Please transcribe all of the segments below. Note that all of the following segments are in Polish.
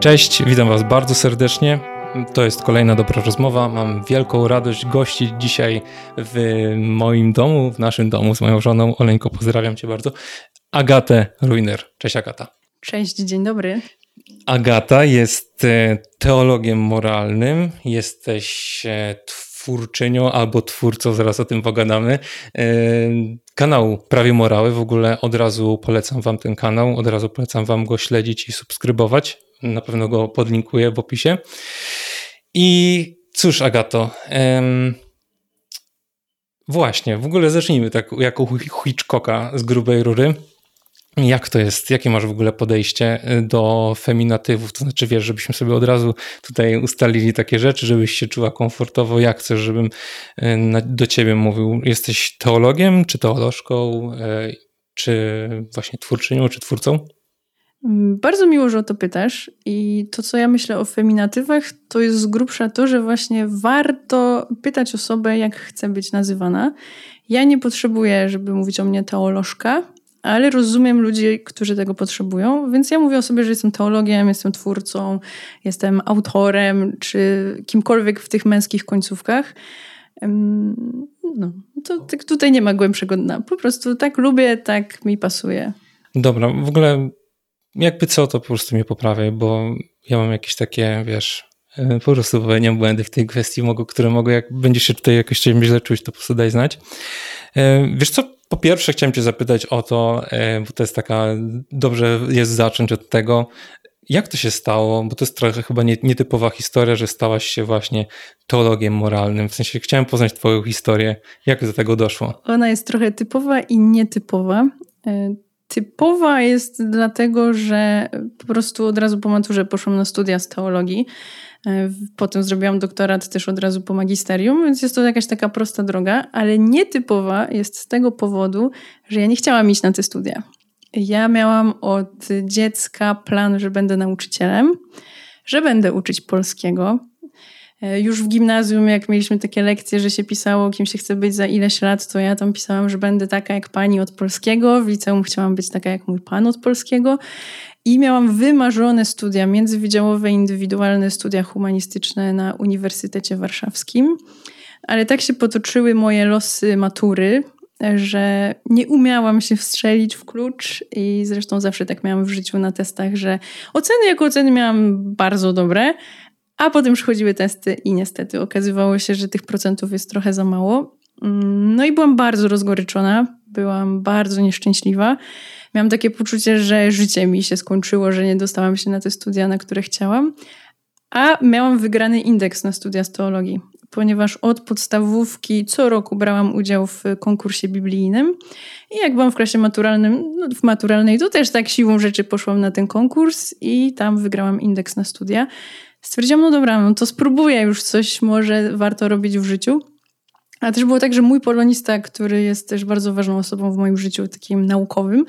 Cześć, witam Was bardzo serdecznie. To jest kolejna dobra rozmowa. Mam wielką radość gościć dzisiaj w moim domu, w naszym domu z moją żoną. Oleńko, pozdrawiam Cię bardzo. Agatę Ruiner. Cześć Agata. Cześć, dzień dobry. Agata jest e, teologiem moralnym. Jesteś e, twórczynią albo twórcą, zaraz o tym pogadamy, e, kanału Prawie Morały. W ogóle od razu polecam Wam ten kanał, od razu polecam Wam go śledzić i subskrybować. Na pewno go podlinkuję w opisie. I cóż, Agato, em, właśnie, w ogóle zacznijmy tak jako Hitchcocka z grubej rury. Jak to jest? Jakie masz w ogóle podejście y, do feminatywów? To znaczy, wiesz, żebyśmy sobie od razu tutaj ustalili takie rzeczy, żebyś się czuła komfortowo. Jak chcesz, żebym y, do ciebie mówił? Jesteś teologiem, czy teolożką, y, czy właśnie twórczynią, czy twórcą? Mm, bardzo miło, że o to pytasz. I to, co ja myślę o feminatywach, to jest z grubsza to, że właśnie warto pytać osobę, jak chce być nazywana. Ja nie potrzebuję, żeby mówić o mnie teolożka, ale rozumiem ludzi, którzy tego potrzebują, więc ja mówię o sobie, że jestem teologiem, jestem twórcą, jestem autorem, czy kimkolwiek w tych męskich końcówkach. No, to tutaj nie ma głębszego dna. Po prostu tak lubię, tak mi pasuje. Dobra, w ogóle jakby co, to po prostu mnie poprawię, bo ja mam jakieś takie, wiesz, e, po prostu popełniam błędy w tej kwestii, które mogą, jak będziesz się tutaj jakoś źle czuć, to po prostu daj znać. E, wiesz co, po pierwsze chciałem cię zapytać o to, e, bo to jest taka, dobrze jest zacząć od tego, jak to się stało, bo to jest trochę chyba nietypowa historia, że stałaś się właśnie teologiem moralnym. W sensie chciałem poznać twoją historię. Jak do tego doszło? Ona jest trochę typowa i nietypowa. Typowa jest dlatego, że po prostu od razu po maturze poszłam na studia z teologii. Potem zrobiłam doktorat też od razu po magisterium, więc jest to jakaś taka prosta droga, ale nietypowa jest z tego powodu, że ja nie chciałam iść na te studia. Ja miałam od dziecka plan, że będę nauczycielem, że będę uczyć polskiego, E, już w gimnazjum, jak mieliśmy takie lekcje, że się pisało, kim się chce być za ileś lat, to ja tam pisałam, że będę taka jak pani od polskiego. W liceum chciałam być taka jak mój pan od polskiego. I miałam wymarzone studia międzywydziałowe, indywidualne studia humanistyczne na Uniwersytecie Warszawskim. Ale tak się potoczyły moje losy matury, że nie umiałam się wstrzelić w klucz i zresztą zawsze tak miałam w życiu na testach, że oceny jako oceny miałam bardzo dobre, a potem przychodziły testy i niestety okazywało się, że tych procentów jest trochę za mało. Mm, no i byłam bardzo rozgoryczona, byłam bardzo nieszczęśliwa. Miałam takie poczucie, że życie mi się skończyło, że nie dostałam się na te studia, na które chciałam. A miałam wygrany indeks na studia z teologii, ponieważ od podstawówki co roku brałam udział w konkursie biblijnym. I jak byłam w klasie maturalnym, no w maturalnej, to też tak siłą rzeczy poszłam na ten konkurs i tam wygrałam indeks na studia stwierdziłam, no dobra, no to spróbuję już coś, może warto robić w życiu. A też było tak, że mój polonista, który jest też bardzo ważną osobą w moim życiu takim naukowym,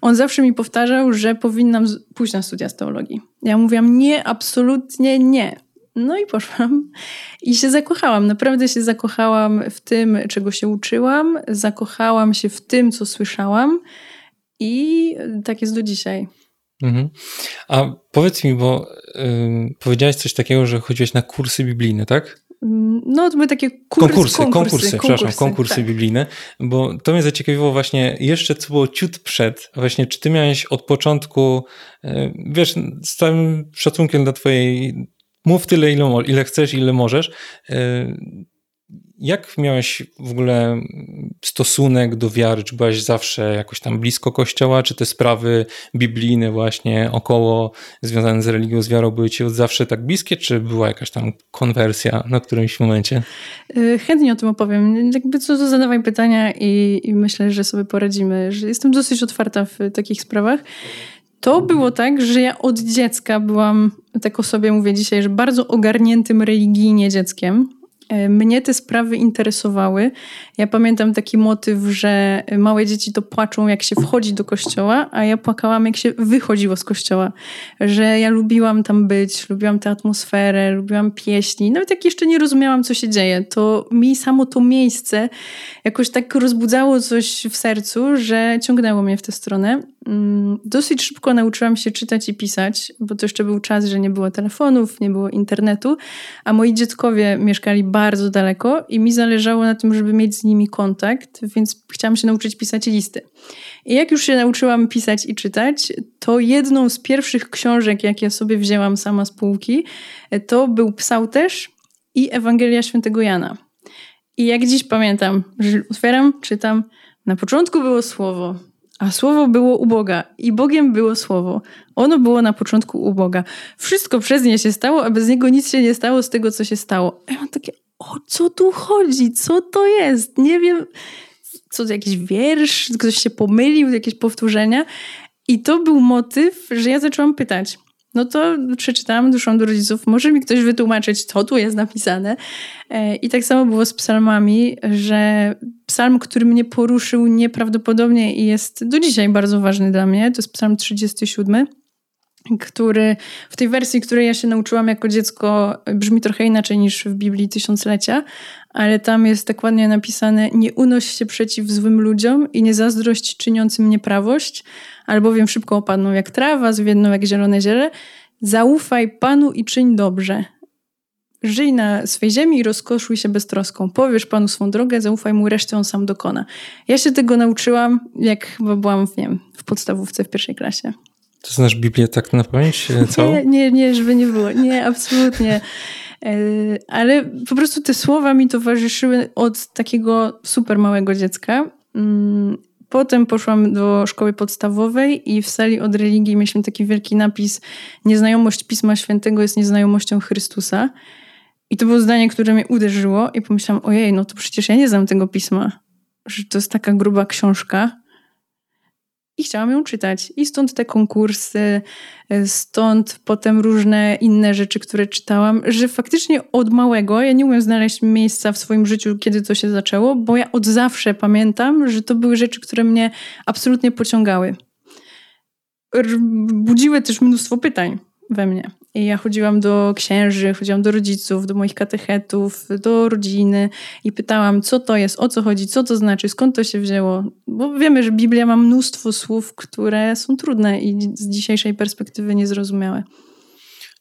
on zawsze mi powtarzał, że powinnam pójść na studia z teologii. Ja mówiłam, nie, absolutnie nie. No i poszłam i się zakochałam. Naprawdę się zakochałam w tym, czego się uczyłam, zakochałam się w tym, co słyszałam i tak jest do dzisiaj. Mhm. A powiedz mi, bo y, powiedziałeś coś takiego, że chodziłeś na kursy biblijne, tak? No, to były takie kursy, konkursy, konkursy, konkursy, przepraszam, konkursy tak. biblijne, bo to mnie zaciekawiło właśnie jeszcze, co było ciut przed, właśnie czy ty miałeś od początku, y, wiesz, z całym szacunkiem dla twojej, mów tyle, ile, ile chcesz, ile możesz, y, jak miałeś w ogóle stosunek do wiary? Czy byłaś zawsze jakoś tam blisko kościoła? Czy te sprawy biblijne właśnie około związane z religią, z wiarą były ci od zawsze tak bliskie? Czy była jakaś tam konwersja na którymś momencie? Y, chętnie o tym opowiem. Jakby co to zadawaj pytania i, i myślę, że sobie poradzimy. Jestem dosyć otwarta w takich sprawach. To było tak, że ja od dziecka byłam, tak o sobie mówię dzisiaj, że bardzo ogarniętym religijnie dzieckiem E, mnie te sprawy interesowały. Ja pamiętam taki motyw, że małe dzieci to płaczą, jak się wchodzi do kościoła, a ja płakałam, jak się wychodziło z kościoła. Że ja lubiłam tam być, lubiłam tę atmosferę, lubiłam pieśni. Nawet jak jeszcze nie rozumiałam, co się dzieje, to mi samo to miejsce jakoś tak rozbudzało coś w sercu, że ciągnęło mnie w tę stronę. Mm, dosyć szybko nauczyłam się czytać i pisać, bo to jeszcze był czas, że nie było telefonów, nie było internetu, a moi dzieckowie mieszkali bardzo daleko i mi zależało na tym, żeby mieć z nimi kontakt, więc chciałam się nauczyć pisać listy. I jak już się nauczyłam pisać i czytać, to jedną z pierwszych książek, jak ja sobie wzięłam sama z półki, to był Psałterz i Ewangelia Świętego Jana. I jak dziś pamiętam, że otwieram, czytam, na początku było słowo, a słowo było u Boga i Bogiem było słowo. Ono było na początku u Boga. Wszystko przez nie się stało, a bez niego nic się nie stało z tego, co się stało. A ja mam takie, o co tu chodzi? Co to jest? Nie wiem, co to jakiś wiersz, ktoś się pomylił, jakieś powtórzenia. I to był motyw, że ja zaczęłam pytać. No to przeczytałam, doszłam do rodziców, może mi ktoś wytłumaczyć, co tu jest napisane. E, I tak samo było z psalmami, że psalm, który mnie poruszył nieprawdopodobnie i jest do dzisiaj bardzo ważny dla mnie, to jest psalm 37 który w tej wersji, której ja się nauczyłam jako dziecko, brzmi trochę inaczej niż w Biblii Tysiąclecia, ale tam jest tak ładnie napisane: Nie unoś się przeciw złym ludziom i nie zazdrość czyniącym nieprawość, albowiem szybko opadną jak trawa, zwiedną jak zielone ziele. Zaufaj Panu i czyń dobrze. Żyj na swej ziemi i rozkoszuj się beztroską. Powiesz Panu swą drogę, zaufaj Mu, resztę On sam dokona. Ja się tego nauczyłam, jak chyba byłam, nie wiem, w podstawówce w pierwszej klasie. To znasz Biblię tak na pamięć e, całą? Nie, nie, nie, żeby nie było. Nie, absolutnie. E, ale po prostu te słowa mi towarzyszyły od takiego super małego dziecka. Mm, potem poszłam do szkoły podstawowej i w sali od religii mieliśmy taki wielki napis Nieznajomość Pisma Świętego jest nieznajomością Chrystusa. I to było zdanie, które mnie uderzyło i pomyślałam, ojej, no to przecież ja nie znam tego pisma. Że to jest taka gruba książka i chciałam ją czytać. I stąd te konkursy, stąd potem różne inne rzeczy, które czytałam, że faktycznie od małego ja nie umiem znaleźć miejsca w swoim życiu, kiedy to się zaczęło, bo ja od zawsze pamiętam, że to były rzeczy, które mnie absolutnie pociągały. Budziły też mnóstwo pytań we mnie. I ja chodziłam do księży, chodziłam do rodziców, do moich katechetów, do rodziny i pytałam, co to jest, o co chodzi, co to znaczy, skąd to się wzięło. Bo wiemy, że Biblia ma mnóstwo słów, które są trudne i z dzisiejszej perspektywy niezrozumiałe.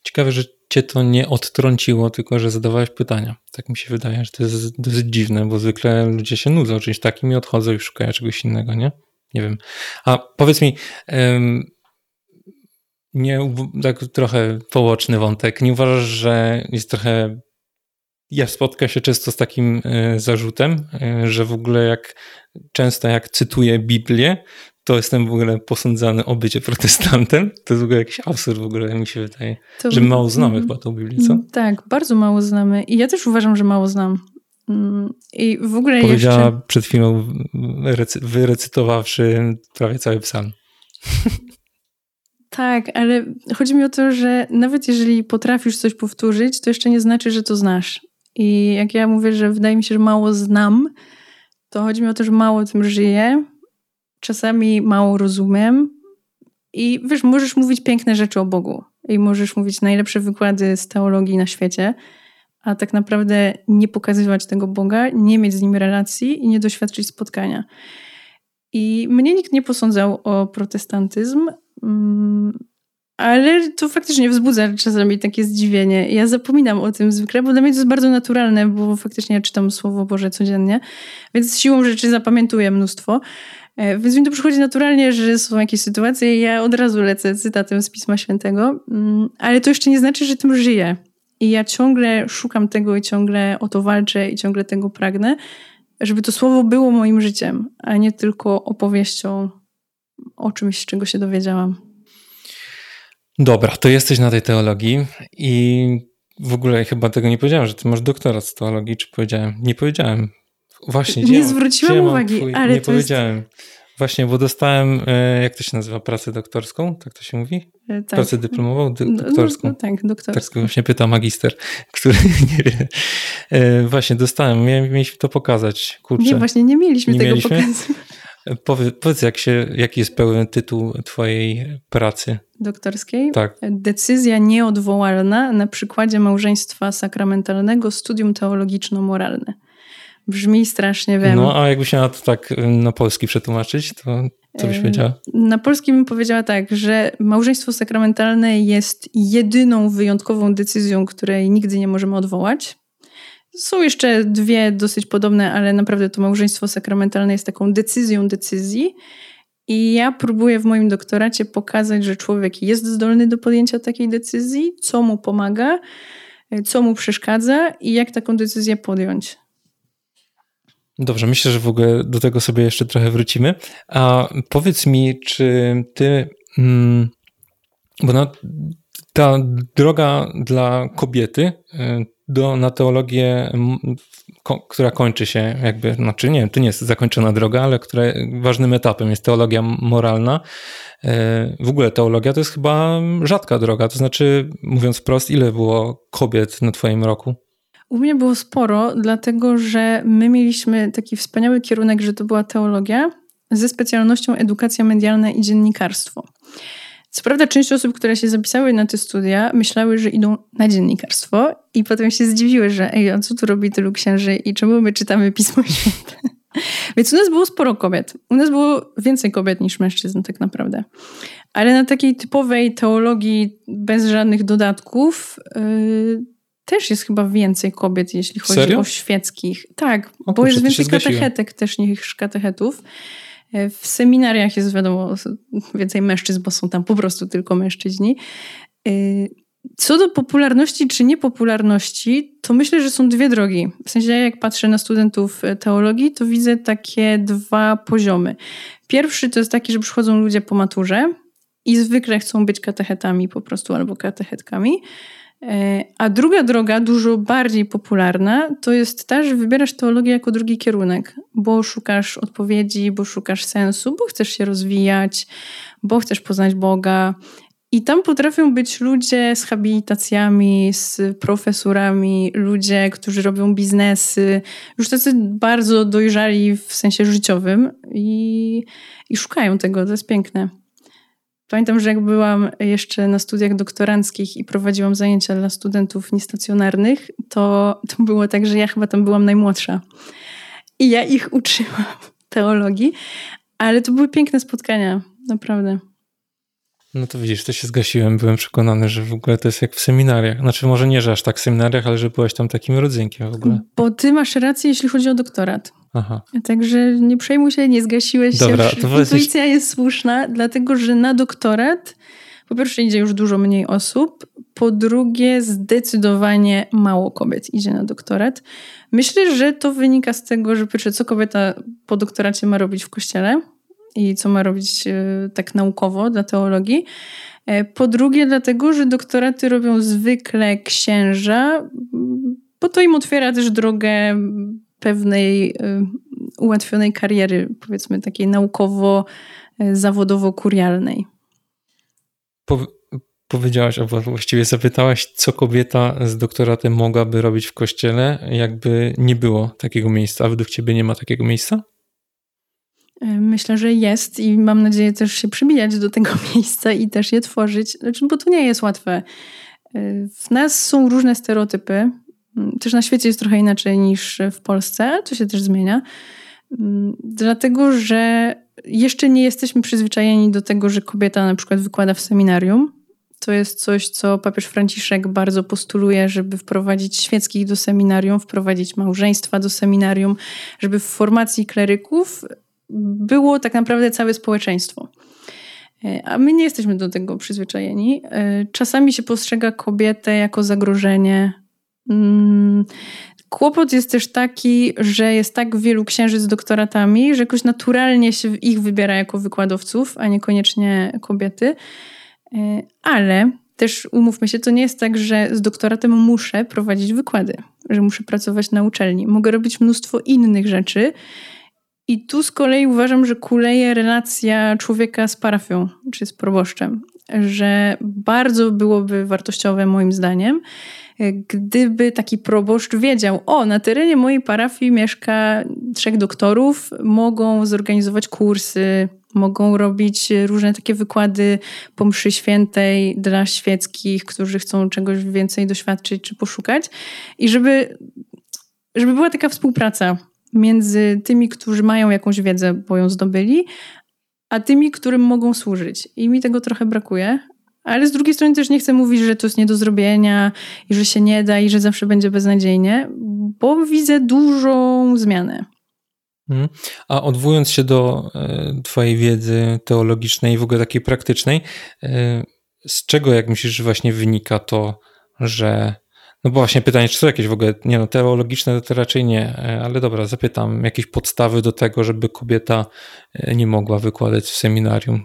Ciekawe, że cię to nie odtrąciło, tylko że zadawałeś pytania. Tak mi się wydaje, że to jest dosyć dziwne, bo zwykle ludzie się nudzą czymś takim i odchodzą i szukają czegoś innego, nie? Nie wiem. A powiedz mi, nie, tak trochę połoczny wątek. Nie uważasz, że jest trochę. Ja spotkam się często z takim e, zarzutem, e, że w ogóle jak często jak cytuję Biblię, to jestem w ogóle posądzany o bycie protestantem. To jest w ogóle jakiś absurd w ogóle, mi się wydaje. To, że mało znamy mm, chyba tą Biblię, co? Tak, bardzo mało znamy. I ja też uważam, że mało znam. Mm, I w ogóle Powiedziała jeszcze... przed chwilą, wyrecytowawszy prawie cały psalm. Tak, ale chodzi mi o to, że nawet jeżeli potrafisz coś powtórzyć, to jeszcze nie znaczy, że to znasz. I jak ja mówię, że wydaje mi się, że mało znam, to chodzi mi o to, że mało tym żyję, czasami mało rozumiem. I wiesz, możesz mówić piękne rzeczy o Bogu i możesz mówić najlepsze wykłady z teologii na świecie, a tak naprawdę nie pokazywać tego Boga, nie mieć z nim relacji i nie doświadczyć spotkania. I mnie nikt nie posądzał o protestantyzm, ale to faktycznie wzbudza czasami takie zdziwienie. Ja zapominam o tym zwykle, bo dla mnie to jest bardzo naturalne, bo faktycznie ja czytam Słowo Boże codziennie, więc siłą rzeczy zapamiętuję mnóstwo. E, więc mi to przychodzi naturalnie, że są jakieś sytuacje i ja od razu lecę cytatem z Pisma Świętego, mm, ale to jeszcze nie znaczy, że tym żyję. I ja ciągle szukam tego i ciągle o to walczę i ciągle tego pragnę, żeby to słowo było moim życiem, a nie tylko opowieścią o czymś, czego się dowiedziałam. Dobra, to jesteś na tej teologii i w ogóle chyba tego nie powiedziałem, że ty masz doktorat z teologii, czy powiedziałem? Nie powiedziałem. Właśnie, Nie zwróciłam uwagi, twój, ale nie powiedziałem. Jest... Właśnie, bo dostałem, e, jak to się nazywa, pracę doktorską, tak to się mówi? E, tak. Pracę dyplomową, dy, no, doktorską. No, no, tak, doktorską. Tak właśnie pyta magister, który nie wie. E, właśnie, dostałem, mieliśmy to pokazać, kurczę. Nie, właśnie nie mieliśmy nie tego mieliśmy? pokazać. Powiedz, powiedz jak się, jaki jest pełen tytuł twojej pracy? Doktorskiej? Tak. Decyzja nieodwołalna na przykładzie małżeństwa sakramentalnego, studium teologiczno-moralne. Brzmi strasznie, wiem. No, a jakbyś miała to tak na polski przetłumaczyć, to co byś powiedziała? Na polski bym powiedziała tak, że małżeństwo sakramentalne jest jedyną wyjątkową decyzją, której nigdy nie możemy odwołać. Są jeszcze dwie dosyć podobne, ale naprawdę to małżeństwo sakramentalne jest taką decyzją decyzji. I ja próbuję w moim doktoracie pokazać, że człowiek jest zdolny do podjęcia takiej decyzji, co mu pomaga, co mu przeszkadza i jak taką decyzję podjąć. Dobrze, myślę, że w ogóle do tego sobie jeszcze trochę wrócimy. A powiedz mi, czy ty. Mm, bo no, ta droga dla kobiety y, do, na teologię, ko, która kończy się jakby, znaczy nie to nie jest zakończona droga, ale która ważnym etapem jest teologia moralna. Y, w ogóle teologia to jest chyba rzadka droga, to znaczy, mówiąc wprost, ile było kobiet na Twoim roku? U mnie było sporo, dlatego że my mieliśmy taki wspaniały kierunek, że to była teologia ze specjalnością edukacja medialna i dziennikarstwo. Co prawda, część osób, które się zapisały na te studia, myślały, że idą na dziennikarstwo, i potem się zdziwiły, że ej, a co tu robi tylu księży i czemu my czytamy Pismo Święte? Więc u nas było sporo kobiet. U nas było więcej kobiet niż mężczyzn, tak naprawdę. Ale na takiej typowej teologii bez żadnych dodatków. Yy, też jest chyba więcej kobiet, jeśli chodzi Serio? o świeckich. Tak, o, bo jest więcej katechetek też niż katechetów. E, w seminariach jest wiadomo więcej mężczyzn, bo są tam po prostu tylko mężczyźni. E, co do popularności czy niepopularności, to myślę, że są dwie drogi. W sensie, jak patrzę na studentów e, teologii, to widzę takie dwa poziomy. Pierwszy to jest taki, że przychodzą ludzie po maturze i zwykle chcą być katechetami po prostu albo katechetkami. E, a druga droga, dużo bardziej popularna, to jest ta, że wybierasz teologię jako drugi kierunek, bo szukasz odpowiedzi, bo szukasz sensu, bo chcesz się rozwijać, bo chcesz poznać Boga. I tam potrafią być ludzie z habilitacjami, z profesurami, ludzie, którzy robią biznesy, już tacy bardzo dojrzali w sensie życiowym i, i szukają tego. To jest piękne. Pamiętam, że jak byłam jeszcze na studiach doktoranckich i prowadziłam zajęcia dla studentów niestacjonarnych, to, to było tak, że ja chyba tam byłam najmłodsza. I ja ich uczyłam teologii, ale to były piękne spotkania, naprawdę. No to widzisz, to się zgasiłem. Byłem przekonany, że w ogóle to jest jak w seminariach. Znaczy, może nie, że aż tak w seminariach, ale że byłaś tam takim rodzynkiem w ogóle. Bo ty masz rację, jeśli chodzi o doktorat. Aha. Także nie przejmuj się, nie zgasiłeś Dobra, się. To Intuicja jest słuszna, dlatego że na doktorat po pierwsze idzie już dużo mniej osób, po drugie zdecydowanie mało kobiet idzie na doktorat. Myślę, że to wynika z tego, że pierwsze co kobieta po doktoracie ma robić w kościele i co ma robić e, tak naukowo dla teologii. E, po drugie dlatego, że doktoraty robią zwykle księża, bo to im otwiera też drogę pewnej y, ułatwionej kariery, powiedzmy takiej naukowo-zawodowo-kurialnej. Po, powiedziałaś, albo właściwie zapytałaś, co kobieta z doktoratem mogłaby robić w kościele, jakby nie było takiego miejsca. A według ciebie nie ma takiego miejsca? Y, myślę, że jest i mam nadzieję też się przybijać do tego miejsca i też je tworzyć, znaczy, bo to nie jest łatwe. Y, w nas są różne stereotypy, też na świecie jest trochę inaczej niż w Polsce, to się też zmienia. Mm, dlatego, że jeszcze nie jesteśmy przyzwyczajeni do tego, że kobieta na przykład wykłada w seminarium. To jest coś, co papież Franciszek bardzo postuluje, żeby wprowadzić świeckich do seminarium, wprowadzić małżeństwa do seminarium, żeby w formacji kleryków było tak naprawdę całe społeczeństwo. E, a my nie jesteśmy do tego przyzwyczajeni. E, czasami się postrzega kobietę jako zagrożenie, Mm, kłopot jest też taki, że jest tak wielu księży z doktoratami, że jakoś naturalnie się ich wybiera jako wykładowców, a niekoniecznie kobiety. E, ale też umówmy się, to nie jest tak, że z doktoratem muszę prowadzić wykłady, że muszę pracować na uczelni. Mogę robić mnóstwo innych rzeczy I tu z kolei uważam, że kuleje relacja człowieka z parafią, czy z proboszczem, że bardzo byłoby wartościowe moim zdaniem, gdyby taki proboszcz wiedział, o, na terenie mojej parafii mieszka trzech doktorów, mogą zorganizować kursy, mogą robić różne takie wykłady po mszy świętej dla świeckich, którzy chcą czegoś więcej doświadczyć czy poszukać i żeby, żeby była taka współpraca między tymi, którzy mają jakąś wiedzę, bo ją zdobyli, a tymi, którym mogą służyć. I mi tego trochę brakuje, ale z drugiej strony też nie chcę mówić, że to jest nie do zrobienia i że się nie da i że zawsze będzie beznadziejnie, bo widzę dużą zmianę. Mhm. A odwołując się do e, Twojej wiedzy teologicznej i w ogóle takiej praktycznej, e, z czego, jak myślisz, właśnie wynika to, że. No bo właśnie pytanie, czy są jakieś w ogóle, nie no, teologiczne to raczej nie, e, ale dobra, zapytam, jakieś podstawy do tego, żeby kobieta nie mogła wykładać w seminarium?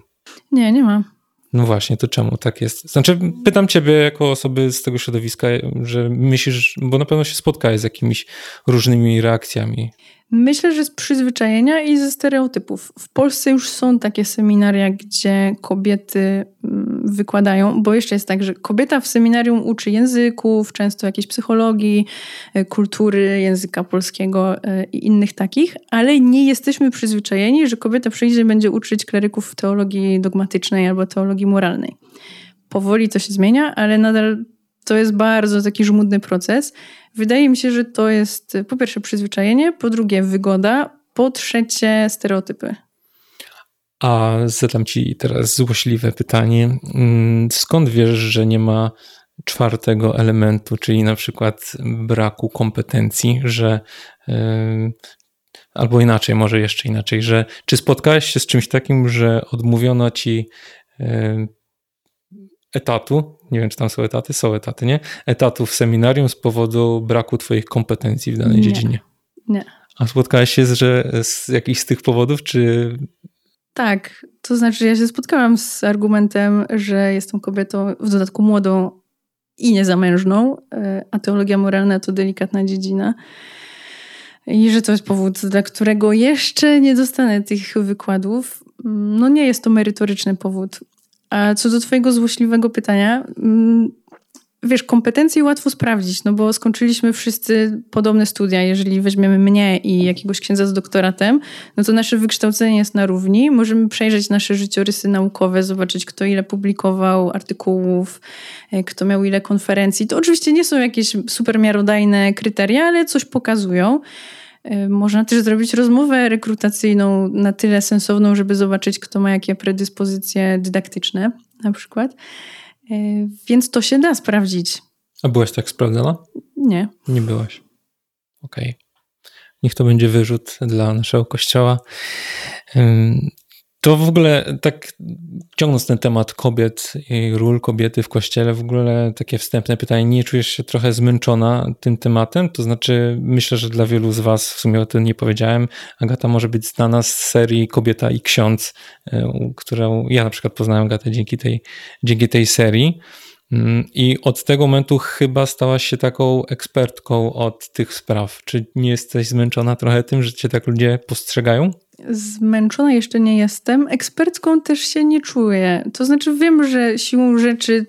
Nie, nie ma. No właśnie, to czemu tak jest? Znaczy, pytam ciebie jako osoby z tego środowiska, że myślisz, bo na pewno się spotkałeś z jakimiś różnymi reakcjami. Myślę, że z przyzwyczajenia i ze stereotypów. W Polsce już są takie seminaria, gdzie kobiety mm, wykładają, bo jeszcze jest tak, że kobieta w seminarium uczy języków, często jakiejś psychologii, e, kultury, języka polskiego e, i innych takich, ale nie jesteśmy przyzwyczajeni, że kobieta przyjdzie i będzie uczyć kleryków teologii dogmatycznej albo teologii moralnej. Powoli to się zmienia, ale nadal to jest bardzo taki żmudny proces. Wydaje mi się, że to jest po pierwsze przyzwyczajenie, po drugie wygoda, po trzecie stereotypy. A zadam ci teraz złośliwe pytanie. Mm, skąd wiesz, że nie ma czwartego elementu, czyli na przykład braku kompetencji, że albo inaczej, może jeszcze inaczej, że czy spotkałeś się z czymś takim, że odmówiono ci etatu, nie wiem czy tam są etaty, są etaty, nie? Etatu w seminarium z powodu braku twoich kompetencji w danej nie, dziedzinie. Nie. A spotkałeś się z, że, z jakichś z tych powodów, czy... Tak, to znaczy ja się spotkałam z argumentem, że jestem kobietą w dodatku młodą i niezamężną, e, a teologia moralna to delikatna dziedzina. I że to jest powód, dla którego jeszcze nie dostanę tych wykładów. No nie jest to merytoryczny powód. A co do Twojego złośliwego pytania, mm, wiesz, kompetencje łatwo sprawdzić, no bo skończyliśmy wszyscy podobne studia. Jeżeli weźmiemy mnie i jakiegoś księdza z doktoratem, no to nasze wykształcenie jest na równi. Możemy przejrzeć nasze życiorysy naukowe, zobaczyć, kto ile publikował artykułów, e, kto miał ile konferencji. To oczywiście nie są jakieś super miarodajne kryteria, ale coś pokazują. Y, można też zrobić rozmowę rekrutacyjną na tyle sensowną, żeby zobaczyć, kto ma jakie predyspozycje dydaktyczne, na przykład. Y, więc to się da sprawdzić. A byłaś tak sprawdzona? Nie. Nie byłaś. Okej. Okay. Niech to będzie wyrzut dla naszego kościoła. To w ogóle tak ciągnąc ten temat kobiet i ról kobiety w kościele, w ogóle takie wstępne pytanie, nie czujesz się trochę zmęczona tym tematem? To znaczy, myślę, że dla wielu z was, w sumie o tym nie powiedziałem, Agata może być znana z serii Kobieta i Ksiądz, e, którą ja na przykład poznałem Agatę dzięki tej, dzięki tej serii. Mm, I od tego momentu chyba stałaś się taką ekspertką od tych spraw. Czy nie jesteś zmęczona trochę tym, że cię tak ludzie postrzegają? Zmęczona jeszcze nie jestem. Ekspertką też się nie czuję. To znaczy, wiem, że siłą rzeczy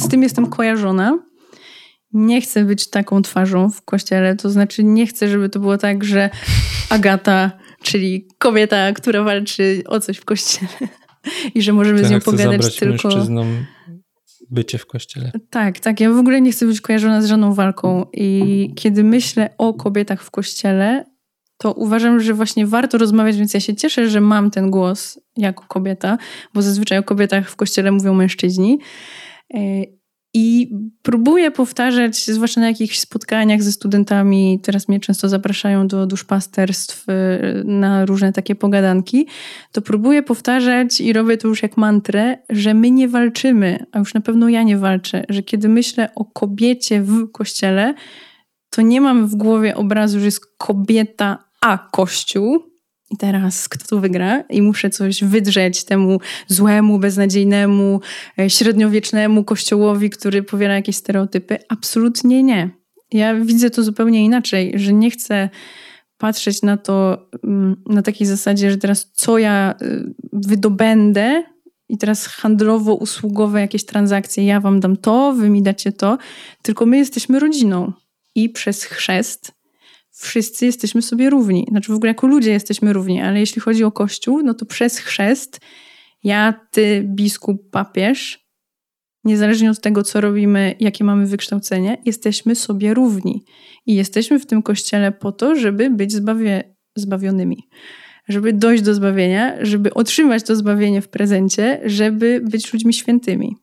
z tym jestem kojarzona. Nie chcę być taką twarzą w kościele. To znaczy, nie chcę, żeby to było tak, że Agata, czyli kobieta, która walczy o coś w kościele, i że możemy tak, z nią pogadać tylko. Mężczyznom bycie w kościele. Tak, tak. Ja w ogóle nie chcę być kojarzona z żadną walką. I kiedy myślę o kobietach w kościele, to uważam, że właśnie warto rozmawiać, więc ja się cieszę, że mam ten głos jako kobieta, bo zazwyczaj o kobietach w kościele mówią mężczyźni. E, I próbuję powtarzać, zwłaszcza na jakichś spotkaniach ze studentami, teraz mnie często zapraszają do duszpasterstw e, na różne takie pogadanki, to próbuję powtarzać i robię to już jak mantrę, że my nie walczymy, a już na pewno ja nie walczę, że kiedy myślę o kobiecie w kościele, to nie mam w głowie obrazu, że jest kobieta, a kościół. I teraz kto tu wygra? I muszę coś wydrzeć temu złemu, beznadziejnemu, e, średniowiecznemu kościołowi, który powiela jakieś stereotypy. Absolutnie nie. Ja widzę to zupełnie inaczej, że nie chcę patrzeć na to mm, na takiej zasadzie, że teraz co ja y, wydobędę i teraz handlowo-usługowe jakieś transakcje, ja wam dam to, wy mi dacie to, tylko my jesteśmy rodziną i przez chrzest wszyscy jesteśmy sobie równi. Znaczy w ogóle jako ludzie jesteśmy równi, ale jeśli chodzi o Kościół, no to przez chrzest ja, ty, biskup, papież, niezależnie od tego, co robimy, jakie mamy wykształcenie, jesteśmy sobie równi. I jesteśmy w tym kościele po to, żeby być zbawie, zbawionymi. Żeby dojść do zbawienia, żeby otrzymać to zbawienie w prezencie, żeby być ludźmi świętymi.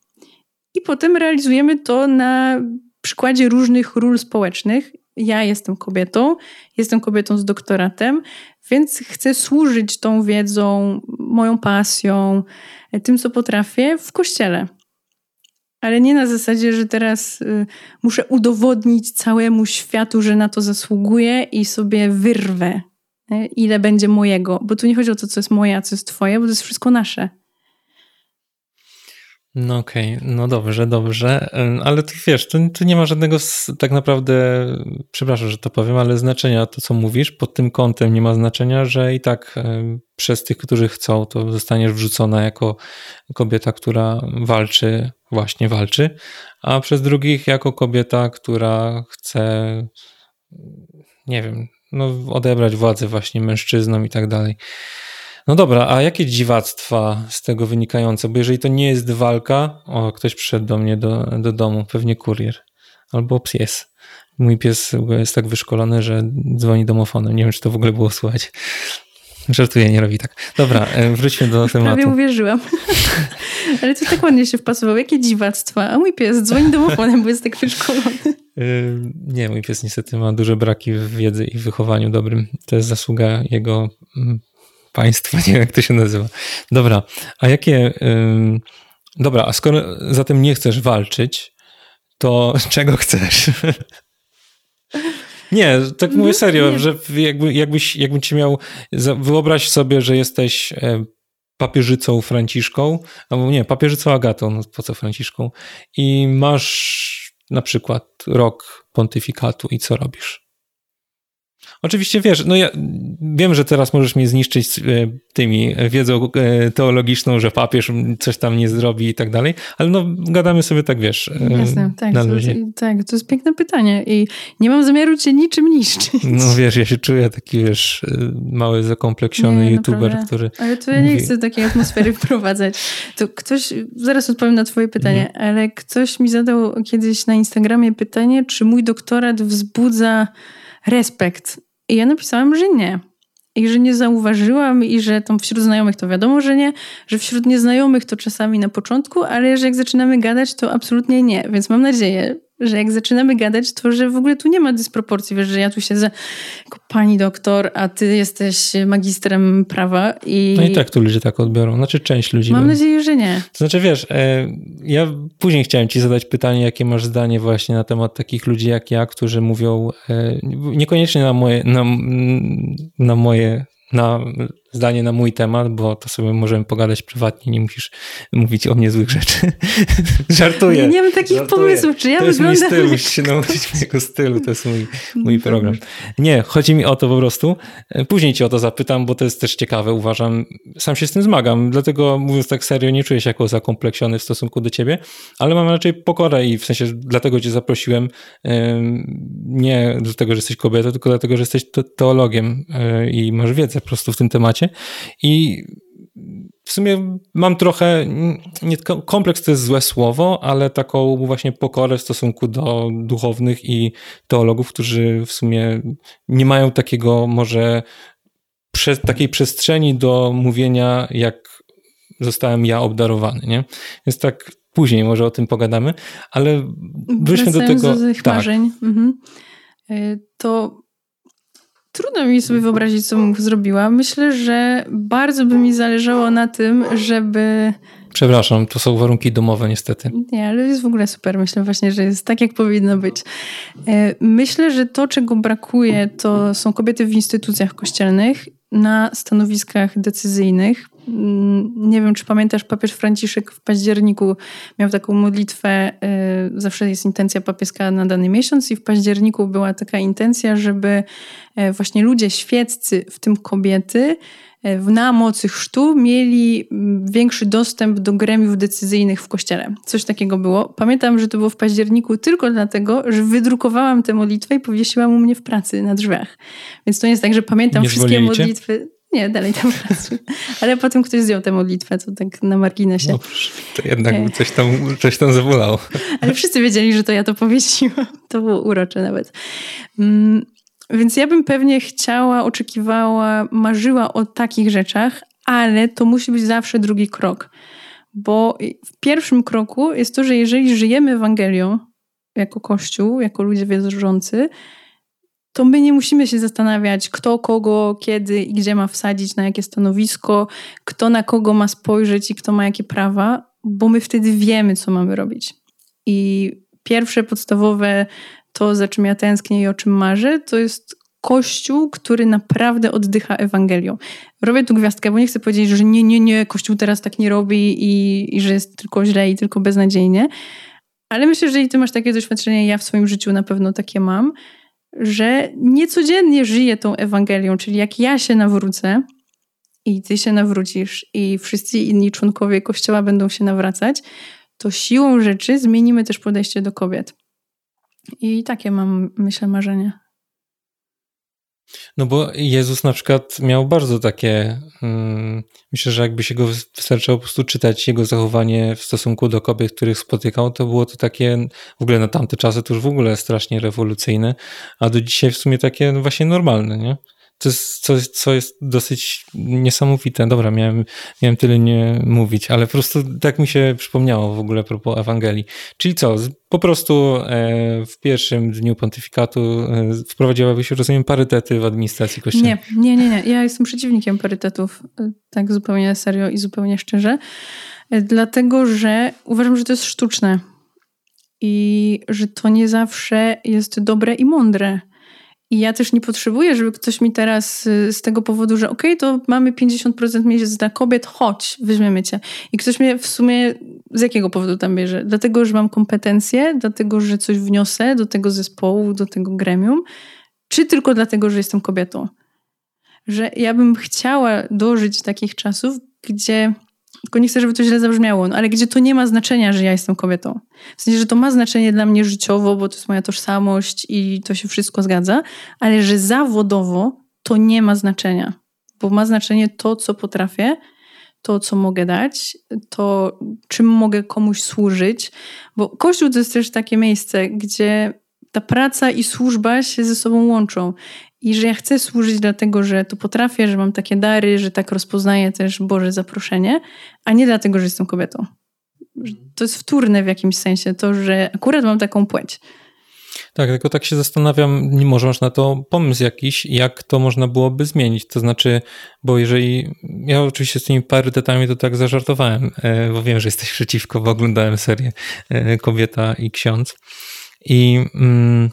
I potem realizujemy to na przykładzie różnych ról społecznych. Ja jestem kobietą, jestem kobietą z doktoratem, więc chcę służyć tą wiedzą, moją pasją, tym, co potrafię w kościele. Ale nie na zasadzie, że teraz y, muszę udowodnić całemu światu, że na to zasługuję i sobie wyrwę, y, ile będzie mojego. Bo tu nie chodzi o to, co jest moje, a co jest twoje, bo to jest wszystko nasze. No okej, okay. no dobrze, dobrze, ale ty wiesz, tu, tu nie ma żadnego tak naprawdę, przepraszam, że to powiem, ale znaczenia to, co mówisz, pod tym kątem nie ma znaczenia, że i tak przez tych, którzy chcą, to zostaniesz wrzucona jako kobieta, która walczy, właśnie walczy, a przez drugich jako kobieta, która chce, nie wiem, no odebrać władzę właśnie mężczyznom i tak dalej. No dobra, a jakie dziwactwa z tego wynikające? Bo jeżeli to nie jest walka, o, ktoś przyszedł do mnie do, do domu, pewnie kurier albo pies. Mój pies jest tak wyszkolony, że dzwoni domofonem. Nie wiem, czy to w ogóle było słychać. Żartuję, nie robi tak. Dobra, e, wróćmy do tematu. Prawie uwierzyłam. Ale to tak ładnie się wpasowało. Jakie dziwactwa. A mój pies dzwoni domofonem, bo jest tak wyszkolony. E, nie, mój pies niestety ma duże braki w wiedzy i wychowaniu dobrym. To jest zasługa jego państwa, nie wiem jak to się nazywa. Dobra, a jakie... Dobra, a skoro zatem nie chcesz walczyć, to czego chcesz? Nie, tak mówię serio, nie. że jakby, jakbyś, jakbym ci miał, wyobraź sobie, że jesteś e, papieżycą Franciszką, albo nie, papieżycą Agatą, no po co Franciszką, i masz na przykład rok pontyfikatu i co robisz? Oczywiście wiesz, no ja wiem, że teraz możesz mnie zniszczyć e, tymi wiedzą e, teologiczną, że papież coś tam nie zrobi i tak dalej, ale no gadamy sobie tak, wiesz. E, Jasne, tak, na to, tak, to jest piękne pytanie i nie mam zamiaru cię niczym niszczyć. No wiesz, ja się czuję taki, wiesz, mały, zakompleksiony nie, youtuber, naprawdę. który Ale to ja nie chcę takiej atmosfery wprowadzać. To ktoś, zaraz odpowiem na twoje pytanie, mhm. ale ktoś mi zadał kiedyś na Instagramie pytanie, czy mój doktorat wzbudza respekt i ja napisałam, że nie. I że nie zauważyłam, i że tam wśród znajomych to wiadomo, że nie, że wśród nieznajomych to czasami na początku, ale że jak zaczynamy gadać, to absolutnie nie. Więc mam nadzieję, że jak zaczynamy gadać, to że w ogóle tu nie ma dysproporcji, wiesz, że ja tu siedzę jako pani doktor, a ty jesteś magistrem prawa i... No i tak tu ludzie tak odbiorą, znaczy część ludzi. Mam nadzieję, że nie. To znaczy wiesz, e, ja później chciałem ci zadać pytanie, jakie masz zdanie właśnie na temat takich ludzi jak ja, którzy mówią e, niekoniecznie na moje, na, na moje na zdanie na mój temat, bo to sobie możemy pogadać prywatnie, nie musisz mówić o mnie złych rzeczy. Żartuję. Nie mam takich żartuję. pomysłów, czy ja to wyglądam... To jest mój styl, musisz się nauczyć mojego stylu, to jest mój, mój program. Nie, chodzi mi o to po prostu. Później ci o to zapytam, bo to jest też ciekawe, uważam. Sam się z tym zmagam, dlatego mówiąc tak serio, nie czuję się jako zakompleksiony w stosunku do ciebie, ale mam raczej pokorę i w sensie dlatego cię zaprosiłem nie dlatego, że jesteś kobietą, tylko dlatego, że jesteś teologiem e, i masz wiedzę po prostu w tym temacie i w sumie mam trochę, nie, kompleks to jest złe słowo, ale taką właśnie pokorę w stosunku do duchownych i teologów, którzy w sumie nie mają takiego może prze, takiej przestrzeni do mówienia, jak zostałem ja obdarowany, nie? Więc tak później może o tym pogadamy, ale wróćmy do tego. Do tych tak. marzeń. Mhm. Y, to Trudno mi sobie wyobrazić, co bym zrobiła. Myślę, że bardzo by mi zależało na tym, żeby. Przepraszam, to są warunki domowe, niestety. Nie, ale jest w ogóle super. Myślę właśnie, że jest tak, jak powinno być. E, myślę, że to, czego brakuje, to są kobiety w instytucjach kościelnych na stanowiskach decyzyjnych. Mm, nie wiem, czy pamiętasz, papież Franciszek w październiku miał taką modlitwę, y, zawsze jest intencja papieska na dany miesiąc i w październiku była taka intencja, żeby y, właśnie ludzie świeccy, w tym kobiety, na mocy chrztu mieli mm, większy dostęp do gremiów decyzyjnych w kościele. Coś takiego było. Pamiętam, że to było w październiku tylko dlatego, że wydrukowałam tę modlitwę i powiesiłam u mnie w pracy na drzwiach. Więc to nie jest tak, że pamiętam nie wszystkie modlitwy. Nie, dalej tam pracuję. Ale potem ktoś zdjął tę modlitwę, to tak na marginesie. No, to jednak e. coś tam, coś tam zawolało. Ale wszyscy wiedzieli, że to ja to powiesiłam. To było urocze nawet. Więc ja bym pewnie chciała, oczekiwała, marzyła o takich rzeczach, ale to musi być zawsze drugi krok. Bo w pierwszym kroku jest to, że jeżeli żyjemy Ewangelią jako Kościół, jako ludzie wierzący, to my nie musimy się zastanawiać, kto kogo, kiedy i gdzie ma wsadzić, na jakie stanowisko, kto na kogo ma spojrzeć i kto ma jakie prawa, bo my wtedy wiemy, co mamy robić. I pierwsze podstawowe, to za czym ja tęsknię i o czym marzę, to jest Kościół, który naprawdę oddycha Ewangelią. Robię tu gwiazdkę, bo nie chcę powiedzieć, że nie, nie, nie, Kościół teraz tak nie robi i, i że jest tylko źle i tylko beznadziejnie. Ale myślę, że jeżeli ty masz takie doświadczenie, ja w swoim życiu na pewno takie mam, że niecodziennie żyję tą Ewangelią, czyli jak ja się nawrócę i ty się nawrócisz i wszyscy inni członkowie Kościoła będą się nawracać, to siłą rzeczy zmienimy też podejście do kobiet. I takie mam, myślę, marzenie. No bo Jezus na przykład miał bardzo takie, hmm, myślę, że jakby się go wystarczyło po prostu czytać jego zachowanie w stosunku do kobiet, których spotykał, to było to takie, w ogóle na tamte czasy to już w ogóle strasznie rewolucyjne, a do dzisiaj w sumie takie no właśnie normalne, nie? To jest coś, co jest dosyć niesamowite. Dobra, miałem, miałem tyle nie mówić, ale po prostu tak mi się przypomniało w ogóle propos Ewangelii. Czyli co, po prostu e, w pierwszym dniu pontyfikatu e, wprowadziłabyś, rozumiem, parytety w administracji kościoła? Nie, nie, nie, nie. Ja jestem przeciwnikiem parytetów, e, tak zupełnie serio i zupełnie szczerze, dlatego że uważam, że to jest sztuczne i że to nie zawsze jest dobre i mądre. I ja też nie potrzebuję, żeby ktoś mi teraz y, z tego powodu, że okej, okay, to mamy 50% miejsc dla kobiet, chodź, weźmiemy cię. I ktoś mnie w sumie z jakiego powodu tam bierze? Dlatego, że mam kompetencje, dlatego, że coś wniosę do tego zespołu, do tego gremium, czy tylko dlatego, że jestem kobietą? Że ja bym chciała dożyć takich czasów, gdzie tylko nie chcę, żeby to źle zabrzmiało, no, ale gdzie to nie ma znaczenia, że ja jestem kobietą. W sensie, że to ma znaczenie dla mnie życiowo, bo to jest moja tożsamość i to się wszystko zgadza, ale że zawodowo to nie ma znaczenia, bo ma znaczenie to, co potrafię, to, co mogę dać, to, czym mogę komuś służyć, bo Kościół to jest też takie miejsce, gdzie ta praca i służba się ze sobą łączą i że ja chcę służyć dlatego, że to potrafię, że mam takie dary, że tak rozpoznaję też Boże zaproszenie, a nie dlatego, że jestem kobietą. To jest wtórne w jakimś sensie, to, że akurat mam taką płeć. Tak, tylko tak się zastanawiam, nie może masz na to pomysł jakiś, jak to można byłoby zmienić. To znaczy, bo jeżeli. Ja oczywiście z tymi parytetami to tak zażartowałem, e, bo wiem, że jesteś przeciwko, bo oglądałem serię e, Kobieta i Ksiądz. I. Mm,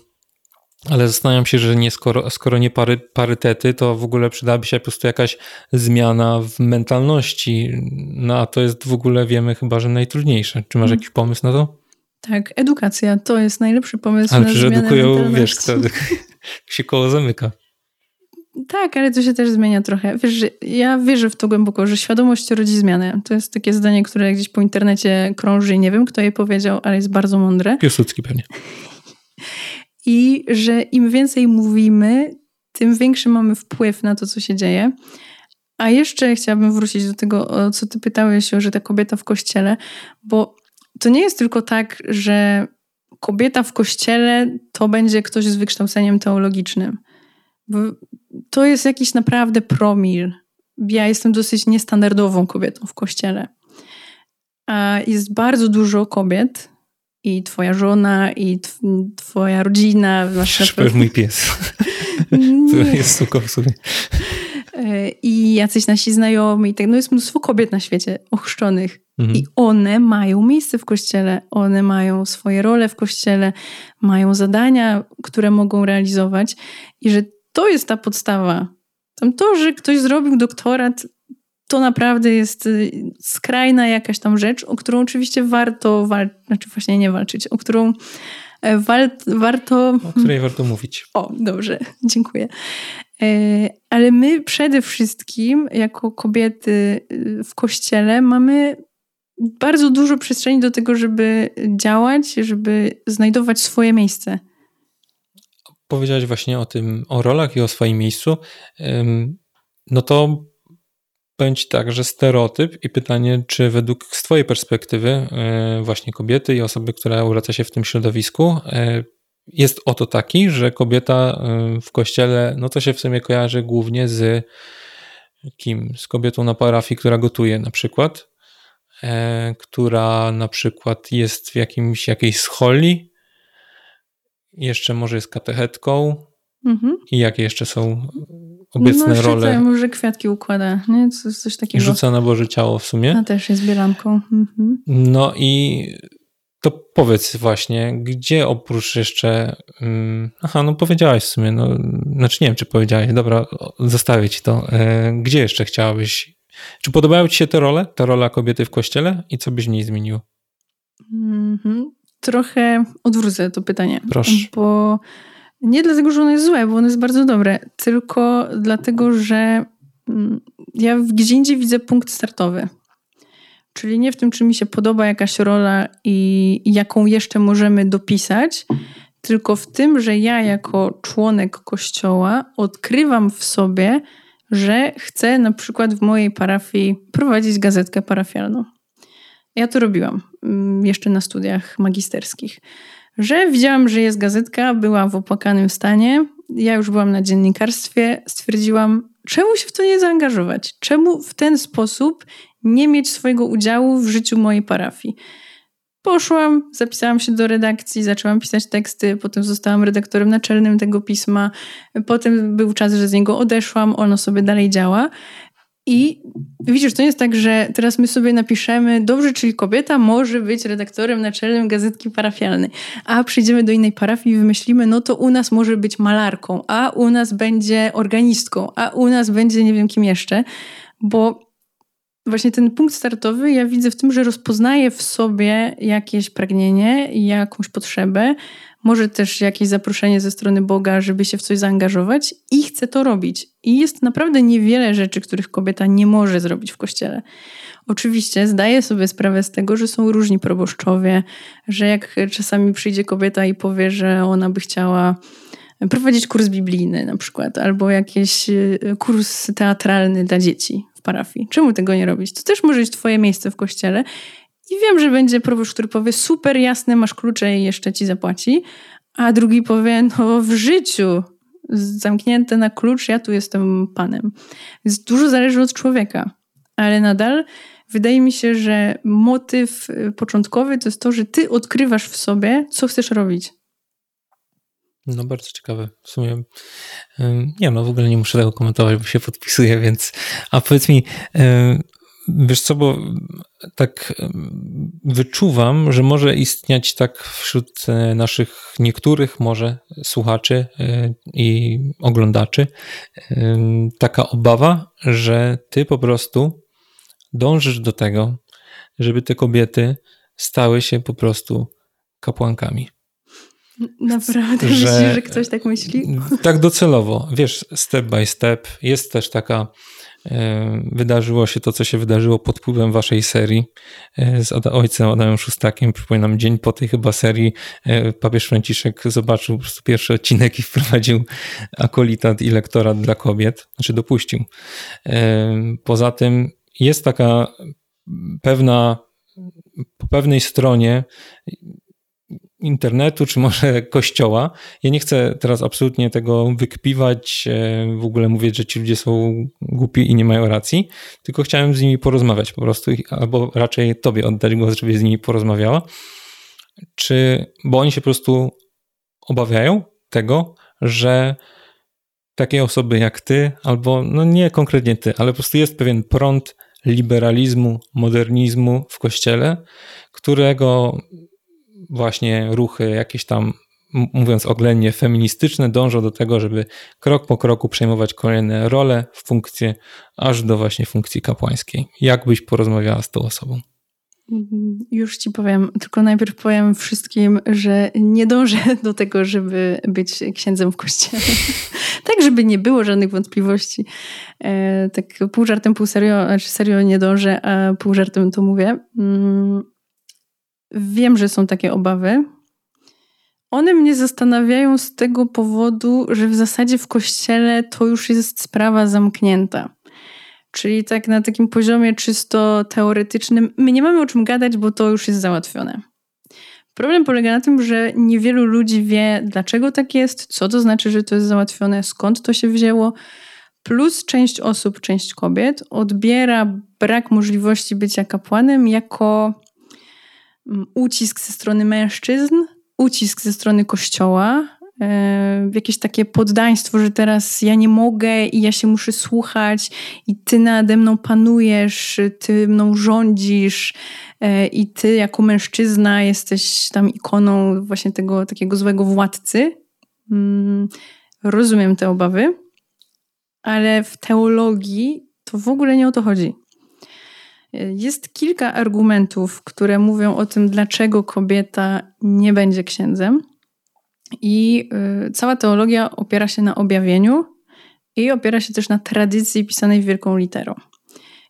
ale zastanawiam się, że nie, skoro, skoro nie pary, parytety, to w ogóle przydałaby się po prostu jakaś zmiana w mentalności. No a to jest w ogóle, wiemy chyba, że najtrudniejsze. Czy masz hmm. jakiś pomysł na to? Tak, edukacja to jest najlepszy pomysł ale na zmianę edukują, wiesz, kto, się koło zamyka. Tak, ale to się też zmienia trochę. Wiesz, ja wierzę w to głęboko, że świadomość rodzi zmianę. To jest takie zdanie, które gdzieś po internecie krąży i nie wiem, kto je powiedział, ale jest bardzo mądre. Piłsudski pewnie. i że im więcej mówimy, tym większy mamy wpływ na to, co się dzieje. A jeszcze chciałabym wrócić do tego, o co ty pytałeś, że ta kobieta w kościele, bo to nie jest tylko tak, że kobieta w kościele to będzie ktoś z wykształceniem teologicznym. Bo to jest jakiś naprawdę promil. Ja jestem dosyć niestandardową kobietą w kościele. A jest bardzo dużo kobiet, i twoja żona, i twoja rodzina. Szper mój pies. to jest suko w sobie. I jacyś nasi znajomi. Tak, no jest mnóstwo kobiet na świecie ochrzczonych. Mhm. I one mają miejsce w kościele. One mają swoje role w kościele, mają zadania, które mogą realizować. I że to jest ta podstawa Tam to, że ktoś zrobił doktorat, to naprawdę jest y, skrajna jakaś tam rzecz, o którą oczywiście warto walczyć, znaczy właśnie nie walczyć, o którą e, wal, warto... O której warto mówić. O, dobrze, dziękuję. E, ale my przede wszystkim, jako kobiety y, w kościele, mamy bardzo dużo przestrzeni do tego, żeby działać, żeby znajdować swoje miejsce. Powiedziałeś właśnie o tym, o rolach i o swoim miejscu. No to będzie tak, że stereotyp i pytanie, czy według z Twojej perspektywy, e, właśnie kobiety i osoby, która uraca się w tym środowisku, e, jest oto taki, że kobieta e, w kościele, no to się w sumie kojarzy głównie z kim? Z kobietą na parafii, która gotuje na przykład, która na przykład jest w jakimś, jakiejś scholi, jeszcze może jest katechetką mhm. i jakie jeszcze są obecne no, role. może kwiatki układa, nie? Coś, coś takiego. Rzuca na Boże ciało w sumie. A też jest bielanką. Mhm. No i to powiedz właśnie, gdzie oprócz jeszcze. Um, aha, no powiedziałaś w sumie, no, znaczy nie wiem, czy powiedziałaś, dobra, zostawię ci to. E, gdzie jeszcze chciałabyś? Czy podobają ci się te role, ta rola kobiety w kościele i co byś w niej zmienił? Mhm. Trochę odwrócę to pytanie. Proszę. Bo nie dlatego, że ono jest złe, bo ono jest bardzo dobre, tylko dlatego, że mm, ja gdzie indziej widzę punkt startowy. Czyli nie w tym, czy mi się podoba jakaś rola i jaką jeszcze możemy dopisać, tylko w tym, że ja jako członek kościoła odkrywam w sobie, że chcę na przykład w mojej parafii prowadzić gazetkę parafialną. Ja to robiłam mm, jeszcze na studiach magisterskich że widziałam, że jest gazetka, była w opłakanym stanie. Ja już byłam na dziennikarstwie, stwierdziłam, czemu się w to nie zaangażować? Czemu w ten sposób nie mieć swojego udziału w życiu mojej parafii? Poszłam, zapisałam się do redakcji, zaczęłam pisać teksty, potem zostałam redaktorem naczelnym tego pisma. Potem był czas, że z niego odeszłam, ono sobie dalej działa. I widzisz, to nie jest tak, że teraz my sobie napiszemy, dobrze, czyli kobieta może być redaktorem naczelnym gazetki parafialnej, a przyjdziemy do innej parafii i wymyślimy, no to u nas może być malarką, a u nas będzie organistką, a u nas będzie nie wiem kim jeszcze, bo właśnie ten punkt startowy ja widzę w tym, że rozpoznaję w sobie jakieś pragnienie, jakąś potrzebę, może też jakieś zaproszenie ze strony Boga, żeby się w coś zaangażować i chcę to robić. I jest naprawdę niewiele rzeczy, których kobieta nie może zrobić w kościele. Oczywiście zdaję sobie sprawę z tego, że są różni proboszczowie, że jak czasami przyjdzie kobieta i powie, że ona by chciała prowadzić kurs biblijny na przykład, albo jakiś y, kurs teatralny dla dzieci w parafii. Czemu tego nie robić? To też może być twoje miejsce w kościele i wiem, że będzie proboszcz, który powie super jasne, masz klucze i jeszcze ci zapłaci, a drugi powie no w życiu zamknięte na klucz, ja tu jestem panem. Więc dużo zależy od człowieka, ale nadal wydaje mi się, że motyw y, początkowy to jest to, że ty odkrywasz w sobie, co chcesz robić. No bardzo ciekawe. W sumie nie no, w ogóle nie muszę tego komentować, bo się podpisuję, więc a powiedz mi, Wiesz co, bo tak wyczuwam, że może istnieć tak wśród e, naszych niektórych może słuchaczy e, i oglądaczy taka obawa, że ty po prostu dążysz do tego, żeby te kobiety stały się po prostu kapłankami. Naprawdę że, myślisz, że ktoś tak myśli? Tak docelowo. Wiesz, step by step. Jest też taka wydarzyło się to, co się wydarzyło pod wpływem waszej serii e, z ojcem Adamem Szustakiem. Przypominam, dzień po tej chyba serii e, papież Franciszek zobaczył po prostu pierwszy odcinek i wprowadził akolitat i lektorat dla kobiet, znaczy dopuścił. Poza tym jest taka pewna, po pewnej stronie internetu, czy może kościoła. Ja nie chcę teraz absolutnie tego wykpiwać, e, w ogóle mówić, że ci ludzie są głupi i nie mają racji, tylko chciałem z nimi porozmawiać po prostu, albo raczej tobie oddać głos, żebyś z nimi porozmawiała. Czy, bo oni się po prostu obawiają tego, że takie osoby jak ty, albo no nie konkretnie ty, ale po prostu jest pewien prąd liberalizmu, modernizmu w kościele, którego właśnie ruchy jakieś tam mówiąc oględnie, feministyczne dążą do tego, żeby krok po kroku przejmować kolejne role, funkcje, aż do właśnie funkcji kapłańskiej. Jak byś porozmawiała z tą osobą? Już ci powiem, tylko najpierw powiem wszystkim, że nie dążę do tego, żeby być księdzem w kościele. tak, żeby nie było żadnych wątpliwości. E, tak pół żartem, pół serio, znaczy serio nie dążę, a pół żartem to mówię. Wiem, że są takie obawy. One mnie zastanawiają z tego powodu, że w zasadzie w kościele to już jest sprawa zamknięta. Czyli tak na takim poziomie czysto teoretycznym, my nie mamy o czym gadać, bo to już jest załatwione. Problem polega na tym, że niewielu ludzi wie, dlaczego tak jest, co to znaczy, że to jest załatwione, skąd to się wzięło. Plus część osób, część kobiet odbiera brak możliwości bycia kapłanem jako ucisk ze strony mężczyzn, ucisk ze strony kościoła, E, jakieś takie poddaństwo, że teraz ja nie mogę i ja się muszę słuchać i ty nade mną panujesz, ty mną rządzisz e, i ty jako mężczyzna jesteś tam ikoną właśnie tego takiego złego władcy. Mm, rozumiem te obawy, ale w teologii to w ogóle nie o to chodzi. Jest kilka argumentów, które mówią o tym, dlaczego kobieta nie będzie księdzem. I y, cała teologia opiera się na objawieniu i opiera się też na tradycji pisanej wielką literą.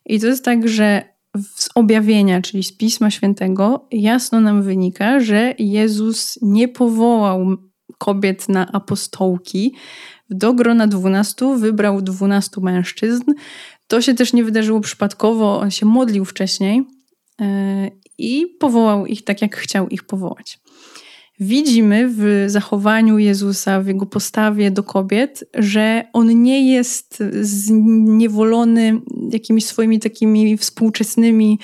I to jest tak, że z objawienia, czyli z Pisma Świętego, jasno nam wynika, że Jezus nie powołał kobiet na apostołki. Do grona dwunastu wybrał dwunastu mężczyzn. To się też nie wydarzyło przypadkowo, on się modlił wcześniej y, i powołał ich tak, jak chciał ich powołać widzimy w zachowaniu Jezusa, w jego postawie do kobiet, że on nie jest zniewolony jakimiś swoimi takimi współczesnymi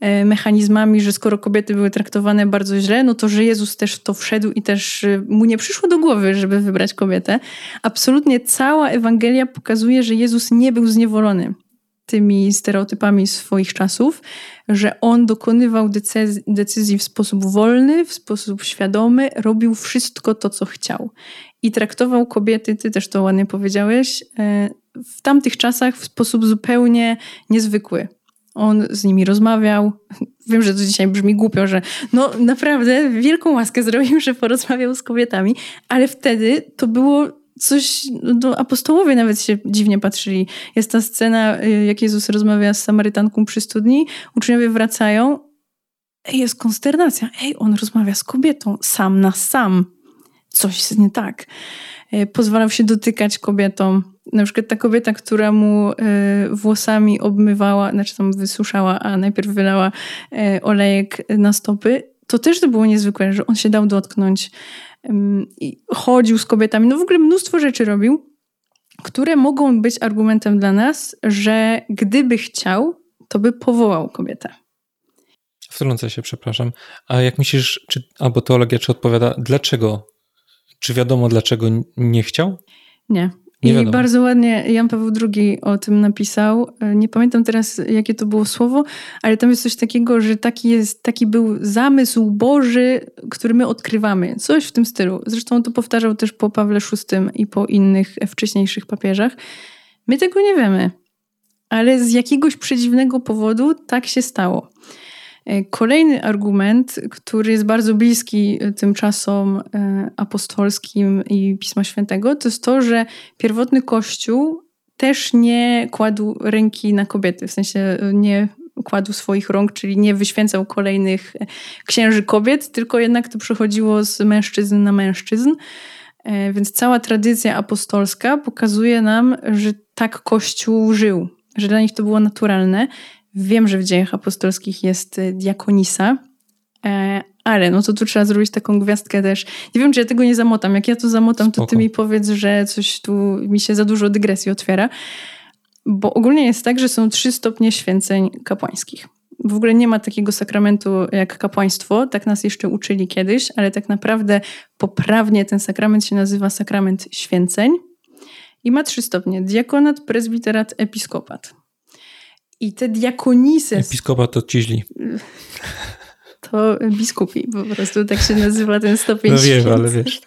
e, mechanizmami, że skoro kobiety były traktowane bardzo źle, no to że Jezus też w to wszedł i też e, mu nie przyszło do głowy, żeby wybrać kobietę. Absolutnie cała Ewangelia pokazuje, że Jezus nie był zniewolony tymi stereotypami swoich czasów, że on dokonywał decyzji, decyzji w sposób wolny, w sposób świadomy, robił wszystko to, co chciał. I traktował kobiety, ty też to ładnie powiedziałeś, e, w tamtych czasach w sposób zupełnie niezwykły. On z nimi rozmawiał. Wiem, że to dzisiaj brzmi głupio, że no naprawdę wielką łaskę zrobił, że porozmawiał z kobietami, ale wtedy to było coś, no apostołowie nawet się dziwnie patrzyli. Jest ta scena, y, jak Jezus rozmawia z Samarytanką przy studni, uczniowie wracają, Ej, jest konsternacja. Ej, on rozmawia z kobietą, sam na sam. Coś jest nie tak. Y, pozwalał się dotykać kobietom. Na przykład ta kobieta, która mu y, włosami obmywała, znaczy tam wysuszała, a najpierw wylała olejek na stopy, to też to było niezwykłe, że on się dał dotknąć chodził z kobietami, no w ogóle mnóstwo rzeczy robił, które mogą być argumentem dla nas, że gdyby chciał, to by powołał kobietę. Wtrącę się, przepraszam. A jak myślisz, czy, albo teologia czy odpowiada, dlaczego? Czy wiadomo, dlaczego nie chciał? Nie. I bardzo ładnie Jan Paweł II o tym napisał. Nie pamiętam teraz, jakie to było słowo, ale tam jest coś takiego, że taki, jest, taki był zamysł Boży, który my odkrywamy. Coś w tym stylu. Zresztą to powtarzał też po Pawle VI i po innych wcześniejszych papieżach. My tego nie wiemy, ale z jakiegoś przedziwnego powodu tak się stało. E, kolejny argument, który jest bardzo bliski e, tym czasom e, apostolskim i Pisma Świętego, to jest to, że pierwotny Kościół też nie kładł ręki na kobiety, w sensie nie kładł swoich rąk, czyli nie wyświęcał kolejnych księży kobiet, tylko jednak to przechodziło z mężczyzn na mężczyzn. Więc cała tradycja apostolska pokazuje nam, że tak Kościół żył, że dla nich to było naturalne. Wiem, że w dziejach apostolskich jest y, diakonisa, e, ale no to tu trzeba zrobić taką gwiazdkę też. Nie wiem, czy ja tego nie zamotam. Jak ja to zamotam, Spoko. to ty mi powiedz, że coś tu mi się za dużo dygresji otwiera. Bo ogólnie jest tak, że są trzy stopnie święceń kapłańskich. W ogóle nie ma takiego sakramentu jak kapłaństwo, tak nas jeszcze uczyli kiedyś, ale tak naprawdę poprawnie ten sakrament się nazywa sakrament święceń i ma trzy stopnie: diakonat, prezbiterat, episkopat. I te diakonisy. Episkopat to ciźli. To biskupi, po prostu tak się nazywa ten stopień No wiem, ale wiesz.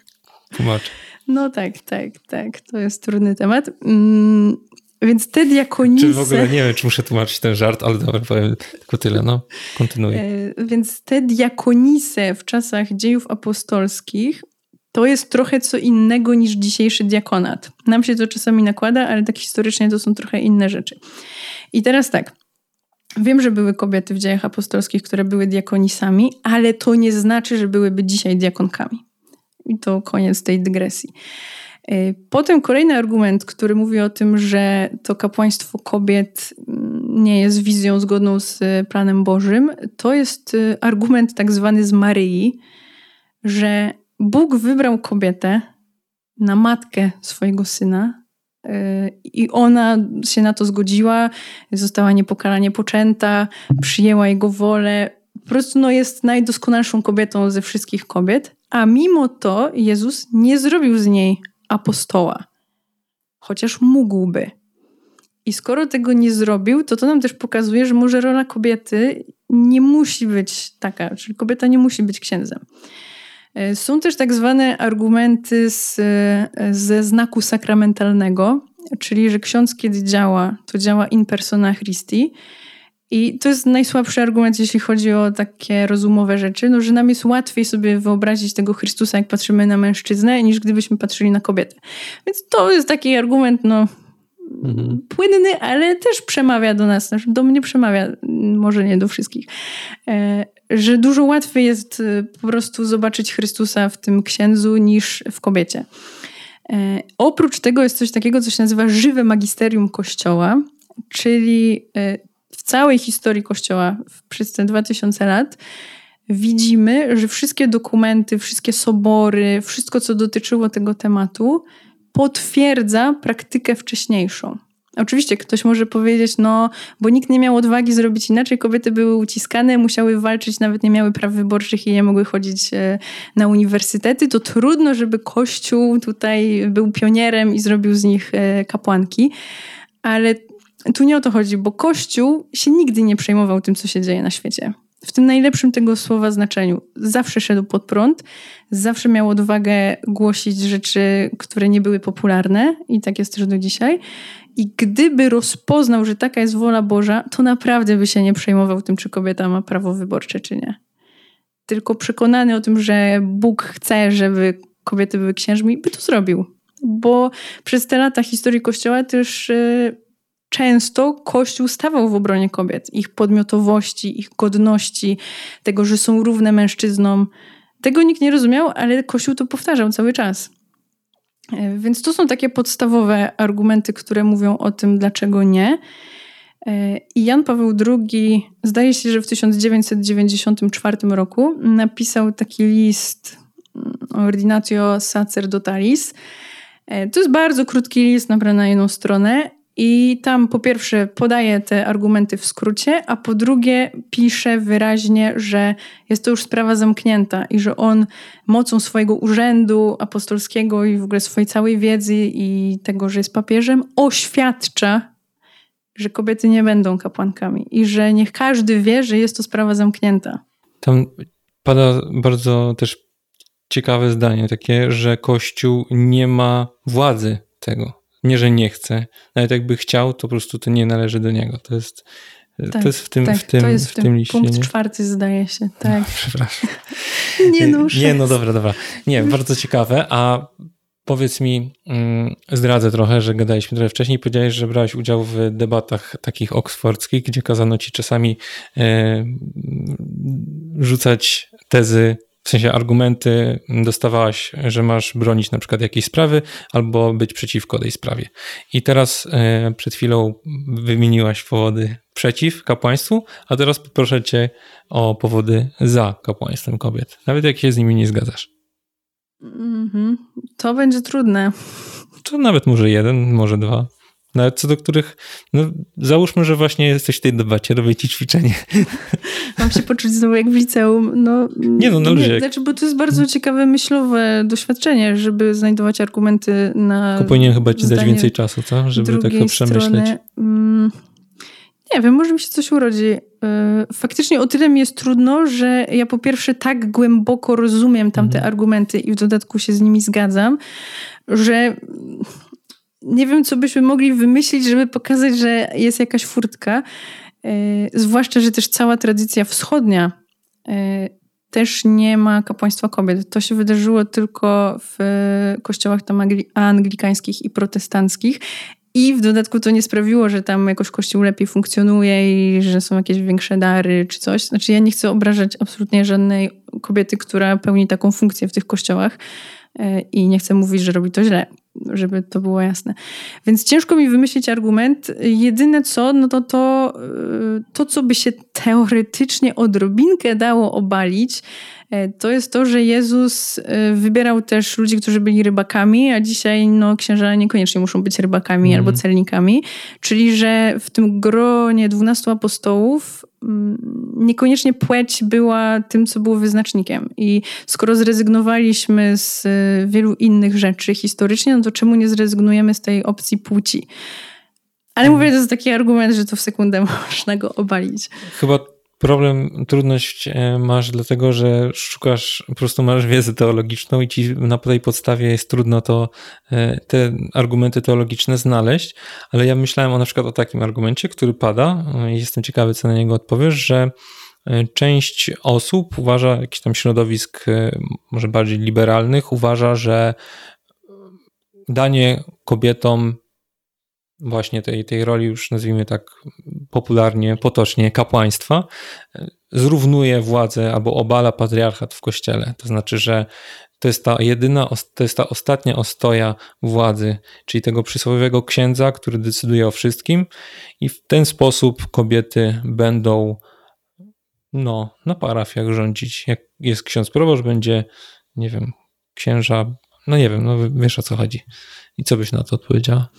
Tłumacz. No tak, tak, tak. To jest trudny temat. Mm, więc te diakonise... Czy w ogóle nie wiem, czy muszę tłumaczyć ten żart, ale dobra, powiem tylko tyle. No, kontynuuj. E, więc te diakonise w czasach dziejów apostolskich to jest trochę co innego niż dzisiejszy diakonat. Nam się to czasami nakłada, ale tak historycznie to są trochę inne rzeczy. I teraz tak. Wiem, że były kobiety w dziejach apostolskich, które były diakonisami, ale to nie znaczy, że byłyby dzisiaj diakonkami. I to koniec tej dygresji. E, potem kolejny argument, który mówi o tym, że to kapłaństwo kobiet mm, nie jest wizją zgodną z planem Bożym, to jest e, argument tak zwany z Maryi, że Bóg wybrał kobietę na matkę swojego syna e, i ona się na to zgodziła, została niepokalanie poczęta, przyjęła jego wolę. Po prostu no, jest najdoskonalszą kobietą ze wszystkich kobiet, a mimo to Jezus nie zrobił z niej apostoła, chociaż mógłby. I skoro tego nie zrobił, to to nam też pokazuje, że może rola kobiety nie musi być taka, czyli kobieta nie musi być księdzem. E, są też tak zwane argumenty z, e, ze znaku sakramentalnego, czyli że ksiądz kiedy działa, to działa in persona Christi. I to jest najsłabszy argument, jeśli chodzi o takie rozumowe rzeczy, no, że nam jest łatwiej sobie wyobrazić tego Chrystusa, jak patrzymy na mężczyznę, niż gdybyśmy patrzyli na kobietę. Więc to jest taki argument, no, mhm. płynny, ale też przemawia do nas, znaczy do mnie przemawia, może nie do wszystkich, e, że dużo łatwiej jest e, po prostu zobaczyć Chrystusa w tym księdzu niż w kobiecie. E, oprócz tego jest coś takiego, co się nazywa żywe magisterium Kościoła, czyli w całej historii Kościoła przez te 2000 lat widzimy, że wszystkie dokumenty, wszystkie sobory, wszystko, co dotyczyło tego tematu, potwierdza praktykę wcześniejszą. Oczywiście ktoś może powiedzieć, no, bo nikt nie miał odwagi zrobić inaczej, kobiety były uciskane, musiały walczyć, nawet nie miały praw wyborczych i nie mogły chodzić e, na uniwersytety, to trudno, żeby Kościół tutaj był pionierem i zrobił z nich e, kapłanki. Ale tu nie o to chodzi, bo Kościół się nigdy nie przejmował tym, co się dzieje na świecie. W tym najlepszym tego słowa znaczeniu. Zawsze szedł pod prąd, zawsze miał odwagę głosić rzeczy, które nie były popularne, i tak jest też do dzisiaj. I gdyby rozpoznał, że taka jest wola Boża, to naprawdę by się nie przejmował tym, czy kobieta ma prawo wyborcze, czy nie. Tylko przekonany o tym, że Bóg chce, żeby kobiety były księżmi, by to zrobił. Bo przez te lata historii Kościoła też y, często Kościół stawał w obronie kobiet, ich podmiotowości, ich godności, tego, że są równe mężczyznom. Tego nikt nie rozumiał, ale Kościół to powtarzał cały czas. E, więc to są takie podstawowe argumenty, które mówią o tym, dlaczego nie. E, I Jan Paweł II, zdaje się, że w 1994 roku napisał taki list mm, Ordinatio Sacerdotalis. E, to jest bardzo krótki list, naprawdę na jedną stronę, i tam po pierwsze podaje te argumenty w skrócie, a po drugie pisze wyraźnie, że jest to już sprawa zamknięta i że on mocą swojego urzędu apostolskiego i w ogóle swojej całej wiedzy i tego, że jest papieżem, oświadcza, że kobiety nie będą kapłankami i że niech każdy wie, że jest to sprawa zamknięta. Tam pada bardzo też ciekawe zdanie takie, że Kościół nie ma władzy tego nie, że nie chce. Nawet jakby chciał, to po prostu to nie należy do niego. To jest, tak, to jest w tym, tak, w tym, to jest w tym, tym liście. Punkt nie? czwarty zdaje się, tak. No, przepraszam. nie, no, nie, no dobra, dobra. Nie, bardzo ciekawe. A powiedz mi, mm, zdradzę trochę, że gadaliśmy trochę wcześniej, powiedziałeś, że brałeś udział w debatach takich oksfordzkich, gdzie kazano ci czasami e, rzucać tezy w sensie argumenty dostawałaś, że masz bronić na przykład jakiejś sprawy albo być przeciwko tej sprawie. I teraz e, przed chwilą wymieniłaś powody przeciw kapłaństwu, a teraz poproszę cię o powody za kapłaństwem kobiet, nawet jak się z nimi nie zgadzasz. Mm -hmm. To będzie trudne. To nawet może jeden, może dwa. Nawet co do których, no załóżmy, że właśnie jesteś w tej debacie, robię ci ćwiczenie. Mam się poczuć znowu jak w liceum. No, nie no, na luzie. Nie, znaczy, bo to jest bardzo ciekawe myślowe doświadczenie, żeby znajdować argumenty na... Tylko powinien chyba ci dać więcej czasu, co? Żeby tak to przemyśleć. Strony, mm, Nie wiem, może mi się coś urodzi. Y, faktycznie o tyle mi jest trudno, że ja po pierwsze tak głęboko rozumiem tamte mhm. argumenty i w dodatku się z nimi zgadzam, że nie wiem, co byśmy mogli wymyślić, żeby pokazać, że jest jakaś furtka. Y, zwłaszcza, że też cała tradycja wschodnia y, też nie ma kapłaństwa kobiet. To się wydarzyło tylko w kościołach tam anglikańskich i protestanckich. I w dodatku to nie sprawiło, że tam jakoś kościół lepiej funkcjonuje i że są jakieś większe dary czy coś. Znaczy ja nie chcę obrażać absolutnie żadnej kobiety, która pełni taką funkcję w tych kościołach e, i nie chcę mówić, że robi to źle, żeby to było jasne. Więc ciężko mi wymyślić argument. Jedyne co, no to to, e, to co by się teoretycznie odrobinkę dało obalić, E, to jest to, że Jezus e, wybierał też ludzi, którzy byli rybakami, a dzisiaj no, księża niekoniecznie muszą być rybakami mm. albo celnikami. Czyli, że w tym gronie dwunastu apostołów niekoniecznie płeć była tym, co było wyznacznikiem. I skoro zrezygnowaliśmy z e, wielu innych rzeczy historycznie, no to czemu nie zrezygnujemy z tej opcji płci? Ale mówię, to jest taki argument, że to w sekundę można go obalić. Chyba problem, trudność e, masz dlatego, że szukasz, po prostu masz wiedzę teologiczną i ci na tej podstawie jest trudno to, e, te argumenty teologiczne znaleźć, ale ja myślałem o na przykład o takim argumencie, który pada e, i jestem ciekawy, co na niego odpowiesz, że część osób uważa, jakiś tam środowisk może bardziej liberalnych, uważa, że danie kobietom właśnie tej, tej roli już nazwijmy tak popularnie, potocznie kapłaństwa, zrównuje władzę albo obala patriarchat w kościele. To znaczy, że to jest ta jedyna, to jest ta ostatnia ostoja władzy, czyli tego przysłowiowego księdza, który decyduje o wszystkim i w ten sposób kobiety będą no, na parafiach rządzić. Jak jest ksiądz proboszcz, będzie, nie wiem, księża, no nie wiem, no wiesz o co chodzi. I co byś na to odpowiedziała?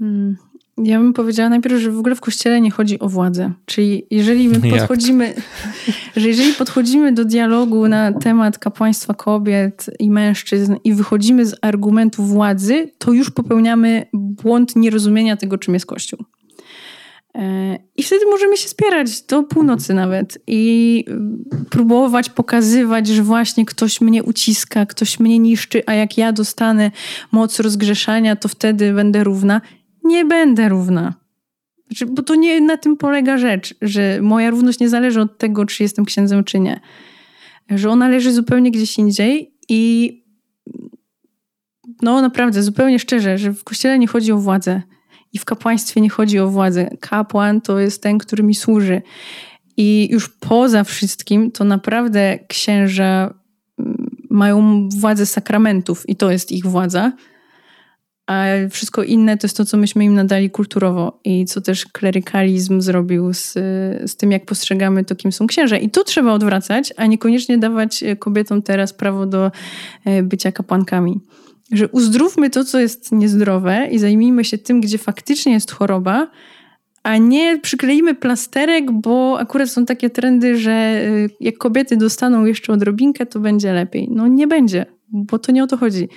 Mm, ja bym powiedziała najpierw, że w ogóle w kościele nie chodzi o władzę. Czyli jeżeli my podchodzimy, że jeżeli podchodzimy do dialogu na temat kapłaństwa kobiet i mężczyzn i wychodzimy z argumentu władzy, to już popełniamy błąd nierozumienia tego, czym jest Kościół. E, I wtedy możemy się spierać do północy nawet i próbować pokazywać, że właśnie ktoś mnie uciska, ktoś mnie niszczy, a jak ja dostanę moc rozgrzeszania, to wtedy będę równa nie będę równa. Znaczy, bo to nie na tym polega rzecz, że moja równość nie zależy od tego, czy jestem księdzem, czy nie. Że ona leży zupełnie gdzieś indziej i no naprawdę, zupełnie szczerze, że w kościele nie chodzi o władzę i w kapłaństwie nie chodzi o władzę. Kapłan to jest ten, który mi służy. I już poza wszystkim to naprawdę księża mm, mają władzę sakramentów i to jest ich władza a wszystko inne to jest to, co myśmy im nadali kulturowo i co też klerykalizm zrobił z, z tym, jak postrzegamy to, kim są księża. I to trzeba odwracać, a niekoniecznie dawać kobietom teraz prawo do e, bycia kapłankami. Że uzdrówmy to, co jest niezdrowe i zajmijmy się tym, gdzie faktycznie jest choroba, a nie przykleimy plasterek, bo akurat są takie trendy, że e, jak kobiety dostaną jeszcze odrobinkę, to będzie lepiej. No nie będzie, bo to nie o to chodzi.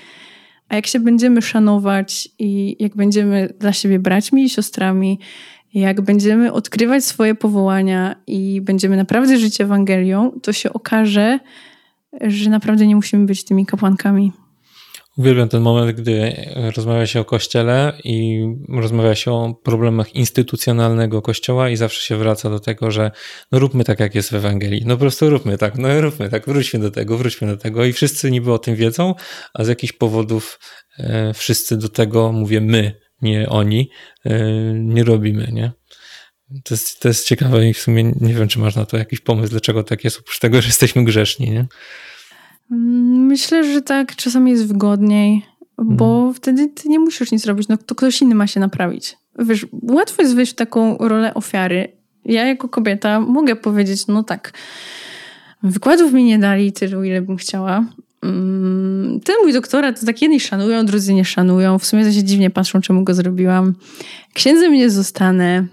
A jak się będziemy szanować i jak będziemy dla siebie braćmi i siostrami, jak będziemy odkrywać swoje powołania i będziemy naprawdę żyć Ewangelią, to się okaże, że naprawdę nie musimy być tymi kapłankami. Uwielbiam ten moment, gdy rozmawia się o kościele i rozmawia się o problemach instytucjonalnego kościoła i zawsze się wraca do tego, że no róbmy tak, jak jest w Ewangelii. No po prostu róbmy tak, no róbmy tak, wróćmy do tego, wróćmy do tego i wszyscy niby o tym wiedzą, a z jakichś powodów e, wszyscy do tego, mówię my, nie oni, e, nie robimy, nie? To jest, to jest ciekawe i w sumie nie wiem, czy masz na to jakiś pomysł, dlaczego tak jest, oprócz tego, że jesteśmy grzeszni, nie? Myślę, że tak czasami jest wygodniej, bo hmm. wtedy ty nie musisz nic robić, no to ktoś inny ma się naprawić. Wiesz, łatwo jest wejść w taką rolę ofiary. Ja jako kobieta mogę powiedzieć, no tak, wykładów mi nie dali tylu, ile bym chciała. Mm, ten mój doktorat to tak jedni szanują, drudzy nie szanują. W sumie to się dziwnie patrzą, czemu go zrobiłam. Księdzem nie zostanę.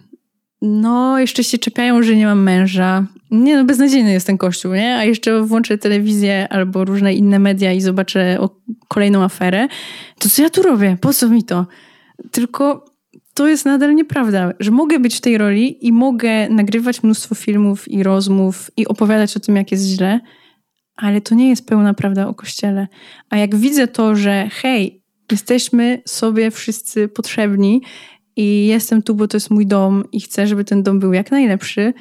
No, jeszcze się czepiają, że nie mam męża. Nie no, beznadziejny jest ten kościół, nie? A jeszcze włączę telewizję albo różne inne media i zobaczę kolejną aferę. To co ja tu robię? Po co mi to? Tylko to jest nadal nieprawda, że mogę być w tej roli i mogę nagrywać mnóstwo filmów i rozmów i opowiadać o tym, jak jest źle, ale to nie jest pełna prawda o Kościele. A jak widzę to, że hej, jesteśmy sobie wszyscy potrzebni i jestem tu, bo to jest mój dom i chcę, żeby ten dom był jak najlepszy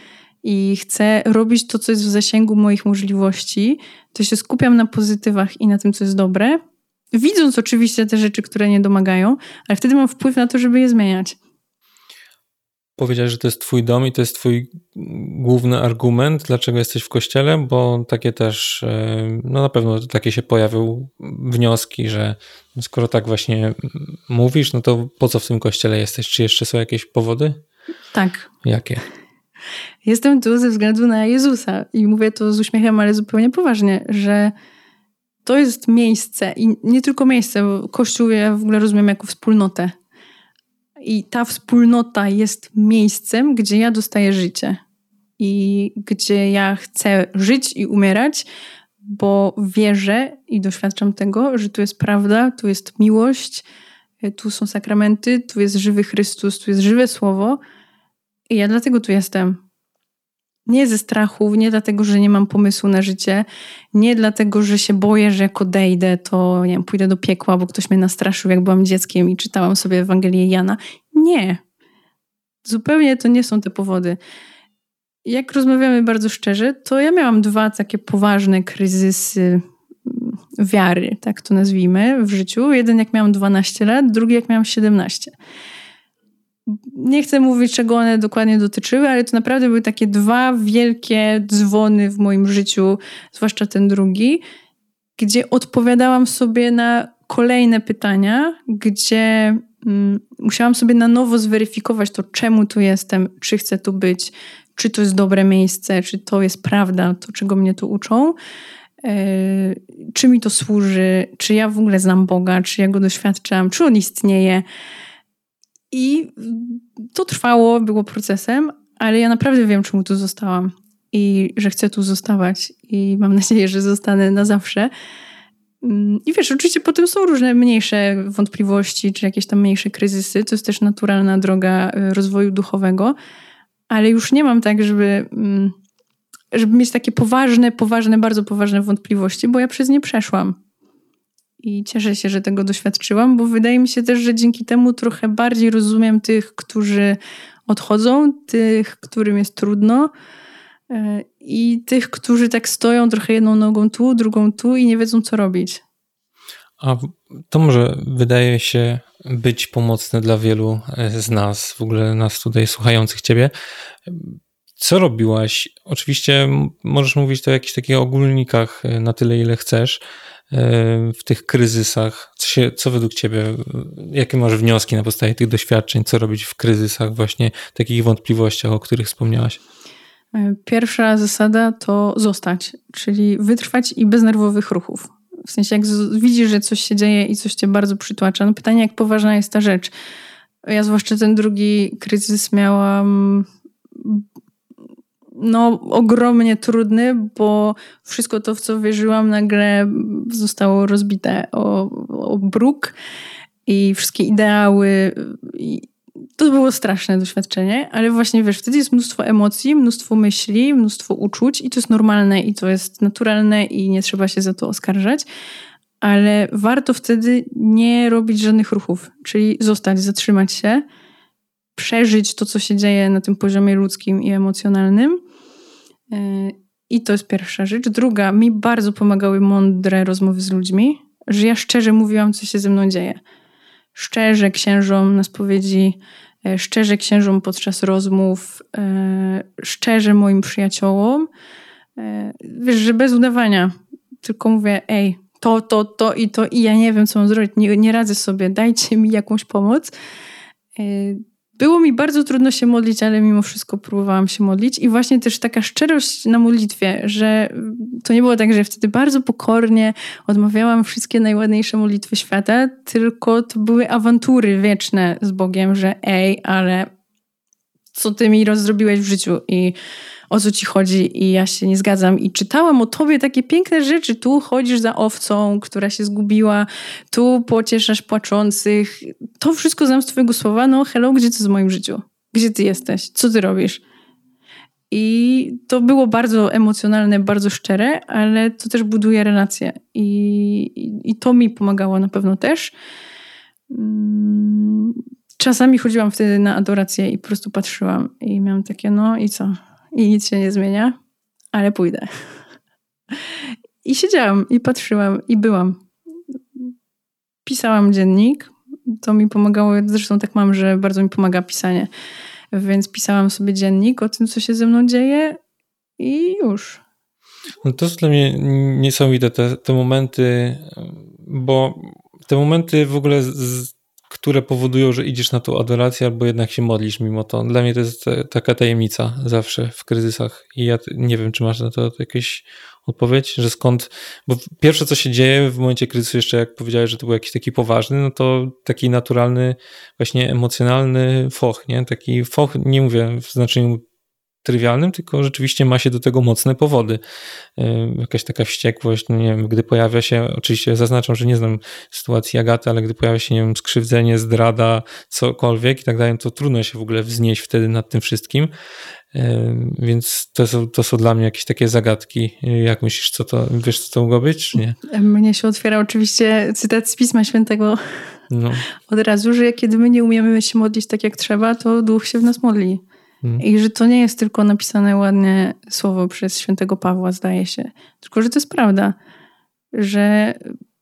i chcę robić to, co jest w zasięgu moich możliwości, to się skupiam na pozytywach i na tym, co jest dobre, widząc oczywiście te rzeczy, które nie domagają, ale wtedy mam wpływ na to, żeby je zmieniać. Powiedziałeś, że to jest twój dom i to jest twój główny argument, dlaczego jesteś w kościele, bo takie też, e, no na pewno takie się pojawiły wnioski, że skoro tak właśnie mówisz, no to po co w tym kościele jesteś? Czy jeszcze są jakieś powody? Tak. Jakie? Jestem tu ze względu na Jezusa i mówię to z uśmiechem, ale zupełnie poważnie, że to jest miejsce i nie tylko miejsce, bo Kościół ja w ogóle rozumiem jako wspólnotę. I ta wspólnota jest miejscem, gdzie ja dostaję życie i gdzie ja chcę żyć i umierać, bo wierzę i doświadczam tego, że tu jest prawda, tu jest miłość, tu są sakramenty, tu jest żywy Chrystus, tu jest żywe Słowo. I ja dlatego tu jestem. Nie ze strachu, nie dlatego, że nie mam pomysłu na życie, nie dlatego, że się boję, że jak odejdę, to nie wiem, pójdę do piekła, bo ktoś mnie nastraszył, jak byłam dzieckiem i czytałam sobie Ewangelię Jana. Nie. Zupełnie to nie są te powody. Jak rozmawiamy bardzo szczerze, to ja miałam dwa takie poważne kryzysy wiary, tak to nazwijmy, w życiu. Jeden jak miałam 12 lat, drugi jak miałam 17 nie chcę mówić, czego one dokładnie dotyczyły, ale to naprawdę były takie dwa wielkie dzwony w moim życiu, zwłaszcza ten drugi, gdzie odpowiadałam sobie na kolejne pytania, gdzie mm, musiałam sobie na nowo zweryfikować to, czemu tu jestem, czy chcę tu być, czy to jest dobre miejsce, czy to jest prawda, to czego mnie tu uczą. Yy, czy mi to służy, czy ja w ogóle znam Boga, czy ja go doświadczam, czy on istnieje. I to trwało, było procesem, ale ja naprawdę wiem, czemu tu zostałam i że chcę tu zostawać i mam nadzieję, że zostanę na zawsze. Mm, I wiesz, oczywiście potem są różne mniejsze wątpliwości, czy jakieś tam mniejsze kryzysy. To jest też naturalna droga y, rozwoju duchowego, ale już nie mam tak, żeby, mm, żeby mieć takie poważne, poważne, bardzo poważne wątpliwości, bo ja przez nie przeszłam i cieszę się, że tego doświadczyłam, bo wydaje mi się też, że dzięki temu trochę bardziej rozumiem tych, którzy odchodzą, tych, którym jest trudno e, i tych, którzy tak stoją trochę jedną nogą tu, drugą tu i nie wiedzą, co robić. A to może wydaje się być pomocne dla wielu e, z nas, w ogóle nas tutaj słuchających Ciebie. Co robiłaś? Oczywiście możesz mówić to o jakichś takich ogólnikach e, na tyle, ile chcesz, w tych kryzysach? Co, się, co według Ciebie, jakie masz wnioski na podstawie tych doświadczeń? Co robić w kryzysach, właśnie takich wątpliwościach, o których wspomniałaś? Pierwsza zasada to zostać, czyli wytrwać i bez nerwowych ruchów. W sensie, jak widzisz, że coś się dzieje i coś cię bardzo przytłacza, no pytanie, jak poważna jest ta rzecz. Ja zwłaszcza ten drugi kryzys miałam no, ogromnie trudny, bo wszystko to, w co wierzyłam, nagle zostało rozbite o, o bruk i wszystkie ideały. I to było straszne doświadczenie, ale właśnie wiesz, wtedy jest mnóstwo emocji, mnóstwo myśli, mnóstwo uczuć i to jest normalne i to jest naturalne i nie trzeba się za to oskarżać. Ale warto wtedy nie robić żadnych ruchów, czyli zostać, zatrzymać się, przeżyć to, co się dzieje na tym poziomie ludzkim i emocjonalnym E, I to jest pierwsza rzecz. Druga, mi bardzo pomagały mądre rozmowy z ludźmi, że ja szczerze mówiłam, co się ze mną dzieje. Szczerze księżom na spowiedzi, e, szczerze księżom podczas rozmów, e, szczerze moim przyjaciołom. Wiesz, że bez udawania. Tylko mówię, ej, to, to, to i to i ja nie wiem, co mam zrobić, nie, nie radzę sobie, dajcie mi jakąś pomoc. Było mi bardzo trudno się modlić, ale mimo wszystko próbowałam się modlić. I właśnie też taka szczerość na modlitwie, że to nie było tak, że wtedy bardzo pokornie odmawiałam wszystkie najładniejsze modlitwy świata, tylko to były awantury wieczne z Bogiem, że ej, ale co ty mi rozdrobiłeś w życiu i o co ci chodzi i ja się nie zgadzam. I czytałam o tobie takie piękne rzeczy. Tu chodzisz za owcą, która się zgubiła, tu pocieszasz płaczących. To wszystko znam z twojego słowa. No hello, gdzie ty w moim życiu? Gdzie ty jesteś? Co ty robisz? I to było bardzo emocjonalne, bardzo szczere, ale to też buduje relacje. I, i, i to mi pomagało na pewno też. Mm, czasami chodziłam wtedy na adorację i po prostu patrzyłam i miałam takie, no i co? I nic się nie zmienia, ale pójdę. I siedziałam i patrzyłam i byłam. Pisałam dziennik. To mi pomagało, zresztą tak mam, że bardzo mi pomaga pisanie więc pisałam sobie dziennik o tym, co się ze mną dzieje i już. No to są dla mnie niesamowite te, te momenty, bo te momenty w ogóle, z, które powodują, że idziesz na tą adorację albo jednak się modlisz mimo to. Dla mnie to jest taka tajemnica zawsze w kryzysach i ja nie wiem, czy masz na to jakieś odpowiedź, że skąd, bo pierwsze co się dzieje w momencie kryzysu, jeszcze jak powiedziałeś, że to był jakiś taki poważny, no to taki naturalny, właśnie emocjonalny foch, nie? Taki foch, nie mówię w znaczeniu trywialnym, tylko rzeczywiście ma się do tego mocne powody. Jakaś taka wściekłość, no nie wiem, gdy pojawia się, oczywiście zaznaczam, że nie znam sytuacji Agaty, ale gdy pojawia się, nie wiem, skrzywdzenie, zdrada, cokolwiek i tak dalej, to trudno się w ogóle wznieść wtedy nad tym wszystkim. Więc to są, to są dla mnie jakieś takie zagadki. Jak myślisz, co to, wiesz, co to mogło być, czy nie? Mnie się otwiera oczywiście cytat z Pisma Świętego no. od razu, że kiedy my nie umiemy się modlić tak jak trzeba, to duch się w nas modli. Hmm. I że to nie jest tylko napisane ładnie słowo przez świętego Pawła, zdaje się, tylko że to jest prawda, że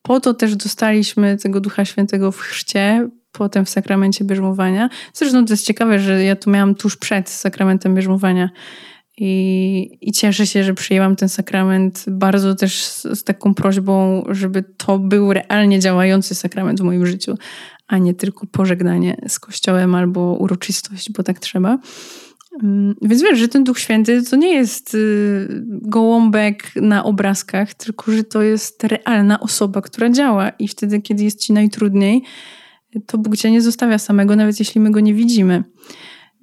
po to też dostaliśmy tego Ducha Świętego w chrzcie, potem w sakramencie bierzmowania. Zresztą to jest ciekawe, że ja to miałam tuż przed sakramentem bierzmowania. I, I cieszę się, że przyjęłam ten sakrament bardzo też z, z, taką prośbą, żeby to był realnie działający sakrament w moim życiu, a nie tylko pożegnanie z Kościołem albo uroczystość, bo tak trzeba. Mm, więc wiesz, że ten Duch Święty to nie jest y, gołąbek na obrazkach, tylko że to jest realna osoba, która działa i wtedy, kiedy jest ci najtrudniej, to Bóg cię nie zostawia samego, nawet jeśli my go nie widzimy.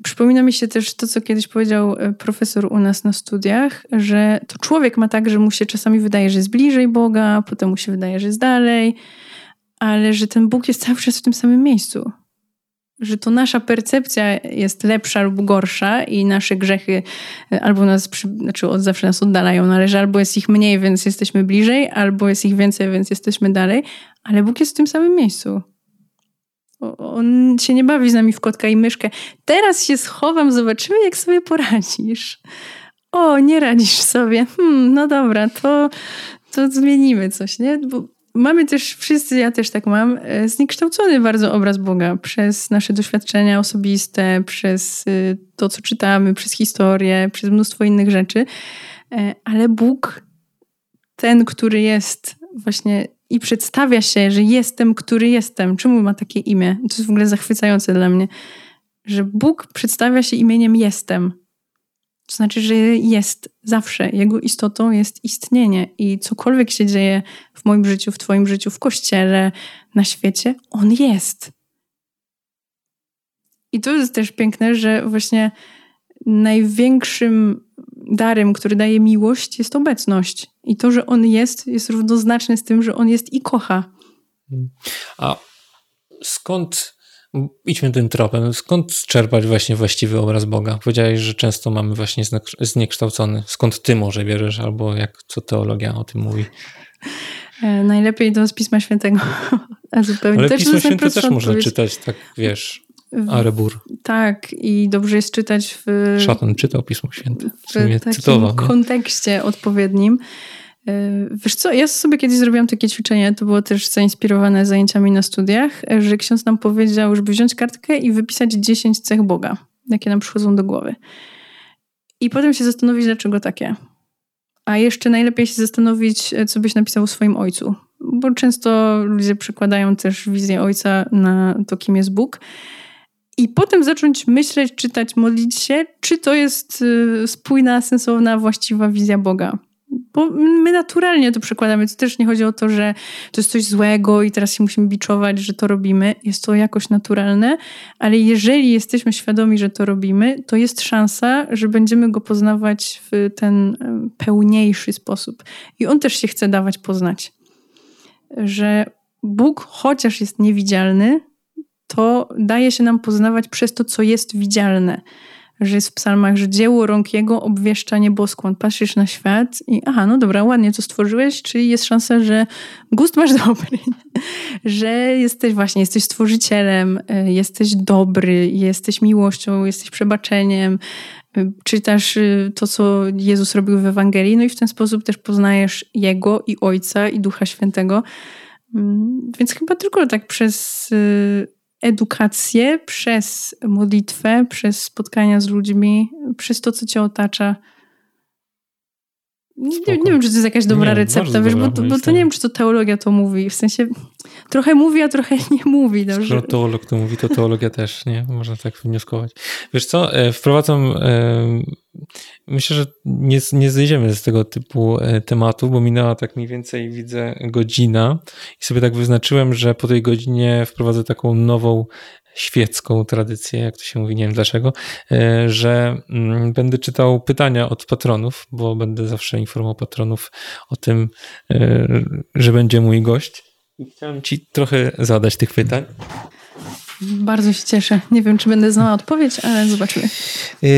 Przypomina mi się też to, co kiedyś powiedział e, profesor u nas na studiach, że to człowiek ma tak, że mu się czasami wydaje, że jest bliżej Boga, potem mu się wydaje, że jest dalej, ale że ten Bóg jest cały czas w tym samym miejscu. Że to nasza percepcja jest lepsza lub gorsza i nasze grzechy e, albo nas, przy, znaczy od zawsze nas oddalają, no ale że albo jest ich mniej, więc jesteśmy bliżej, albo jest ich więcej, więc jesteśmy dalej, ale Bóg jest w tym samym miejscu. On się nie bawi z nami w kotka i myszkę. Teraz się schowam, zobaczymy, jak sobie poradzisz. O, nie radzisz sobie. Hmm, no dobra, to, to zmienimy coś, nie? Bo mamy też wszyscy, ja też tak mam, e, zniekształcony bardzo obraz Boga przez nasze doświadczenia osobiste, przez y, to, co czytamy, przez historię, przez mnóstwo innych rzeczy. E, ale Bóg, ten, który jest właśnie i przedstawia się, że jestem, który jestem. Czemu ma takie imię? To jest w ogóle zachwycające dla mnie, że Bóg przedstawia się imieniem jestem. To znaczy, że jest zawsze. Jego istotą jest istnienie i cokolwiek się dzieje w moim życiu, w Twoim życiu, w kościele, na świecie, on jest. I to jest też piękne, że właśnie największym darem, który daje miłość, jest obecność. I to, że on jest, jest równoznaczne z tym, że on jest i kocha. A skąd, idźmy tym tropem, skąd czerpać właśnie właściwy obraz Boga? Powiedziałeś, że często mamy właśnie zniekształcony. Skąd ty może bierzesz, albo jak co teologia o tym mówi? E, najlepiej to z Pisma Świętego. A zupełnie. Ale Pismo Święte też można czytać, tak wiesz, Arebur. Tak, i dobrze jest czytać w. Szatan czytał Pismo Święte. W, w takim cytował, kontekście odpowiednim. E, wiesz co, ja sobie kiedyś zrobiłam takie ćwiczenie, to było też zainspirowane zajęciami na studiach, że ksiądz nam powiedział, żeby wziąć kartkę i wypisać 10 cech Boga, jakie nam przychodzą do głowy. I potem się zastanowić, dlaczego takie. A jeszcze najlepiej się zastanowić, co byś napisał o swoim ojcu. Bo często ludzie przekładają też wizję ojca na to, kim jest Bóg i potem zacząć myśleć, czytać, modlić się, czy to jest y, spójna, sensowna, właściwa wizja Boga. Bo my naturalnie to przekładamy. To też nie chodzi o to, że to jest coś złego i teraz się musimy biczować, że to robimy. Jest to jakoś naturalne, ale jeżeli jesteśmy świadomi, że to robimy, to jest szansa, że będziemy go poznawać w ten pełniejszy sposób. I on też się chce dawać poznać. Że Bóg, chociaż jest niewidzialny, to daje się nam poznawać przez to, co jest widzialne że jest w psalmach, że dzieło rąk jego obwieszcza nieboskłon. Patrzysz na świat i aha, no dobra, ładnie to stworzyłeś, czyli jest szansa, że gust masz dobry, że jesteś właśnie, jesteś stworzycielem, y, jesteś dobry, jesteś miłością, jesteś przebaczeniem, y, czytasz y, to, co Jezus robił w Ewangelii, no i w ten sposób też poznajesz Jego i Ojca i Ducha Świętego. Mm, więc chyba tylko tak przez edukację przez modlitwę, przez spotkania z ludźmi, przez to, co cię otacza. Nie, nie, wiem, czy to jest jakaś dobra nie, recepta, wiesz, dobra, bo, bo to nie wiem, czy to teologia to mówi. W sensie trochę mówi, a trochę nie mówi. No, Skoro że... teolog to mówi, to teologia też, nie? Można tak wnioskować. Wiesz co, e, wprowadzam, e, myślę, że nie, nie zejdziemy z tego typu e, tematu, bo minęła tak mniej więcej, widzę, godzina i sobie tak wyznaczyłem, że po tej godzinie wprowadzę taką nową świecką tradycję, jak to się mówi, nie wiem dlaczego, że mm, będę czytał pytania od patronów, bo będę zawsze informował patronów o tym, że będzie mój gość. I chciałem Ci trochę zadać tych pytań. Bardzo się cieszę. Nie wiem, czy będę znała odpowiedź, ale zobaczymy. Yy,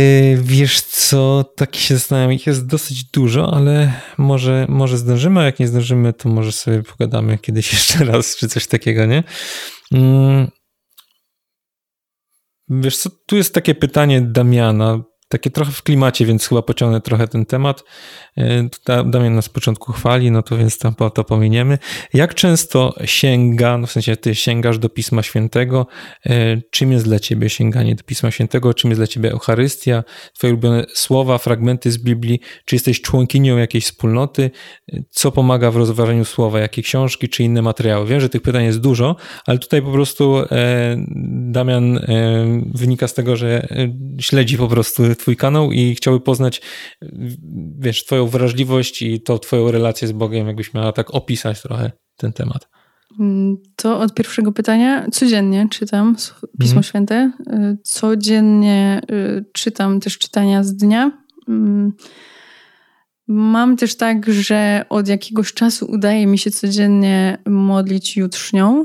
wiesz co, tak się zastanawiam, ich jest dosyć dużo, ale może, może zdążymy, a jak nie zdążymy, to może sobie pogadamy kiedyś jeszcze raz, czy coś takiego, nie? Wiesz co, tu jest takie pytanie Damiana, takie trochę w klimacie, więc chyba pociągnę trochę ten temat. E, Damian nas z początku chwali, no to więc to, to pominiemy. Jak często sięga, no w sensie ty sięgasz do Pisma Świętego? E, czym jest dla ciebie sięganie do Pisma Świętego? Czym jest dla ciebie Eucharystia? Twoje ulubione słowa, fragmenty z Biblii? Czy jesteś członkinią jakiejś wspólnoty? Co pomaga w rozważaniu słowa? Jakie książki czy inne materiały? Wiem, że tych pytań jest dużo, ale tutaj po prostu e, Damian wynika z tego, że śledzi po prostu twój kanał i chciałby poznać, wiesz, twoją wrażliwość i to twoją relację z Bogiem, jakbyś miała tak opisać trochę ten temat. Mm, to od pierwszego pytania. Codziennie czytam Pismo mhm. Święte. Y, codziennie y, czytam też czytania z dnia. Mm, mam też tak, że od jakiegoś czasu udaje mi się codziennie modlić jutrznią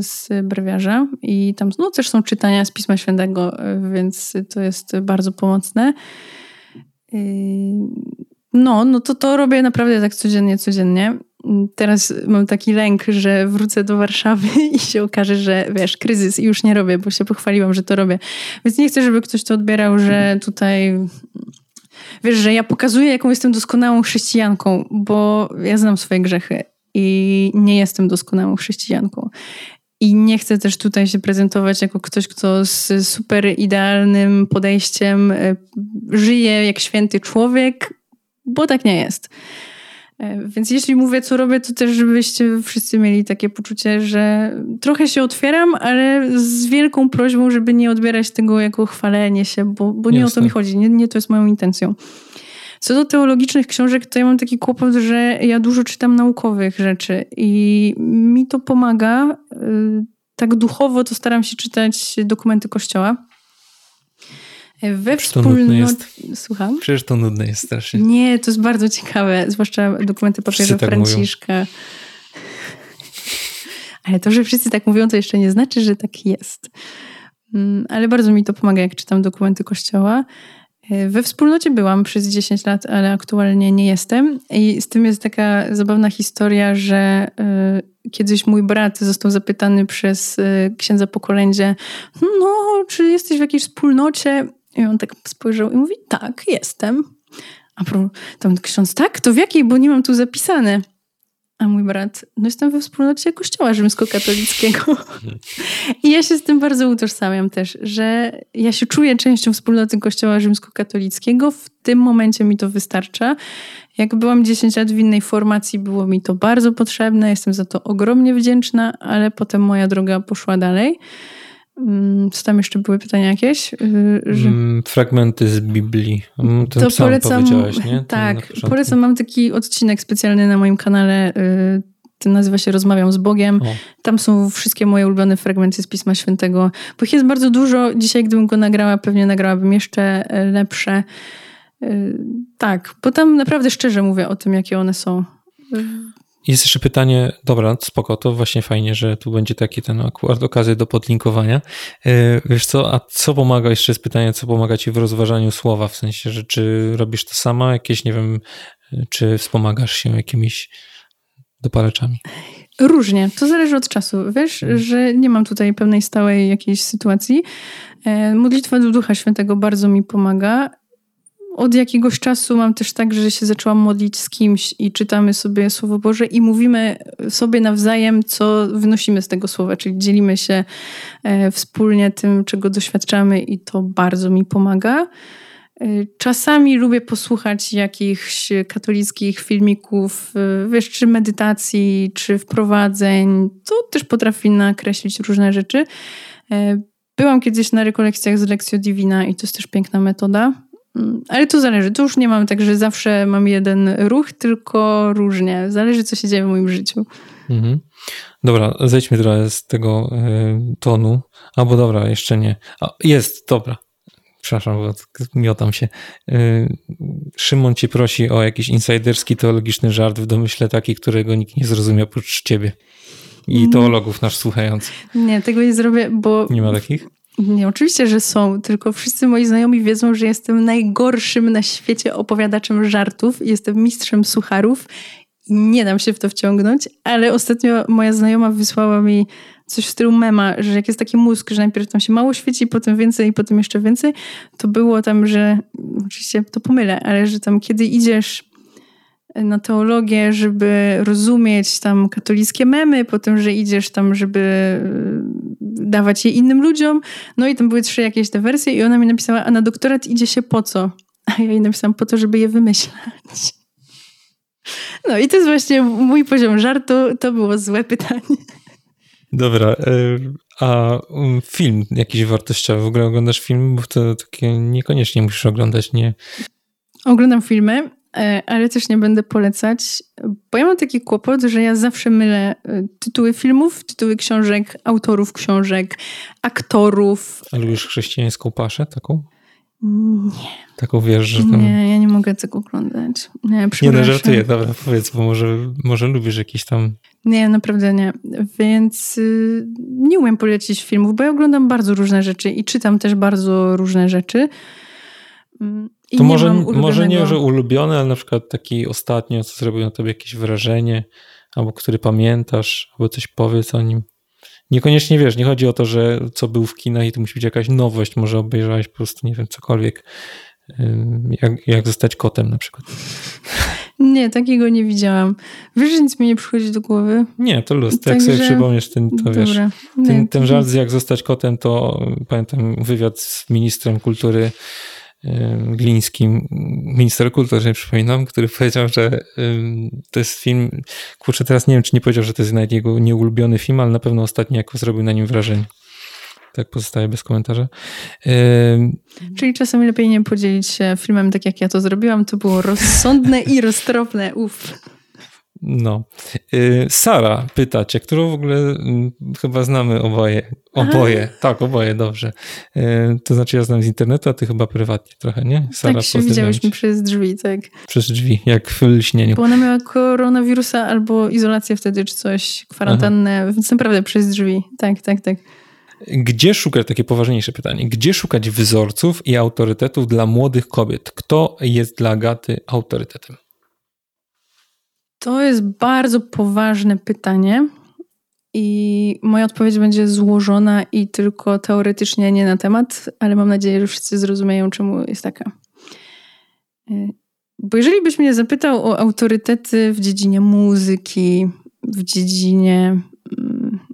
z brewiarza i tam no, też są czytania z Pisma Świętego, więc to jest bardzo pomocne. No, no to to robię naprawdę tak codziennie, codziennie. Teraz mam taki lęk, że wrócę do Warszawy i się okaże, że wiesz, kryzys i już nie robię, bo się pochwaliłam, że to robię. Więc nie chcę, żeby ktoś to odbierał, że tutaj wiesz, że ja pokazuję, jaką jestem doskonałą chrześcijanką, bo ja znam swoje grzechy i nie jestem doskonałą chrześcijanką. I nie chcę też tutaj się prezentować jako ktoś, kto z super idealnym podejściem e, żyje jak święty człowiek, bo tak nie jest. E, więc jeśli mówię, co robię, to też, żebyście wszyscy mieli takie poczucie, że trochę się otwieram, ale z wielką prośbą, żeby nie odbierać tego jako chwalenie się, bo, bo nie Jasne. o to mi chodzi. Nie, nie to jest moją intencją. Co do teologicznych książek, to ja mam taki kłopot, że ja dużo czytam naukowych rzeczy i mi to pomaga. Y, tak duchowo to staram się czytać dokumenty Kościoła. We wspólnocie. Słucham? Przecież to nudne jest strasznie. Nie, to jest bardzo ciekawe, zwłaszcza dokumenty papieża tak Franciszka. Mówią. Ale to, że wszyscy tak mówią, to jeszcze nie znaczy, że tak jest. Mm, ale bardzo mi to pomaga, jak czytam dokumenty Kościoła. E, we wspólnocie byłam przez 10 lat, ale aktualnie nie jestem. I z tym jest taka zabawna historia, że y, kiedyś mój brat został zapytany przez y, księdza po kolędzie, no, czy jesteś w jakiejś wspólnocie? I on tak spojrzał i mówi, tak, jestem. A tam ksiądz, tak? To w jakiej? Bo nie mam tu zapisane. A mój brat, no jestem we wspólnocie kościoła rzymskokatolickiego. I ja się z tym bardzo utożsamiam też, że ja się czuję częścią wspólnoty kościoła rzymskokatolickiego. W tym momencie mi to wystarcza. Jak byłam 10 lat w innej formacji, było mi to bardzo potrzebne. Jestem za to ogromnie wdzięczna, ale potem moja droga poszła dalej. Mm, co tam jeszcze były pytania jakieś? Y, że... Mm, fragmenty z Biblii. Mm, ten to polecam, nie? tak, polecam. Mam taki odcinek specjalny na moim kanale. Y, ten nazywa się Rozmawiam z Bogiem. O. Tam są wszystkie moje ulubione fragmenty z Pisma Świętego. Bo ich jest bardzo dużo. Dzisiaj, gdybym go nagrała, pewnie nagrałabym jeszcze e, lepsze. Y, tak, bo tam naprawdę szczerze mówię o tym, jakie one są. Jest jeszcze pytanie, dobra, spoko, to właśnie fajnie, że tu będzie taki ten akurat okazja do podlinkowania. E, wiesz co, a co pomaga, jeszcze jest pytanie, co pomaga ci w rozważaniu słowa, w sensie, że czy robisz to sama, jakieś, nie wiem, czy wspomagasz się jakimiś dopalaczami? Różnie, to zależy od czasu. Wiesz, hmm. że nie mam tutaj pewnej stałej jakiejś sytuacji. E, modlitwa do Ducha Świętego bardzo mi pomaga od jakiegoś czasu mam też tak, że się zaczęłam modlić z kimś i czytamy sobie Słowo Boże i mówimy sobie nawzajem, co wynosimy z tego słowa, czyli dzielimy się e, wspólnie tym, czego doświadczamy i to bardzo mi pomaga. E, czasami lubię posłuchać jakichś katolickich filmików, e, wiesz, czy medytacji, czy wprowadzeń. To też potrafi nakreślić różne rzeczy. Byłam kiedyś na rekolekcjach z Lekcjo Divina i to jest też piękna metoda. Mm, ale to zależy. Tu już nie mam tak, że zawsze mam jeden ruch, tylko różnie. Zależy, co się dzieje w moim życiu. Mhm. Dobra, zejdźmy trochę z tego y, tonu. Albo dobra, jeszcze nie. A, jest, dobra. Przepraszam, bo miotam się. Y, Szymon cię prosi o jakiś insiderski teologiczny żart w domyśle taki, którego nikt nie zrozumiał oprócz ciebie i mm. teologów nasz słuchający. Nie, tego nie zrobię, bo... Nie ma takich? Nie, oczywiście, że są, tylko wszyscy moi znajomi wiedzą, że jestem najgorszym na świecie opowiadaczem żartów, jestem mistrzem sucharów i nie dam się w to wciągnąć, ale ostatnio moja znajoma wysłała mi coś w stylu mema, że jak jest taki mózg, że najpierw tam się mało świeci, potem więcej i potem jeszcze więcej, to było tam, że oczywiście to pomylę, ale że tam kiedy idziesz na teologię, żeby rozumieć tam katolickie memy, potem, że idziesz tam, żeby dawać je innym ludziom. No i tam były trzy jakieś te wersje i ona mi napisała, a na doktorat idzie się po co? A ja jej napisałam po to, żeby je wymyślać. No i to jest właśnie mój poziom żartu. To było złe pytanie. Dobra, e, a um, film jakiś wartościowy, w ogóle oglądasz film? Bo to takie niekoniecznie musisz oglądać, nie? Oglądam filmy. E, ale też nie będę polecać, bo ja mam taki kłopot, że ja zawsze mylę e, tytuły filmów, tytuły książek, autorów książek, aktorów. A lubisz chrześcijańską paszę taką? Nie. Taką wiesz, że tam... Nie, ja nie mogę tego oglądać. Nie, nie no żartuję, dobra, powiedz, bo może, może lubisz jakiś tam... Nie, naprawdę nie. Więc y, nie umiem polecić filmów, bo ja oglądam bardzo różne rzeczy i czytam też bardzo różne rzeczy. I to nie może, może nie, że ulubiony, ale na przykład taki ostatnio, co zrobił na tobie jakieś wrażenie, albo który pamiętasz, albo coś powiedz o nim. Niekoniecznie wiesz, nie chodzi o to, że co był w kinach i to musi być jakaś nowość, może obejrzałeś po prostu, nie wiem, cokolwiek. Jak, jak zostać kotem na przykład. Nie, takiego nie widziałam. Wiesz, nic mi nie przychodzi do głowy? Nie, to luz. Tak jak sobie przypomniesz, ten, to Dobra. wiesz, ten, ten żart z jak zostać kotem, to pamiętam wywiad z ministrem kultury Glińskim, minister kultury, przypominam, który powiedział, że to jest film, kurczę, teraz nie wiem, czy nie powiedział, że to jest nawet jego nieulubiony film, ale na pewno ostatni jako zrobił na nim wrażenie. Tak pozostaje bez komentarza. Czyli czasem lepiej nie podzielić się filmem tak, jak ja to zrobiłam. To było rozsądne i roztropne. Uff. No. Y, Sara pyta cię, którą w ogóle mm, chyba znamy oboje. Oboje, Aha. tak, oboje, dobrze. Y, to znaczy ja znam z internetu, a ty chyba prywatnie trochę, nie? Sara, tak się widziałyśmy przez drzwi, tak. Przez drzwi, jak w lśnieniu. Bo ona miała koronawirusa albo izolację wtedy, czy coś, kwarantannę, Aha. więc naprawdę przez drzwi. Tak, tak, tak. Gdzie szukać, takie poważniejsze pytanie, gdzie szukać wzorców i autorytetów dla młodych kobiet? Kto jest dla Agaty autorytetem? To jest bardzo poważne pytanie. I moja odpowiedź będzie złożona i tylko teoretycznie nie na temat, ale mam nadzieję, że wszyscy zrozumieją, czemu jest taka. E, bo jeżeli byś mnie zapytał o autorytety w dziedzinie muzyki, w dziedzinie,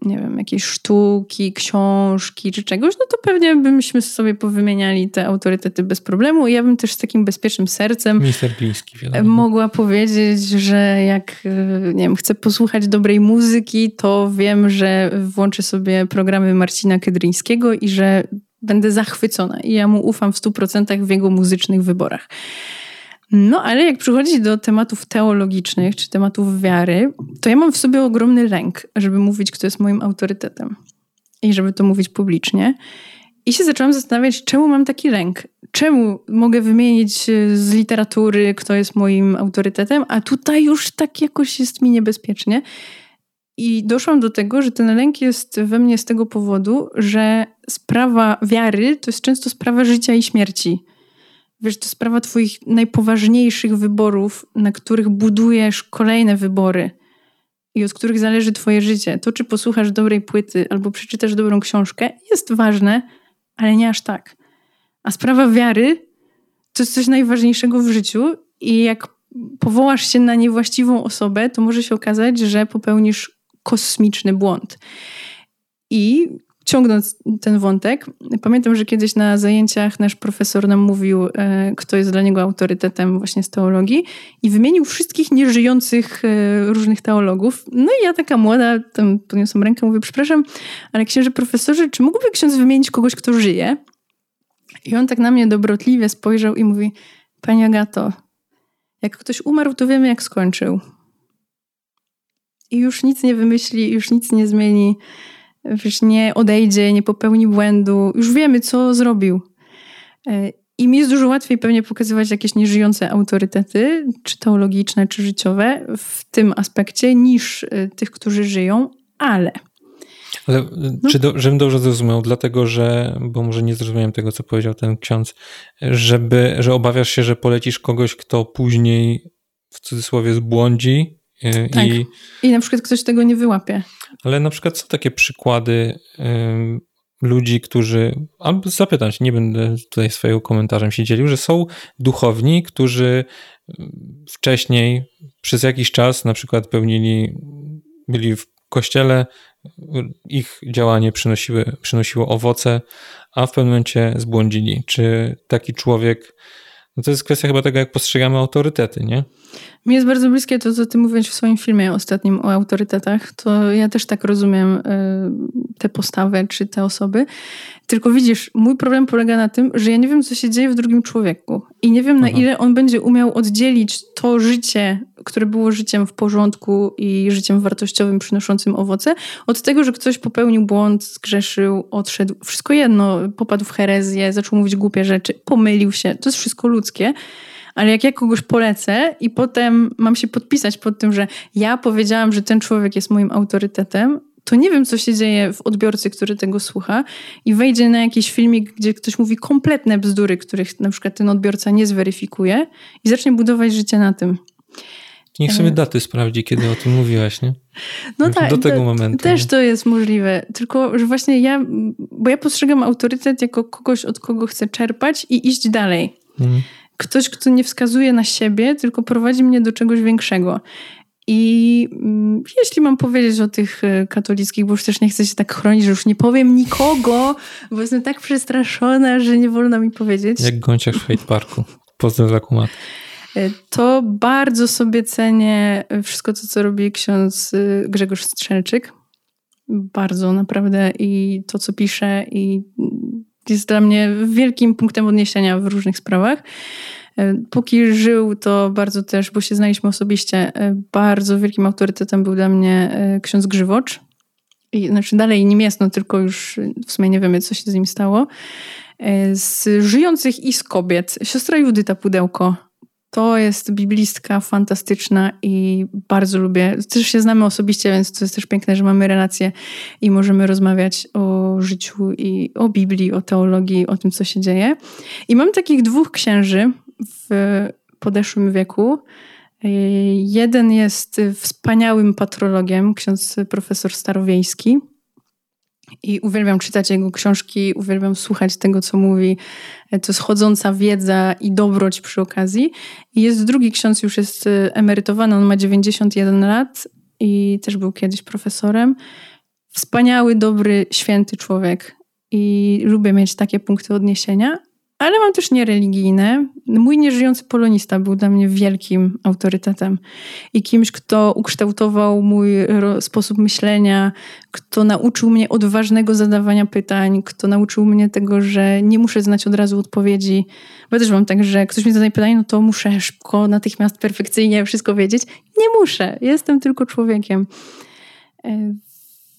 nie wiem, jakiejś sztuki, książki czy czegoś, no to pewnie byśmy sobie powymieniali te autorytety bez problemu. I ja bym też z takim bezpiecznym sercem Gliński, wiadomo. mogła powiedzieć, że jak nie wiem, chcę posłuchać dobrej muzyki, to wiem, że włączę sobie programy Marcina Kedryńskiego i że będę zachwycona. I ja mu ufam w 100% w jego muzycznych wyborach. No, ale jak przychodzi do tematów teologicznych czy tematów wiary, to ja mam w sobie ogromny lęk, żeby mówić, kto jest moim autorytetem i żeby to mówić publicznie. I się zaczęłam zastanawiać, czemu mam taki lęk. Czemu mogę wymienić e, z literatury, kto jest moim autorytetem, a tutaj już tak jakoś jest mi niebezpiecznie. I doszłam do tego, że ten lęk jest we mnie z tego powodu, że sprawa wiary to jest często sprawa życia i śmierci. Wiesz, to sprawa Twoich najpoważniejszych wyborów, na których budujesz kolejne wybory i od których zależy Twoje życie. To, czy posłuchasz dobrej płyty albo przeczytasz dobrą książkę, jest ważne, ale nie aż tak. A sprawa wiary to jest coś najważniejszego w życiu i jak powołasz się na niewłaściwą osobę, to może się okazać, że popełnisz kosmiczny błąd. I ciągnąc ten wątek, pamiętam, że kiedyś na zajęciach nasz profesor nam mówił, e, kto jest dla niego autorytetem właśnie z teologii i wymienił wszystkich nieżyjących e, różnych teologów. No i ja taka młoda, tam podniosłam rękę, mówię, przepraszam, ale księże profesorze, czy mógłby ksiądz wymienić kogoś, kto żyje? I on tak na mnie dobrotliwie spojrzał i mówi, Pani Agato, jak ktoś umarł, to wiemy, jak skończył. I już nic nie wymyśli, już nic nie zmieni wiesz, nie odejdzie, nie popełni błędu. Już wiemy, co zrobił. E, I mi jest dużo łatwiej pewnie pokazywać jakieś nieżyjące autorytety, czy teologiczne, czy życiowe w tym aspekcie, niż e, tych, którzy żyją, ale. Ale no. czy do, żebym dobrze zrozumiał, dlatego że, bo może nie zrozumiałem tego, co powiedział ten ksiądz, żeby, że obawiasz się, że polecisz kogoś, kto później w cudzysłowie zbłądzi e, tak. i... I na przykład ktoś tego nie wyłapie. Ale na przykład są takie przykłady ludzi, którzy, albo zapytać, nie będę tutaj swojego komentarzem się dzielił, że są duchowni, którzy wcześniej przez jakiś czas na przykład pełnili, byli w kościele, ich działanie przynosiły, przynosiło owoce, a w pewnym momencie zbłądzili. Czy taki człowiek, no to jest kwestia chyba tego, jak postrzegamy autorytety, nie? Mi jest bardzo bliskie to, co ty mówiłeś w swoim filmie ostatnim o autorytetach. To ja też tak rozumiem y, tę postawę czy te osoby. Tylko widzisz, mój problem polega na tym, że ja nie wiem, co się dzieje w drugim człowieku. I nie wiem, na Aha. ile on będzie umiał oddzielić to życie, które było życiem w porządku i życiem wartościowym, przynoszącym owoce, od tego, że ktoś popełnił błąd, zgrzeszył, odszedł. Wszystko jedno, popadł w herezję, zaczął mówić głupie rzeczy, pomylił się. To jest wszystko ludzkie. Ale jak ja kogoś polecę i potem mam się podpisać pod tym, że ja powiedziałam, że ten człowiek jest moim autorytetem, to nie wiem, co się dzieje w odbiorcy, który tego słucha i wejdzie na jakiś filmik, gdzie ktoś mówi kompletne bzdury, których na przykład ten odbiorca nie zweryfikuje i zacznie budować życie na tym. Niech sobie daty sprawdzi, kiedy o tym mówiłaś, nie? No tak. Do tego momentu. Też to jest możliwe. Tylko, że właśnie ja, bo ja postrzegam autorytet jako kogoś, od kogo chcę czerpać i iść dalej. Mhm ktoś, kto nie wskazuje na siebie, tylko prowadzi mnie do czegoś większego. I mm, jeśli mam powiedzieć o tych e, katolickich, bo już też nie chcę się tak chronić, że już nie powiem nikogo, bo jestem tak przestraszona, że nie wolno mi powiedzieć. Jak gąciarz w Hate Parku. Pozdrow kumat. To bardzo sobie cenię wszystko to, co robi ksiądz e, Grzegorz Strzelczyk. Bardzo naprawdę i to, co pisze i jest dla mnie wielkim punktem odniesienia w różnych sprawach. E, póki żył, to bardzo też, bo się znaliśmy osobiście, e, bardzo wielkim autorytetem był dla mnie e, ksiądz Grzywocz. I, znaczy dalej nim jest, no tylko już w sumie nie wiemy, co się z nim stało. Z żyjących i z kobiet. Siostra Judyta Pudełko to jest biblistka fantastyczna i bardzo lubię. Też się znamy osobiście, więc to jest też piękne, że mamy relacje i możemy rozmawiać o życiu i o Biblii, o teologii, o tym, co się dzieje. I mam takich dwóch księży w podeszłym wieku. Jeden jest wspaniałym patrologiem, ksiądz profesor Starowiejski i uwielbiam czytać jego książki, uwielbiam słuchać tego, co mówi. To jest chodząca wiedza i dobroć przy okazji. I jest drugi ksiądz, już jest e, emerytowany, on ma 91 lat i też był kiedyś profesorem. wspaniały, dobry, święty człowiek i lubię mieć takie punkty odniesienia, ale mam też niereligijne. Mój nieżyjący polonista był dla mnie wielkim autorytetem i kimś, kto ukształtował mój sposób myślenia, kto nauczył mnie odważnego zadawania pytań, kto nauczył mnie tego, że nie muszę znać od razu odpowiedzi. Bo ja też mam tak, że ktoś mi zadaje pytanie, no to muszę szybko, natychmiast, perfekcyjnie wszystko wiedzieć. Nie muszę, jestem tylko człowiekiem.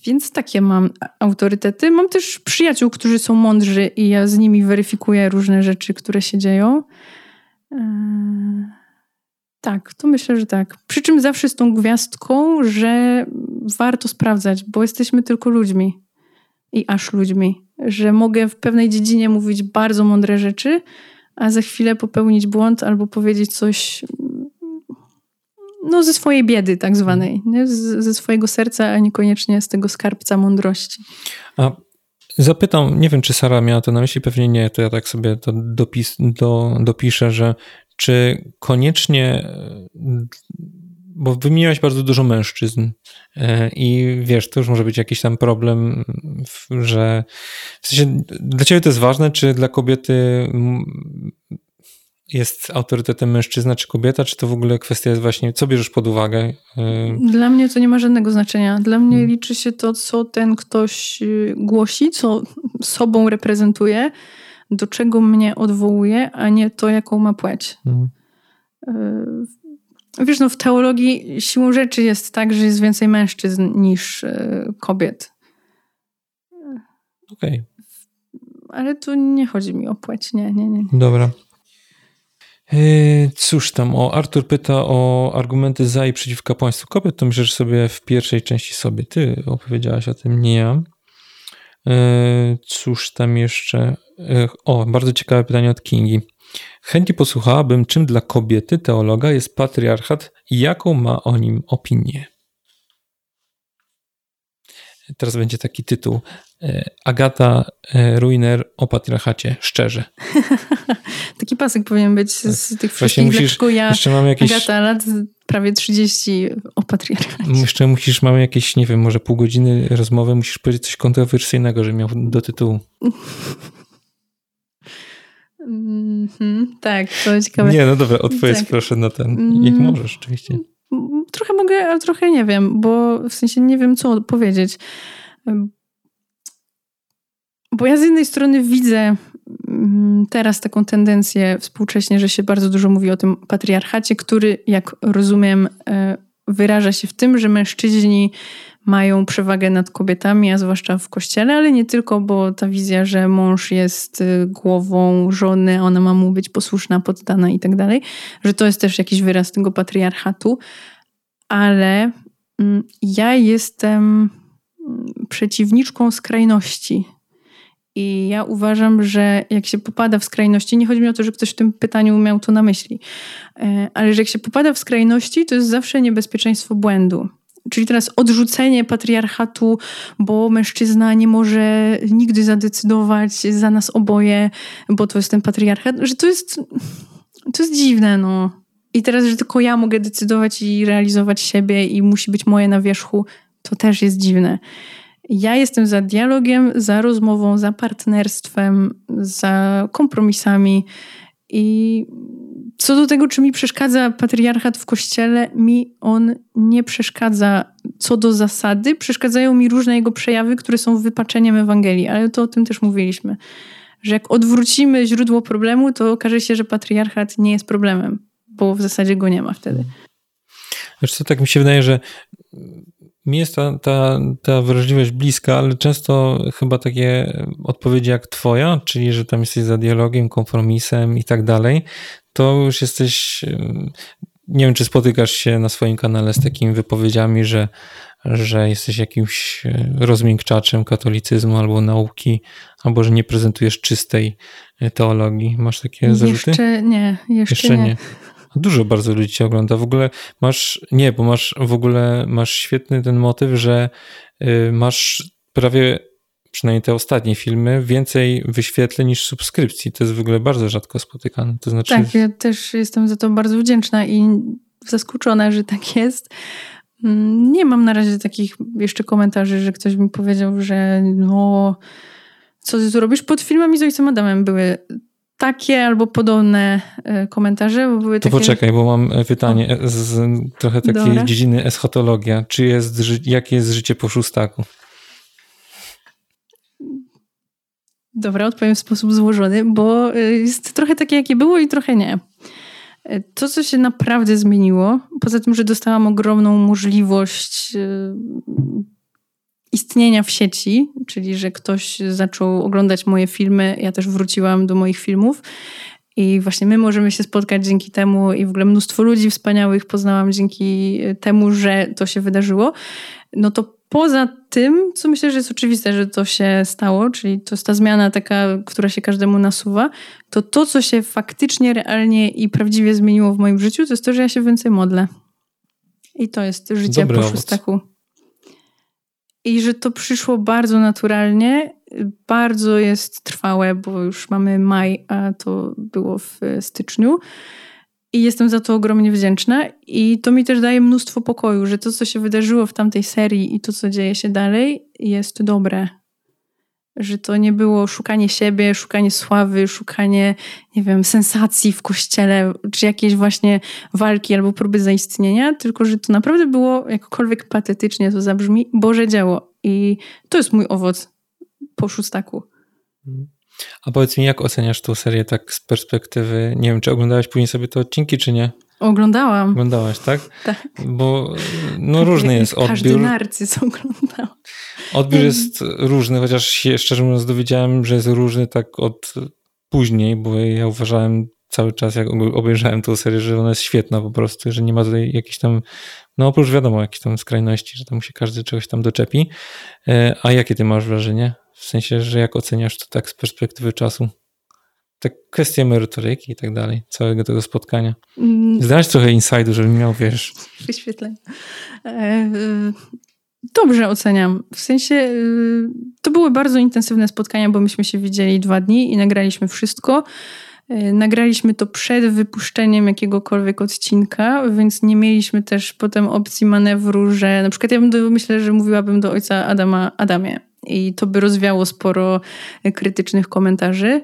E, więc takie mam autorytety. Mam też przyjaciół, którzy są mądrzy i ja z nimi weryfikuję różne rzeczy, które się dzieją. Eee, tak, to myślę, że tak. Przy czym zawsze z tą gwiazdką, że warto sprawdzać, bo jesteśmy tylko ludźmi i aż ludźmi. Że mogę w pewnej dziedzinie mówić bardzo mądre rzeczy, a za chwilę popełnić błąd albo powiedzieć coś no, ze swojej biedy tak zwanej, nie? Z, ze swojego serca, a niekoniecznie z tego skarbca mądrości. A zapytam, nie wiem, czy Sara miała to na myśli, pewnie nie, to ja tak sobie to dopis, do, dopiszę, że czy koniecznie, bo wymieniłaś bardzo dużo mężczyzn e, i wiesz, to już może być jakiś tam problem, że w sensie dla ciebie to jest ważne, czy dla kobiety jest autorytetem mężczyzna czy kobieta, czy to w ogóle kwestia jest właśnie, co bierzesz pod uwagę? Dla mnie to nie ma żadnego znaczenia. Dla mnie hmm. liczy się to, co ten ktoś y, głosi, co sobą reprezentuje, do czego mnie odwołuje, a nie to, jaką ma płeć. Hmm. Wiesz, no w teologii siłą rzeczy jest tak, że jest więcej mężczyzn niż y, kobiet. Okej. Okay. Ale tu nie chodzi mi o płeć, nie, nie, nie. Dobra. Yy, cóż tam, o Artur pyta o argumenty za i przeciw kapłaństwu kobiet, to myślę, że sobie w pierwszej części sobie ty opowiedziałaś o tym, nie ja. Yy, cóż tam jeszcze? Yy, o, bardzo ciekawe pytanie od Kingi. Chętnie posłuchałabym, czym dla kobiety teologa jest patriarchat i jaką ma o nim opinię. Teraz będzie taki tytuł. E, Agata e, Ruiner o patriarchacie, szczerze. taki pasek powinien być z tak. tych wszystkich, musisz, ja, jeszcze mam jakieś... Agata, lat prawie 30 o patriarchacie. Jeszcze musisz, mamy jakieś, nie wiem, może pół godziny rozmowy, musisz powiedzieć coś kontrowersyjnego, że miał do tytułu. Mm -hmm, tak, to ciekawe. Nie, no dobra, odpowiedz tak. proszę na ten, jak mm. możesz oczywiście. Trochę mogę, ale trochę nie wiem, bo w sensie nie wiem, co powiedzieć. Bo ja z jednej strony widzę mm, teraz taką tendencję współcześnie, że się bardzo dużo mówi o tym patriarchacie, który, jak rozumiem, e, wyraża się w tym, że mężczyźni mają przewagę nad kobietami, a zwłaszcza w kościele, ale nie tylko, bo ta wizja, że mąż jest e, głową żony, ona ma mu być posłuszna, poddana i tak dalej, że to jest też jakiś wyraz tego patriarchatu, ale mm, ja jestem mm, przeciwniczką skrajności. I ja uważam, że jak się popada w skrajności, nie chodzi mi o to, że ktoś w tym pytaniu miał to na myśli, e, ale że jak się popada w skrajności, to jest zawsze niebezpieczeństwo błędu. Czyli teraz odrzucenie patriarchatu, bo mężczyzna nie może nigdy zadecydować za nas oboje, bo to jest ten patriarchat, że to jest, to jest dziwne, no. I teraz, że tylko ja mogę decydować i realizować siebie i musi być moje na wierzchu, to też jest dziwne. Ja jestem za dialogiem, za rozmową, za partnerstwem, za kompromisami. I co do tego, czy mi przeszkadza patriarchat w kościele, mi on nie przeszkadza co do zasady. Przeszkadzają mi różne jego przejawy, które są wypaczeniem Ewangelii, ale to o tym też mówiliśmy. Że jak odwrócimy źródło problemu, to okaże się, że patriarchat nie jest problemem bo w zasadzie go nie ma wtedy. Wiesz co, tak mi się wydaje, że mi jest ta, ta, ta wrażliwość bliska, ale często chyba takie odpowiedzi jak twoja, czyli że tam jesteś za dialogiem, kompromisem i tak dalej, to już jesteś, nie wiem czy spotykasz się na swoim kanale z takimi wypowiedziami, że, że jesteś jakimś rozmiękczaczem katolicyzmu albo nauki, albo że nie prezentujesz czystej teologii. Masz takie zarzuty? Jeszcze nie, jeszcze, jeszcze nie. nie. Dużo bardzo ludzi cię ogląda. W ogóle masz, nie, bo masz w ogóle, masz świetny ten motyw, że y, masz prawie, przynajmniej te ostatnie filmy, więcej wyświetleń niż subskrypcji. To jest w ogóle bardzo rzadko spotykane. To znaczy... Tak, ja też jestem za to bardzo wdzięczna i zaskoczona, że tak jest. Mm, nie mam na razie takich jeszcze komentarzy, że ktoś mi powiedział, że no, co ty tu robisz? Pod filmami z ojcem Adamem były takie albo podobne e, komentarze. Bo były to takie... poczekaj, bo mam e, pytanie o. z trochę takiej Dobra. dziedziny eschatologia. Czy jest, jakie jest życie po szóstaku? Dobra, odpowiem w sposób złożony, bo e, jest trochę takie, jakie było i trochę nie. To, co się naprawdę zmieniło, poza tym, że dostałam ogromną możliwość istnienia w sieci, czyli że ktoś zaczął oglądać moje filmy, ja też wróciłam do moich filmów. I właśnie my możemy się spotkać dzięki temu, i w ogóle mnóstwo ludzi wspaniałych poznałam dzięki temu, że to się wydarzyło. No to poza tym, co myślę, że jest oczywiste, że to się stało, czyli to jest ta zmiana taka, która się każdemu nasuwa, to to, co się faktycznie, realnie i prawdziwie zmieniło w moim życiu, to jest to, że ja się więcej modlę. I to jest życie Dobry po szóstaku i że to przyszło bardzo naturalnie, bardzo jest trwałe, bo już mamy maj, a to było w styczniu. I jestem za to ogromnie wdzięczna. I to mi też daje mnóstwo pokoju, że to, co się wydarzyło w tamtej serii i to, co dzieje się dalej, jest dobre że to nie było szukanie siebie, szukanie sławy, szukanie, nie wiem, sensacji w kościele, czy jakiejś właśnie walki albo próby zaistnienia, tylko że to naprawdę było, jakkolwiek patetycznie to zabrzmi, Boże dzieło. I to jest mój owoc po szóstaku. A powiedz mi, jak oceniasz tą serię tak z perspektywy, nie wiem, czy oglądałeś później sobie te odcinki, czy nie? Oglądałam. Oglądałaś, tak? Tak. Bo no różny jest odbiór. Każdy narcyz oglądał. Odbiór jest różny, chociaż się szczerze mówiąc dowiedziałem, że jest różny tak od później, bo ja uważałem cały czas, jak obejrzałem tę serię, że ona jest świetna po prostu, że nie ma tutaj jakichś tam, no oprócz wiadomo, jakichś tam skrajności, że tam się każdy czegoś tam doczepi. E, a jakie ty masz wrażenie? W sensie, że jak oceniasz to tak z perspektywy czasu? Tak kwestie merytoryki i tak dalej, całego tego spotkania. Mm. Zdać trochę insidu, żebym miał, wiesz... Wyświetleń. E, e, dobrze oceniam. W sensie e, to były bardzo intensywne spotkania, bo myśmy się widzieli dwa dni i nagraliśmy wszystko. Nagraliśmy to przed wypuszczeniem jakiegokolwiek odcinka, więc nie mieliśmy też potem opcji manewru, że na przykład ja bym do, myślę, że mówiłabym do ojca Adama Adamie i to by rozwiało sporo krytycznych komentarzy.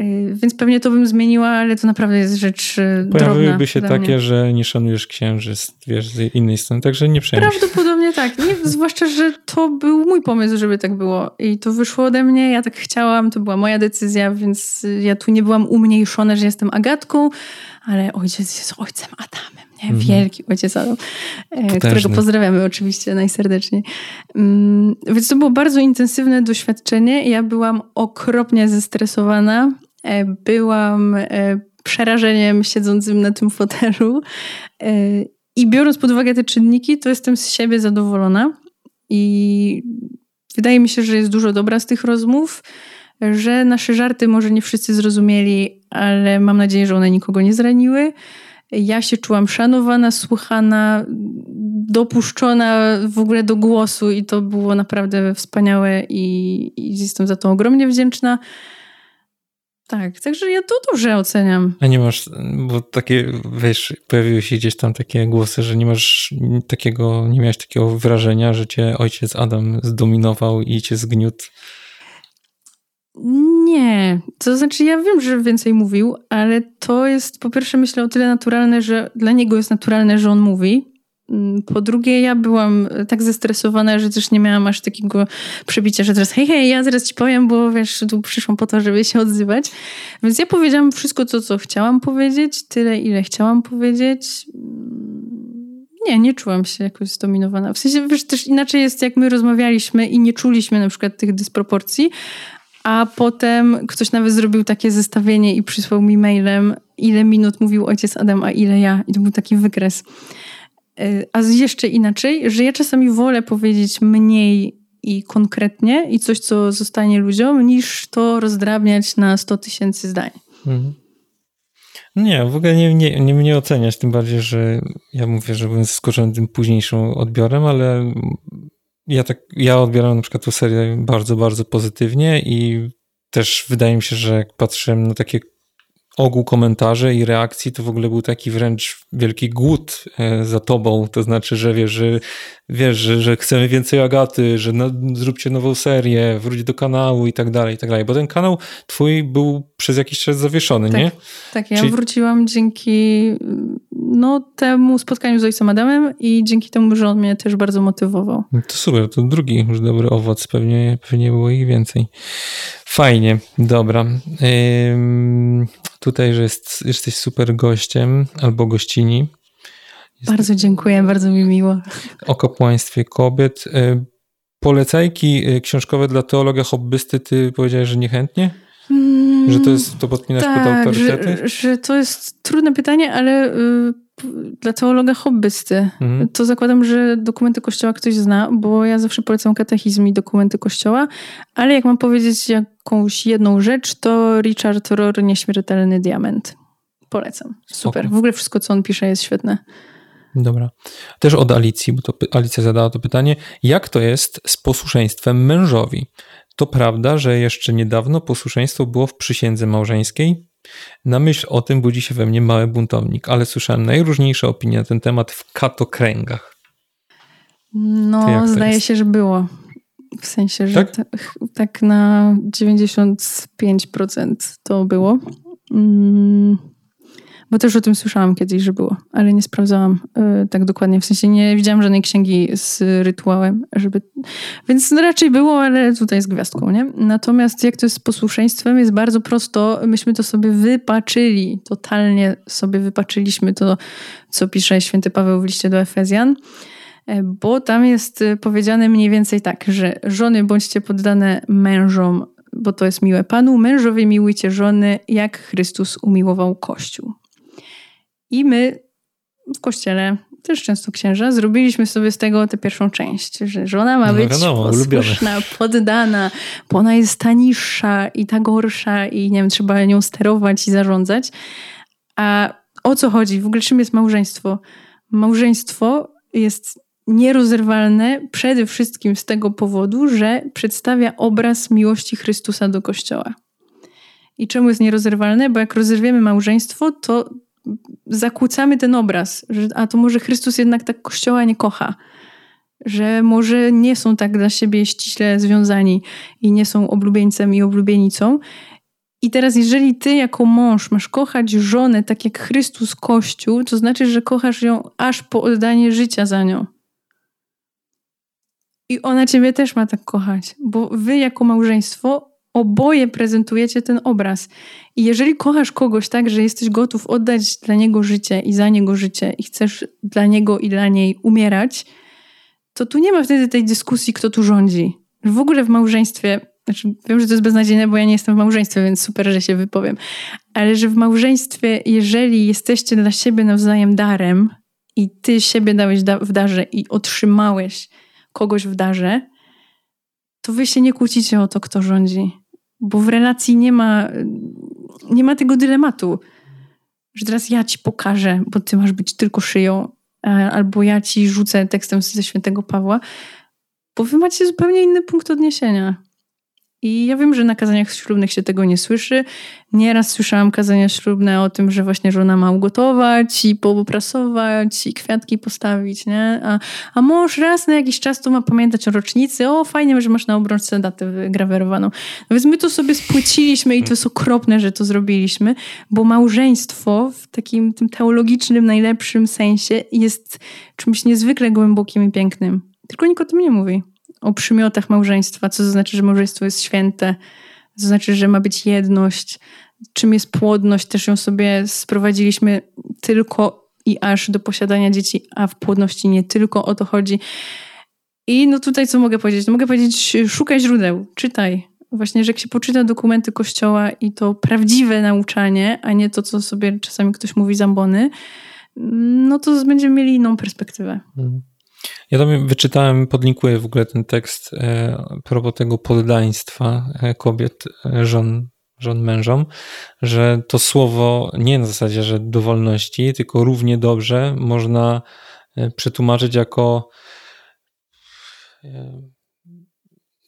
Y, więc pewnie to bym zmieniła, ale to naprawdę jest rzecz y, Pojawiłyby się takie, mnie. że nie szanujesz księży, wiesz, z innej strony, także nie przejmuj Prawdopodobnie tak. Nie, zwłaszcza, że to był mój pomysł, żeby tak było. I to wyszło ode mnie, ja tak chciałam, to była moja decyzja, więc ja tu nie byłam umniejszona, że jestem Agatką, ale ojciec jest ojcem Adamem, nie? Mhm. Wielki ojciec Adam, e, Potężny. którego pozdrawiamy oczywiście najserdeczniej. Mm, więc to było bardzo intensywne doświadczenie. Ja byłam okropnie zestresowana byłam e, przerażeniem siedzącym na tym fotelu. E, I biorąc pod uwagę te czynniki, to jestem z siebie zadowolona. I wydaje mi się, że jest dużo dobra z tych rozmów, że nasze żarty może nie wszyscy zrozumieli, ale mam nadzieję, że one nikogo nie zraniły. Ja się czułam szanowana, słuchana, dopuszczona w ogóle do głosu i to było naprawdę wspaniałe i, i jestem za to ogromnie wdzięczna. Tak, także ja to dobrze oceniam. A nie masz, bo takie, wiesz, pojawiły się gdzieś tam takie głosy, że nie masz takiego, nie miałeś takiego wrażenia, że cię ojciec Adam zdominował i cię zgniótł? Nie, to znaczy ja wiem, że więcej mówił, ale to jest po pierwsze myślę o tyle naturalne, że dla niego jest naturalne, że on mówi, po drugie, ja byłam tak zestresowana, że też nie miałam aż takiego przebicia, że teraz hej, hej, ja zaraz ci powiem, bo wiesz, tu przyszłam po to, żeby się odzywać. Więc ja powiedziałam wszystko to, co chciałam powiedzieć, tyle, ile chciałam powiedzieć. Mm, nie, nie czułam się jakoś zdominowana. W sensie, wiesz, też inaczej jest, jak my rozmawialiśmy i nie czuliśmy na przykład tych dysproporcji, a potem ktoś nawet zrobił takie zestawienie i przysłał mi mailem, ile minut mówił ojciec Adam, a ile ja. I to był taki wykres. E, a jeszcze inaczej, że ja czasami wolę powiedzieć mniej i konkretnie i coś, co zostanie ludziom, niż to rozdrabniać na 100 tysięcy zdań. Mhm. Nie, w ogóle nie, nie, nie mnie oceniać, tym bardziej, że ja mówię, że byłem zaskoczony tym późniejszym odbiorem, ale ja tak, ja odbieram na przykład tę serię bardzo, bardzo pozytywnie i też wydaje mi się, że jak patrzę na takie ogół komentarzy i reakcji to w ogóle był taki wręcz wielki głód e, za tobą, to znaczy, że wiesz, że, wiesz, że, że chcemy więcej Agaty, że no, zróbcie nową serię, wróć do kanału i tak dalej, i tak dalej, bo ten kanał twój był przez jakiś czas zawieszony, tak, nie? Tak, ja Czyli... wróciłam dzięki no, temu spotkaniu z ojcem Adamem i dzięki temu, że on mnie też bardzo motywował. To super, to drugi już dobry owoc, pewnie, pewnie było ich więcej. Fajnie, dobra. Ym, tutaj, że jest, jesteś super gościem albo gościni. Jest bardzo dziękuję, bardzo mi miło. O kapłaństwie kobiet. Y, polecajki y, książkowe dla teologa hobbysty, ty powiedziałeś, że niechętnie? Mm, że to jest, to podpinasz tak, pod autorytety? Że, że to jest trudne pytanie, ale y, dla teologa hobbysty. Mhm. To zakładam, że dokumenty kościoła ktoś zna, bo ja zawsze polecam katechizm i dokumenty kościoła, ale jak mam powiedzieć jakąś jedną rzecz, to Richard Rohr, Nieśmiertelny Diament. Polecam. Super. W ogóle wszystko, co on pisze jest świetne. Dobra. Też od Alicji, bo to Alicja zadała to pytanie. Jak to jest z posłuszeństwem mężowi? To prawda, że jeszcze niedawno posłuszeństwo było w przysiędze małżeńskiej? Na myśl o tym budzi się we mnie mały buntownik, ale słyszałem najróżniejsze opinie na ten temat w katokręgach. No, zdaje się, że było. W sensie, że tak, tak na 95% to było. Mm. Bo też o tym słyszałam kiedyś, że było, ale nie sprawdzałam y, tak dokładnie. W sensie nie widziałam żadnej księgi z rytuałem, żeby. Więc no raczej było, ale tutaj z gwiazdką, nie? Natomiast jak to jest z posłuszeństwem, jest bardzo prosto. Myśmy to sobie wypaczyli, totalnie sobie wypaczyliśmy to, co pisze święty Paweł w liście do Efezjan bo tam jest y, powiedziane mniej więcej tak, że żony bądźcie poddane mężom, bo to jest miłe Panu, mężowie miłujcie żony, jak Chrystus umiłował Kościół. I my w kościele, też często księża, zrobiliśmy sobie z tego tę pierwszą część, że żona ma no być wiadomo, posłuszna, poddana, bo ona jest ta niższa i ta gorsza i nie wiem, trzeba nią sterować i zarządzać. A o co chodzi? W ogóle czym jest małżeństwo? Małżeństwo jest nierozerwalne przede wszystkim z tego powodu, że przedstawia obraz miłości Chrystusa do Kościoła. I czemu jest nierozerwalne? Bo jak rozerwiemy małżeństwo, to zakłócamy ten obraz, że a to może Chrystus jednak tak Kościoła nie kocha, że może nie są tak dla siebie ściśle związani i nie są oblubieńcem i oblubienicą. I teraz, jeżeli ty jako mąż masz kochać żonę tak jak Chrystus Kościół, to znaczy, że kochasz ją aż po oddanie życia za nią. I ona ciebie też ma tak kochać, bo wy jako małżeństwo oboje prezentujecie ten obraz. I jeżeli kochasz kogoś tak, że jesteś gotów oddać dla niego życie i za niego życie i chcesz dla niego i dla niej umierać, to tu nie ma wtedy tej dyskusji, kto tu rządzi. W ogóle w małżeństwie, znaczy wiem, że to jest beznadziejne, bo ja nie jestem w małżeństwie, więc super, że się wypowiem, ale że w małżeństwie, jeżeli jesteście dla siebie nawzajem darem i ty siebie dałeś w darze i otrzymałeś kogoś w darze, to wy się nie kłócicie o to, kto rządzi bo w relacji nie ma, nie ma tego dylematu, że teraz ja ci pokażę, bo ty masz być tylko szyją, albo ja ci rzucę tekstem ze świętego Pawła, bo wy macie zupełnie inny punkt odniesienia. I ja wiem, że na kazaniach ślubnych się tego nie słyszy. Nieraz słyszałam kazania ślubne o tym, że właśnie żona ma ugotować i poprasować i kwiatki postawić, nie? A, a mąż raz na jakiś czas to ma pamiętać o rocznicy. O, fajnie, że masz na obrączce datę wygrawerowaną. No więc my to sobie spłyciliśmy i to jest okropne, że to zrobiliśmy, bo małżeństwo w takim tym teologicznym, najlepszym sensie jest czymś niezwykle głębokim i pięknym. Tylko nikt o tym nie mówi o przymiotach małżeństwa, co to znaczy, że małżeństwo jest święte, to znaczy, że ma być jedność, czym jest płodność, też ją sobie sprowadziliśmy tylko i aż do posiadania dzieci, a w płodności nie tylko o to chodzi. I no tutaj co mogę powiedzieć? No mogę powiedzieć, szukaj źródeł, czytaj. Właśnie, że jak się poczyta dokumenty kościoła i to prawdziwe nauczanie, a nie to, co sobie czasami ktoś mówi zambony, no to będziemy mieli inną perspektywę. Mhm. Ja tam wyczytałem, podlinkuję w ogóle ten tekst e, propos tego poddaństwa e, kobiet, e, żon, żon mężom, że to słowo nie na zasadzie, że dowolności, tylko równie dobrze można przetłumaczyć jako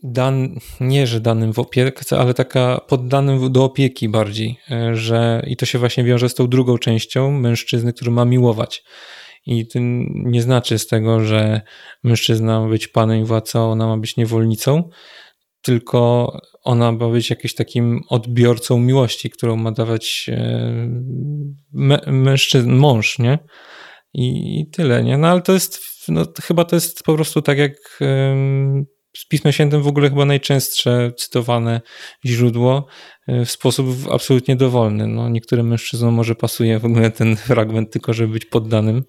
dan, nie, że danym w opiece, ale taka poddanym do opieki bardziej, e, że i to się właśnie wiąże z tą drugą częścią mężczyzny, który ma miłować. I to nie znaczy z tego, że mężczyzna ma być panem i władcą, ona ma być niewolnicą, tylko ona ma być jakimś takim odbiorcą miłości, którą ma dawać e, mężczyzn, mąż, nie? I, I, tyle, nie? No ale to jest, no, chyba to jest po prostu tak jak w Pismie Świętym w ogóle chyba najczęstsze cytowane źródło e, w sposób absolutnie dowolny. No, niektórym mężczyznom może pasuje w ogóle ten fragment tylko, żeby być poddanym.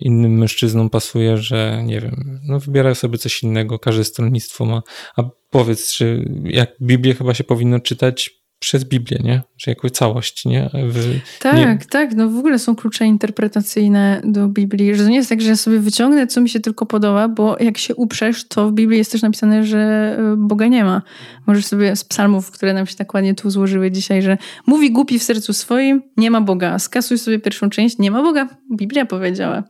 Innym mężczyznom pasuje, że nie wiem, no wybierają sobie coś innego, każde stronnictwo ma. A powiedz, czy jak Biblię chyba się powinno czytać przez Biblię, nie? Czy jako całość, nie? W, tak, nie... tak. No w ogóle są klucze interpretacyjne do Biblii. Że to nie jest tak, że ja sobie wyciągnę, co mi się tylko podoba, bo jak się uprzesz, to w Biblii jest też napisane, że e, Boga nie ma. Możesz sobie z psalmów, które nam się tak ładnie tu złożyły dzisiaj, że mówi głupi w sercu swoim, nie ma Boga. Skasuj sobie pierwszą część, nie ma Boga. Biblia powiedziała.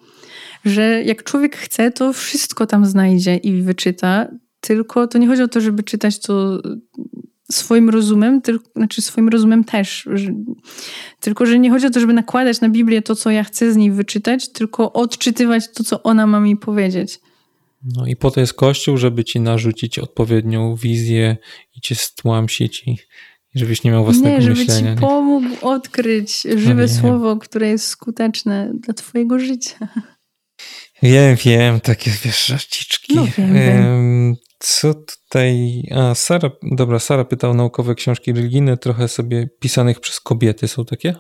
Że jak człowiek chce, to wszystko tam znajdzie i wyczyta. Tylko to nie chodzi o to, żeby czytać to swoim rozumem, tylko, znaczy swoim rozumem też. Że, tylko, że nie chodzi o to, żeby nakładać na Biblię to, co ja chcę z niej wyczytać, tylko odczytywać to, co ona ma mi powiedzieć. No i po to jest Kościół, żeby ci narzucić odpowiednią wizję i cię stłamsić i żebyś nie miał własnego nie, żeby myślenia. Żeby ci pomógł odkryć żywe no słowo, które jest skuteczne dla twojego życia. Wiem, wiem, takie wiesz, żarciczki. No, wiem, wiem. Co tutaj. A, Sara, dobra, Sara pytała o naukowe książki religijne, trochę sobie pisanych przez kobiety. Są takie?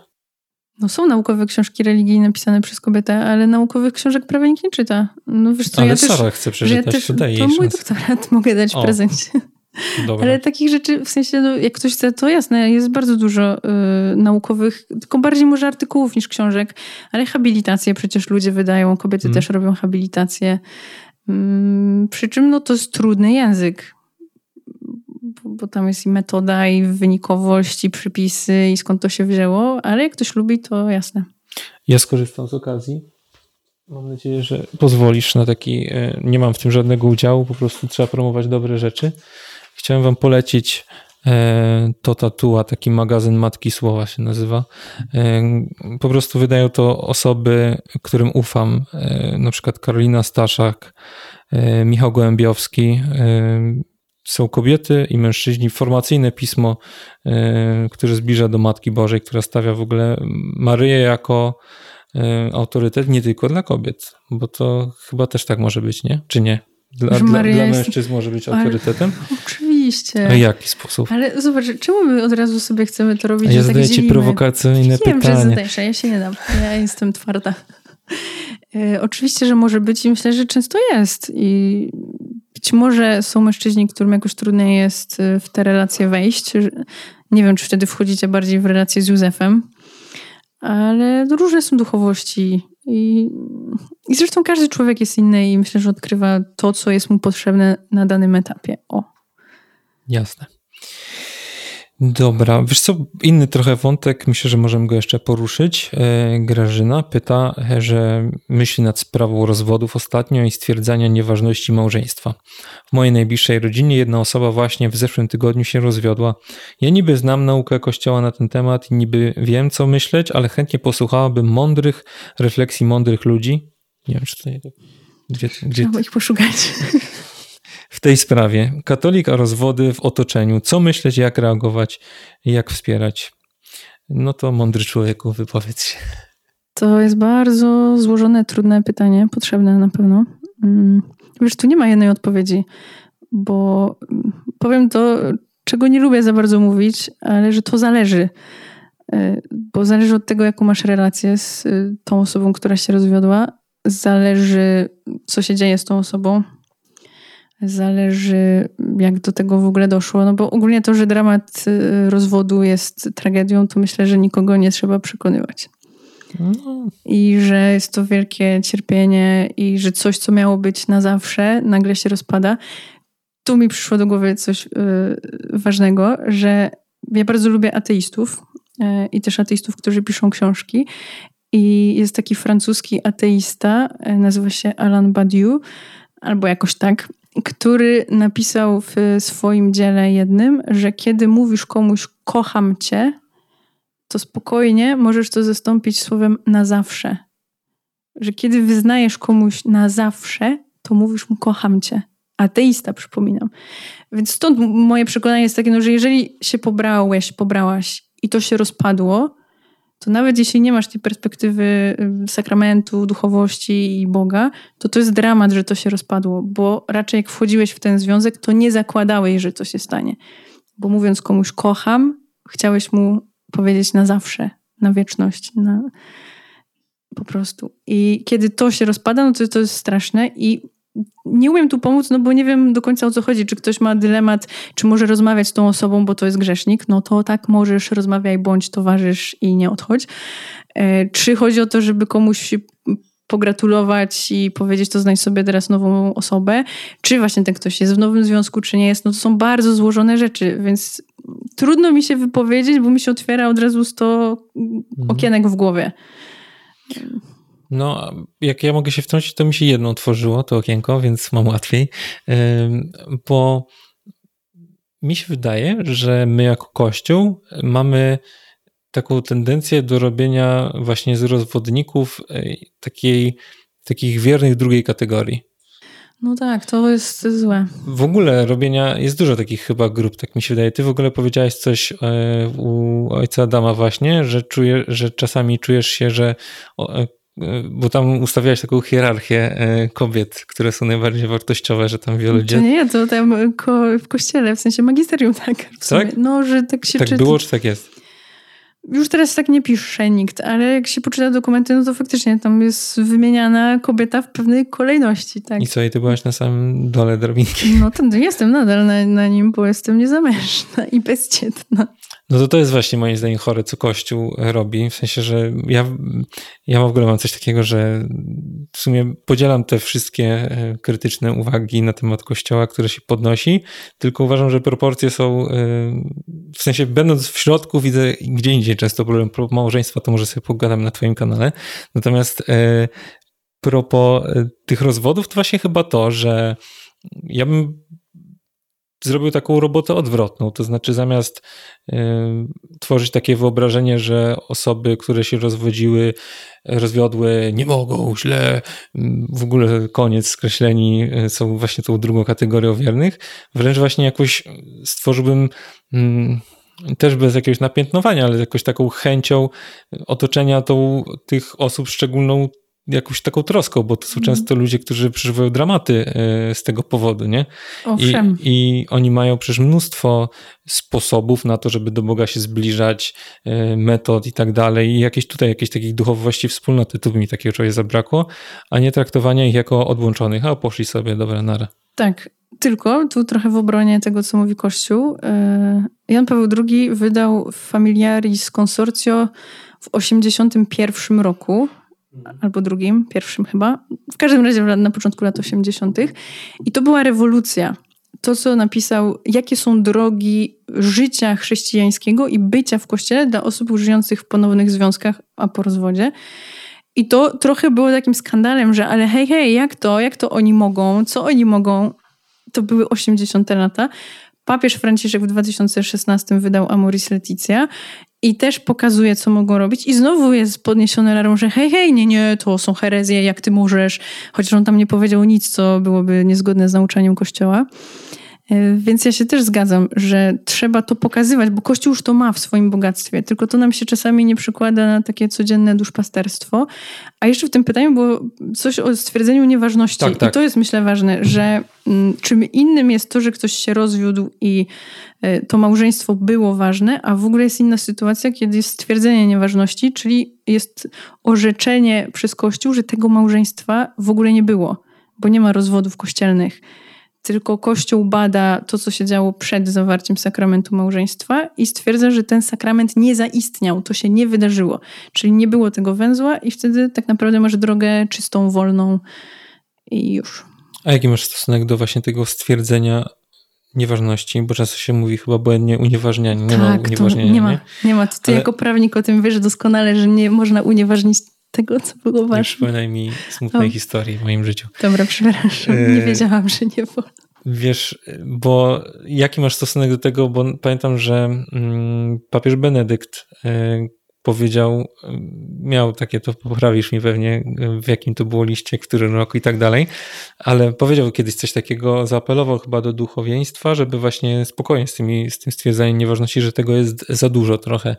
No są naukowe książki religijne pisane przez kobietę, ale naukowych książek prawie nikt nie czyta. No wiesz co, ale ja Sara też, chce przeczytać, ja też, to daj To mój doktorat mogę dać w prezencie. Dobra. Ale takich rzeczy, w sensie, no, jak ktoś chce, to jasne, jest bardzo dużo y, naukowych, tylko bardziej może artykułów niż książek, ale habilitacje przecież ludzie wydają, kobiety hmm. też robią habilitacje. Mm, przy czym no, to jest trudny język, bo, tam jest i metoda, i wynikowość, i przypisy, i skąd to się wzięło, ale jak ktoś lubi, to jasne. Ja skorzystam z okazji. Mam nadzieję, że pozwolisz na taki. E, nie mam w tym żadnego udziału, po prostu trzeba promować dobre rzeczy. Chciałem Wam polecić to Tatua, taki magazyn Matki Słowa się nazywa. E, po prostu wydają to osoby, którym ufam, e, na przykład Karolina Staszak, Michał Gołębiowski. Są kobiety i mężczyźni. Formacyjne pismo, które zbliża do Matki Bożej, która stawia w ogóle Maryję jako autorytet nie tylko dla kobiet, bo to chyba też tak może być, nie? Czy nie? Dla, dla, dla mężczyzn może być autorytetem? Ale, oczywiście. A jaki sposób? Ale zobacz, czemu my od razu sobie chcemy to robić? A ja tak zadaję tak ci prowokacyjne pytanie. Wiem, że zadajesz, ja się nie dam. Ja jestem twarda. E, oczywiście, że może być i myślę, że często jest. I być może są mężczyźni, którym jakoś trudniej jest e, w te relacje wejść. Nie wiem, czy wtedy wchodzicie bardziej w relację z Józefem, ale różne są duchowości i, I zresztą każdy człowiek jest inny i myślę, że odkrywa to, co jest mu potrzebne na danym etapie. O. Jasne. Dobra, wiesz co, inny trochę wątek, myślę, że możemy go jeszcze poruszyć. E, Grażyna pyta, że myśli nad sprawą rozwodów ostatnio i stwierdzania nieważności małżeństwa. W mojej najbliższej rodzinie jedna osoba właśnie w zeszłym tygodniu się rozwiodła. Ja niby znam naukę Kościoła na ten temat i niby wiem, co myśleć, ale chętnie posłuchałabym mądrych refleksji mądrych ludzi. Nie wiem, czy to nie... Gdzie, gdzie... Trzeba ich poszukać. W tej sprawie. Katolik, a rozwody w otoczeniu. Co myśleć, jak reagować, jak wspierać? No to mądry człowieku, wypowiedz się. To jest bardzo złożone, trudne pytanie, potrzebne na pewno. Mm, wiesz, tu nie ma jednej odpowiedzi, bo powiem to, czego nie lubię za bardzo mówić, ale że to zależy. E, bo zależy od tego, jaką masz relację z e, tą osobą, która się rozwiodła. Zależy, co się dzieje z tą osobą, Zależy, jak do tego w ogóle doszło. No bo ogólnie to, że dramat y, rozwodu jest tragedią, to myślę, że nikogo nie trzeba przekonywać. No. I że jest to wielkie cierpienie, i że coś, co miało być na zawsze, nagle się rozpada. Tu mi przyszło do głowy coś yy, ważnego, że ja bardzo lubię ateistów yy, i też ateistów, którzy piszą książki. I jest taki francuski ateista, nazywa się Alain Badiou, albo jakoś tak. Który napisał w swoim dziele jednym, że kiedy mówisz komuś kocham cię, to spokojnie możesz to zastąpić słowem na zawsze. Że kiedy wyznajesz komuś na zawsze, to mówisz mu kocham cię. Ateista, przypominam. Więc stąd moje przekonanie jest takie, no, że jeżeli się pobrałeś, pobrałaś i to się rozpadło, to nawet jeśli nie masz tej perspektywy sakramentu, duchowości i Boga, to to jest dramat, że to się rozpadło, bo raczej jak wchodziłeś w ten związek, to nie zakładałeś, że to się stanie. Bo mówiąc komuś kocham, chciałeś mu powiedzieć na zawsze, na wieczność, na... po prostu. I kiedy to się rozpada, no to to jest straszne i nie umiem tu pomóc, no bo nie wiem do końca o co chodzi. Czy ktoś ma dylemat, czy może rozmawiać z tą osobą, bo to jest grzesznik, no to tak możesz, rozmawiaj, bądź towarzysz i nie odchodź. E, czy chodzi o to, żeby komuś pogratulować i powiedzieć, to znajdź sobie teraz nową osobę, czy właśnie ten ktoś jest w nowym związku, czy nie jest, no to są bardzo złożone rzeczy, więc trudno mi się wypowiedzieć, bo mi się otwiera od razu 100 mhm. okienek w głowie. No, jak ja mogę się wtrącić, to mi się jedno otworzyło, to okienko, więc mam łatwiej, bo mi się wydaje, że my jako Kościół mamy taką tendencję do robienia właśnie z rozwodników takiej, takich wiernych drugiej kategorii. No tak, to jest złe. W ogóle robienia, jest dużo takich chyba grup, tak mi się wydaje. Ty w ogóle powiedziałeś coś e, u ojca Adama właśnie, że, czuje, że czasami czujesz się, że bo tam ustawiałeś taką hierarchię e, kobiet, które są najbardziej wartościowe, że tam wiele dzieci... Nie, to tam ko w kościele, w sensie magisterium, tak. Tak? No, że tak się Tak czyta. było, czy tak jest? Już teraz tak nie pisze nikt, ale jak się poczyta dokumenty, no to faktycznie tam jest wymieniana kobieta w pewnej kolejności, tak. I co, i ty byłaś na samym dole drabinki? No to jestem nadal na, na nim, bo jestem niezamężna i bezdzietna. No to to jest właśnie moim zdaniem chore, co Kościół robi. W sensie, że ja, ja w ogóle mam coś takiego, że w sumie podzielam te wszystkie e, krytyczne uwagi na temat Kościoła, które się podnosi, tylko uważam, że proporcje są, e, w sensie będąc w środku widzę gdzie indziej często problem małżeństwa, to może sobie pogadam na twoim kanale. Natomiast e, propos tych rozwodów, to właśnie chyba to, że ja bym zrobił taką robotę odwrotną. To znaczy, zamiast y, tworzyć takie wyobrażenie, że osoby, które się rozwodziły, rozwiodły, nie mogą, źle, w ogóle koniec, skreśleni, y, są właśnie tą drugą kategorią wiernych, wręcz właśnie jakoś stworzyłbym. Y, też bez jakiegoś napiętnowania, ale jakoś taką chęcią otoczenia tą, tych osób szczególną jakąś taką troską, bo to są mm. często ludzie, którzy przeżywają dramaty e, z tego powodu, nie? Owszem. I, I oni mają przecież mnóstwo sposobów na to, żeby do Boga się zbliżać, e, metod i tak dalej. I jakieś tutaj, jakieś takich duchowości wspólnoty, tu by mi takiego czegoś zabrakło, a nie traktowania ich jako odłączonych, a poszli sobie, dobra, nara. Tak, tylko tu trochę w obronie tego, co mówi Kościół. E, Jan Paweł II wydał Familiaris Consortio w 1981 roku albo drugim, pierwszym chyba. W każdym razie na początku lat 80. I to była rewolucja. To, co napisał, jakie są drogi życia chrześcijańskiego i bycia w kościele dla osób żyjących w ponownych związkach, a po rozwodzie. I to trochę było takim skandalem, że ale hej, hej, jak to? Jak to oni mogą? Co oni mogą? To były 80. lata. Papież Franciszek w 2016 wydał Amoris Leticia i też pokazuje, co mogą robić. I znowu jest podniesiony alarm, że hej, hej, nie, nie, to są herezje, jak ty możesz. Chociaż on tam nie powiedział nic, co byłoby niezgodne z nauczaniem Kościoła. E, więc ja się też zgadzam, że trzeba to pokazywać, bo Kościół już to ma w swoim bogactwie, tylko to nam się czasami nie przykłada na takie codzienne duszpasterstwo. A jeszcze w tym pytaniu było coś o stwierdzeniu nieważności. Tak, tak. I to jest myślę ważne, że mm, czym innym jest to, że ktoś się rozwiódł i e, to małżeństwo było ważne, a w ogóle jest inna sytuacja, kiedy jest stwierdzenie nieważności, czyli jest orzeczenie przez Kościół, że tego małżeństwa w ogóle nie było, bo nie ma rozwodów kościelnych tylko Kościół bada to, co się działo przed zawarciem sakramentu małżeństwa i stwierdza, że ten sakrament nie zaistniał, to się nie wydarzyło. Czyli nie było tego węzła i wtedy tak naprawdę masz drogę czystą, wolną i już. A jaki masz stosunek do właśnie tego stwierdzenia nieważności, bo często się mówi chyba błędnie unieważnianie, nie tak, ma unieważniania. Nie ma, nie, nie ma. Ty Ale... jako prawnik o tym wiesz doskonale, że nie można unieważnić tego, co było ważne. Nie przypominaj mi smutnej o. historii w moim życiu. Dobra, przepraszam. Nie e, wiedziałam, że nie wolno. wiesz, bo jaki masz stosunek do tego, bo pamiętam, że mm, papież Benedykt e, powiedział, miał takie, to poprawisz mi pewnie, w jakim to było liście, w którym roku i tak dalej, ale powiedział kiedyś coś takiego, zaapelował chyba do duchowieństwa, żeby właśnie spokojnie z, tymi, z tym stwierdzeniem nieważności, że tego jest za dużo trochę.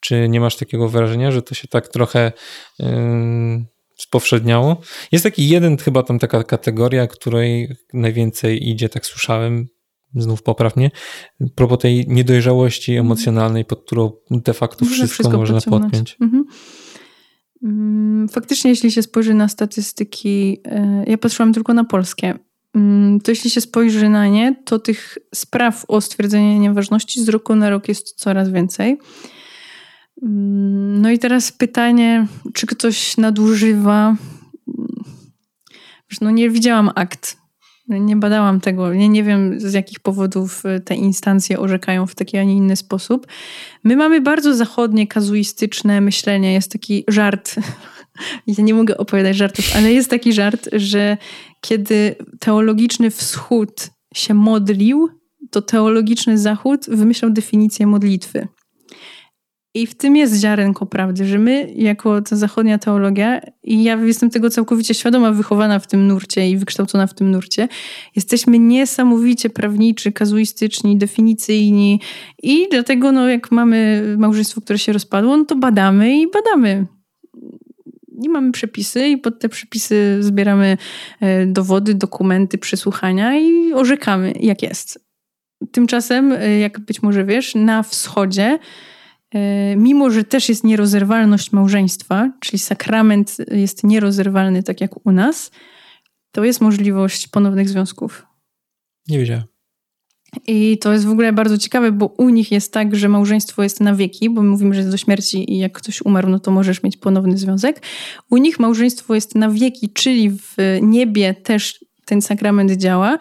Czy nie masz takiego wrażenia, że to się tak trochę yy, spowszedniało? Jest taki jeden chyba tam taka kategoria, której najwięcej idzie, tak słyszałem, znów poprawnie, propos tej niedojrzałości mhm. emocjonalnej, pod którą de facto wszystko, wszystko można podpiąć. Mhm. Mm, faktycznie, jeśli się spojrzy na statystyki, e, ja patrzyłam tylko na polskie, mm, to jeśli się spojrzy na nie, to tych spraw o stwierdzenie nieważności z roku na rok jest coraz więcej. Mm, no i teraz pytanie, czy ktoś nadużywa. No nie widziałam akt nie badałam tego, nie, nie wiem z jakich powodów e, te instancje orzekają w taki, a nie inny sposób. My mamy bardzo zachodnie, kazuistyczne myślenie. Jest taki żart, ja nie mogę opowiadać żartów, ale jest taki żart, że kiedy teologiczny wschód się modlił, to teologiczny zachód wymyślał definicję modlitwy. I w tym jest ziarenko prawdy, że my, jako ta zachodnia teologia, i ja jestem tego całkowicie świadoma, wychowana w tym nurcie i wykształcona w tym nurcie, jesteśmy niesamowicie prawniczy, kazuistyczni, definicyjni i dlatego, no, jak mamy małżeństwo, które się rozpadło, no to badamy i badamy. I mamy przepisy, i pod te przepisy zbieramy e, dowody, dokumenty, przesłuchania i orzekamy, jak jest. Tymczasem, e, jak być może wiesz, na wschodzie mimo że też jest nierozerwalność małżeństwa, czyli sakrament jest nierozerwalny, tak jak u nas, to jest możliwość ponownych związków. Nie wiedziałem. I to jest w ogóle bardzo ciekawe, bo u nich jest tak, że małżeństwo jest na wieki, bo my mówimy, że jest do śmierci i jak ktoś umarł, no to możesz mieć ponowny związek. U nich małżeństwo jest na wieki, czyli w niebie też ten sakrament działa.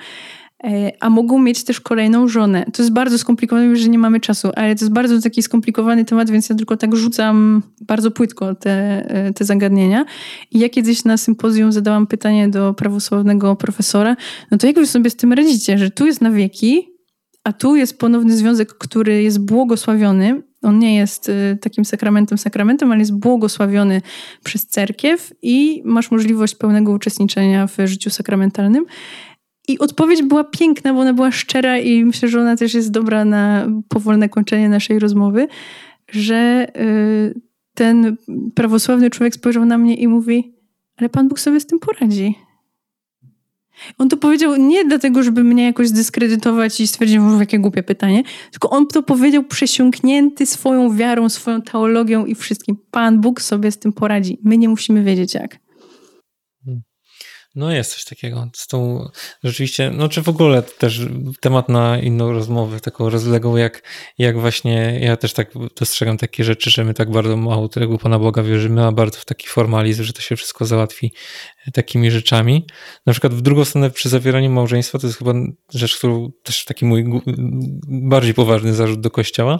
E, a mogą mieć też kolejną żonę. To jest bardzo skomplikowane, że nie mamy czasu, ale to jest bardzo taki skomplikowany temat, więc ja tylko tak rzucam bardzo płytko te, e, te zagadnienia. I ja kiedyś na sympozjum zadałam pytanie do prawosławnego profesora, no to jak wy sobie z tym radzicie, że tu jest na wieki, a tu jest ponowny związek, który jest błogosławiony, on nie jest e, takim sakramentem, sakramentem, ale jest błogosławiony przez cerkiew i masz możliwość pełnego uczestniczenia w życiu sakramentalnym. I odpowiedź była piękna, bo ona była szczera i myślę, że ona też jest dobra na powolne kończenie naszej rozmowy, że y, ten prawosławny człowiek spojrzał na mnie i mówi, ale Pan Bóg sobie z tym poradzi. On to powiedział nie dlatego, żeby mnie jakoś zdyskredytować i stwierdzić, że jakie głupie pytanie, tylko on to powiedział przesiąknięty swoją wiarą, swoją teologią i wszystkim. Pan Bóg sobie z tym poradzi. My nie musimy wiedzieć jak. No jest coś takiego. Z tą rzeczywiście, no czy w ogóle też temat na inną rozmowę, taką rozległą, jak, jak właśnie ja też tak dostrzegam takie rzeczy, że my tak bardzo mało tego Pana Boga wierzymy, a bardzo w taki formalizm, że to się wszystko załatwi takimi rzeczami. Na przykład w drugą stronę przy zawieraniu małżeństwa to jest chyba rzecz, którą też taki mój bardziej poważny zarzut do kościoła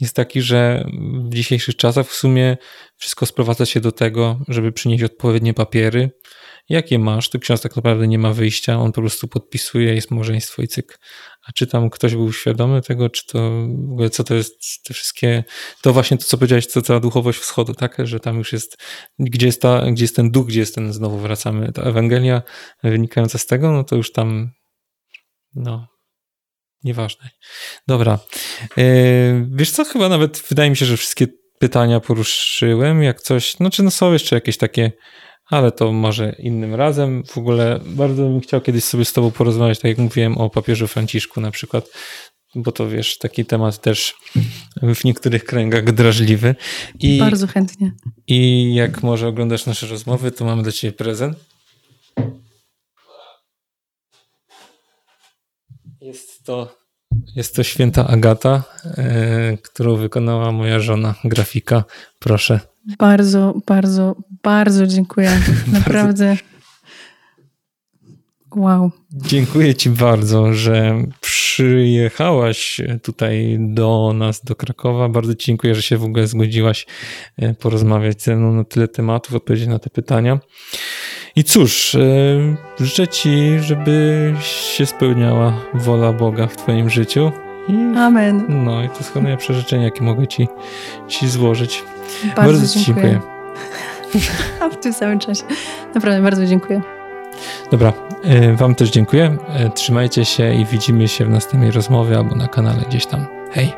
jest taki, że w dzisiejszych czasach w sumie wszystko sprowadza się do tego, żeby przynieść odpowiednie papiery, jakie masz, to ksiądz tak naprawdę nie ma wyjścia, on po prostu podpisuje, jest małżeństwo i cyk. A czy tam ktoś był świadomy tego, czy to w ogóle co to jest, te wszystkie, to właśnie to, co powiedziałeś, co cała duchowość wschodu, tak, że tam już jest, gdzie jest, ta, gdzie jest ten duch, gdzie jest ten, znowu wracamy, ta Ewangelia wynikająca z tego, no to już tam, no, nieważne. Dobra. Yy, wiesz co, chyba nawet wydaje mi się, że wszystkie pytania poruszyłem, jak coś, no czy no są jeszcze jakieś takie ale to może innym razem. W ogóle bardzo bym chciał kiedyś sobie z Tobą porozmawiać, tak jak mówiłem o papieżu Franciszku na przykład, bo to wiesz, taki temat też w niektórych kręgach drażliwy. I, bardzo chętnie. I jak może oglądasz nasze rozmowy, to mamy dla Ciebie prezent. Jest to, jest to święta Agata, e, którą wykonała moja żona, grafika. Proszę. Bardzo, bardzo, bardzo dziękuję. Naprawdę. Wow. Dziękuję Ci bardzo, że przyjechałaś tutaj do nas, do Krakowa. Bardzo Ci dziękuję, że się w ogóle zgodziłaś e, porozmawiać ze mną na tyle tematów, odpowiedzieć na te pytania. I cóż, e, życzę Ci, żeby się spełniała wola Boga w Twoim życiu. I, Amen. No i to jest najlepsze życzenie, jakie mogę Ci, ci złożyć. Bardzo, bardzo Ci dziękuję. A w tym samym czasie. Naprawdę bardzo dziękuję. Dobra, e, Wam też dziękuję. Trzymajcie się i widzimy się w następnej rozmowie albo na kanale gdzieś tam. Hej!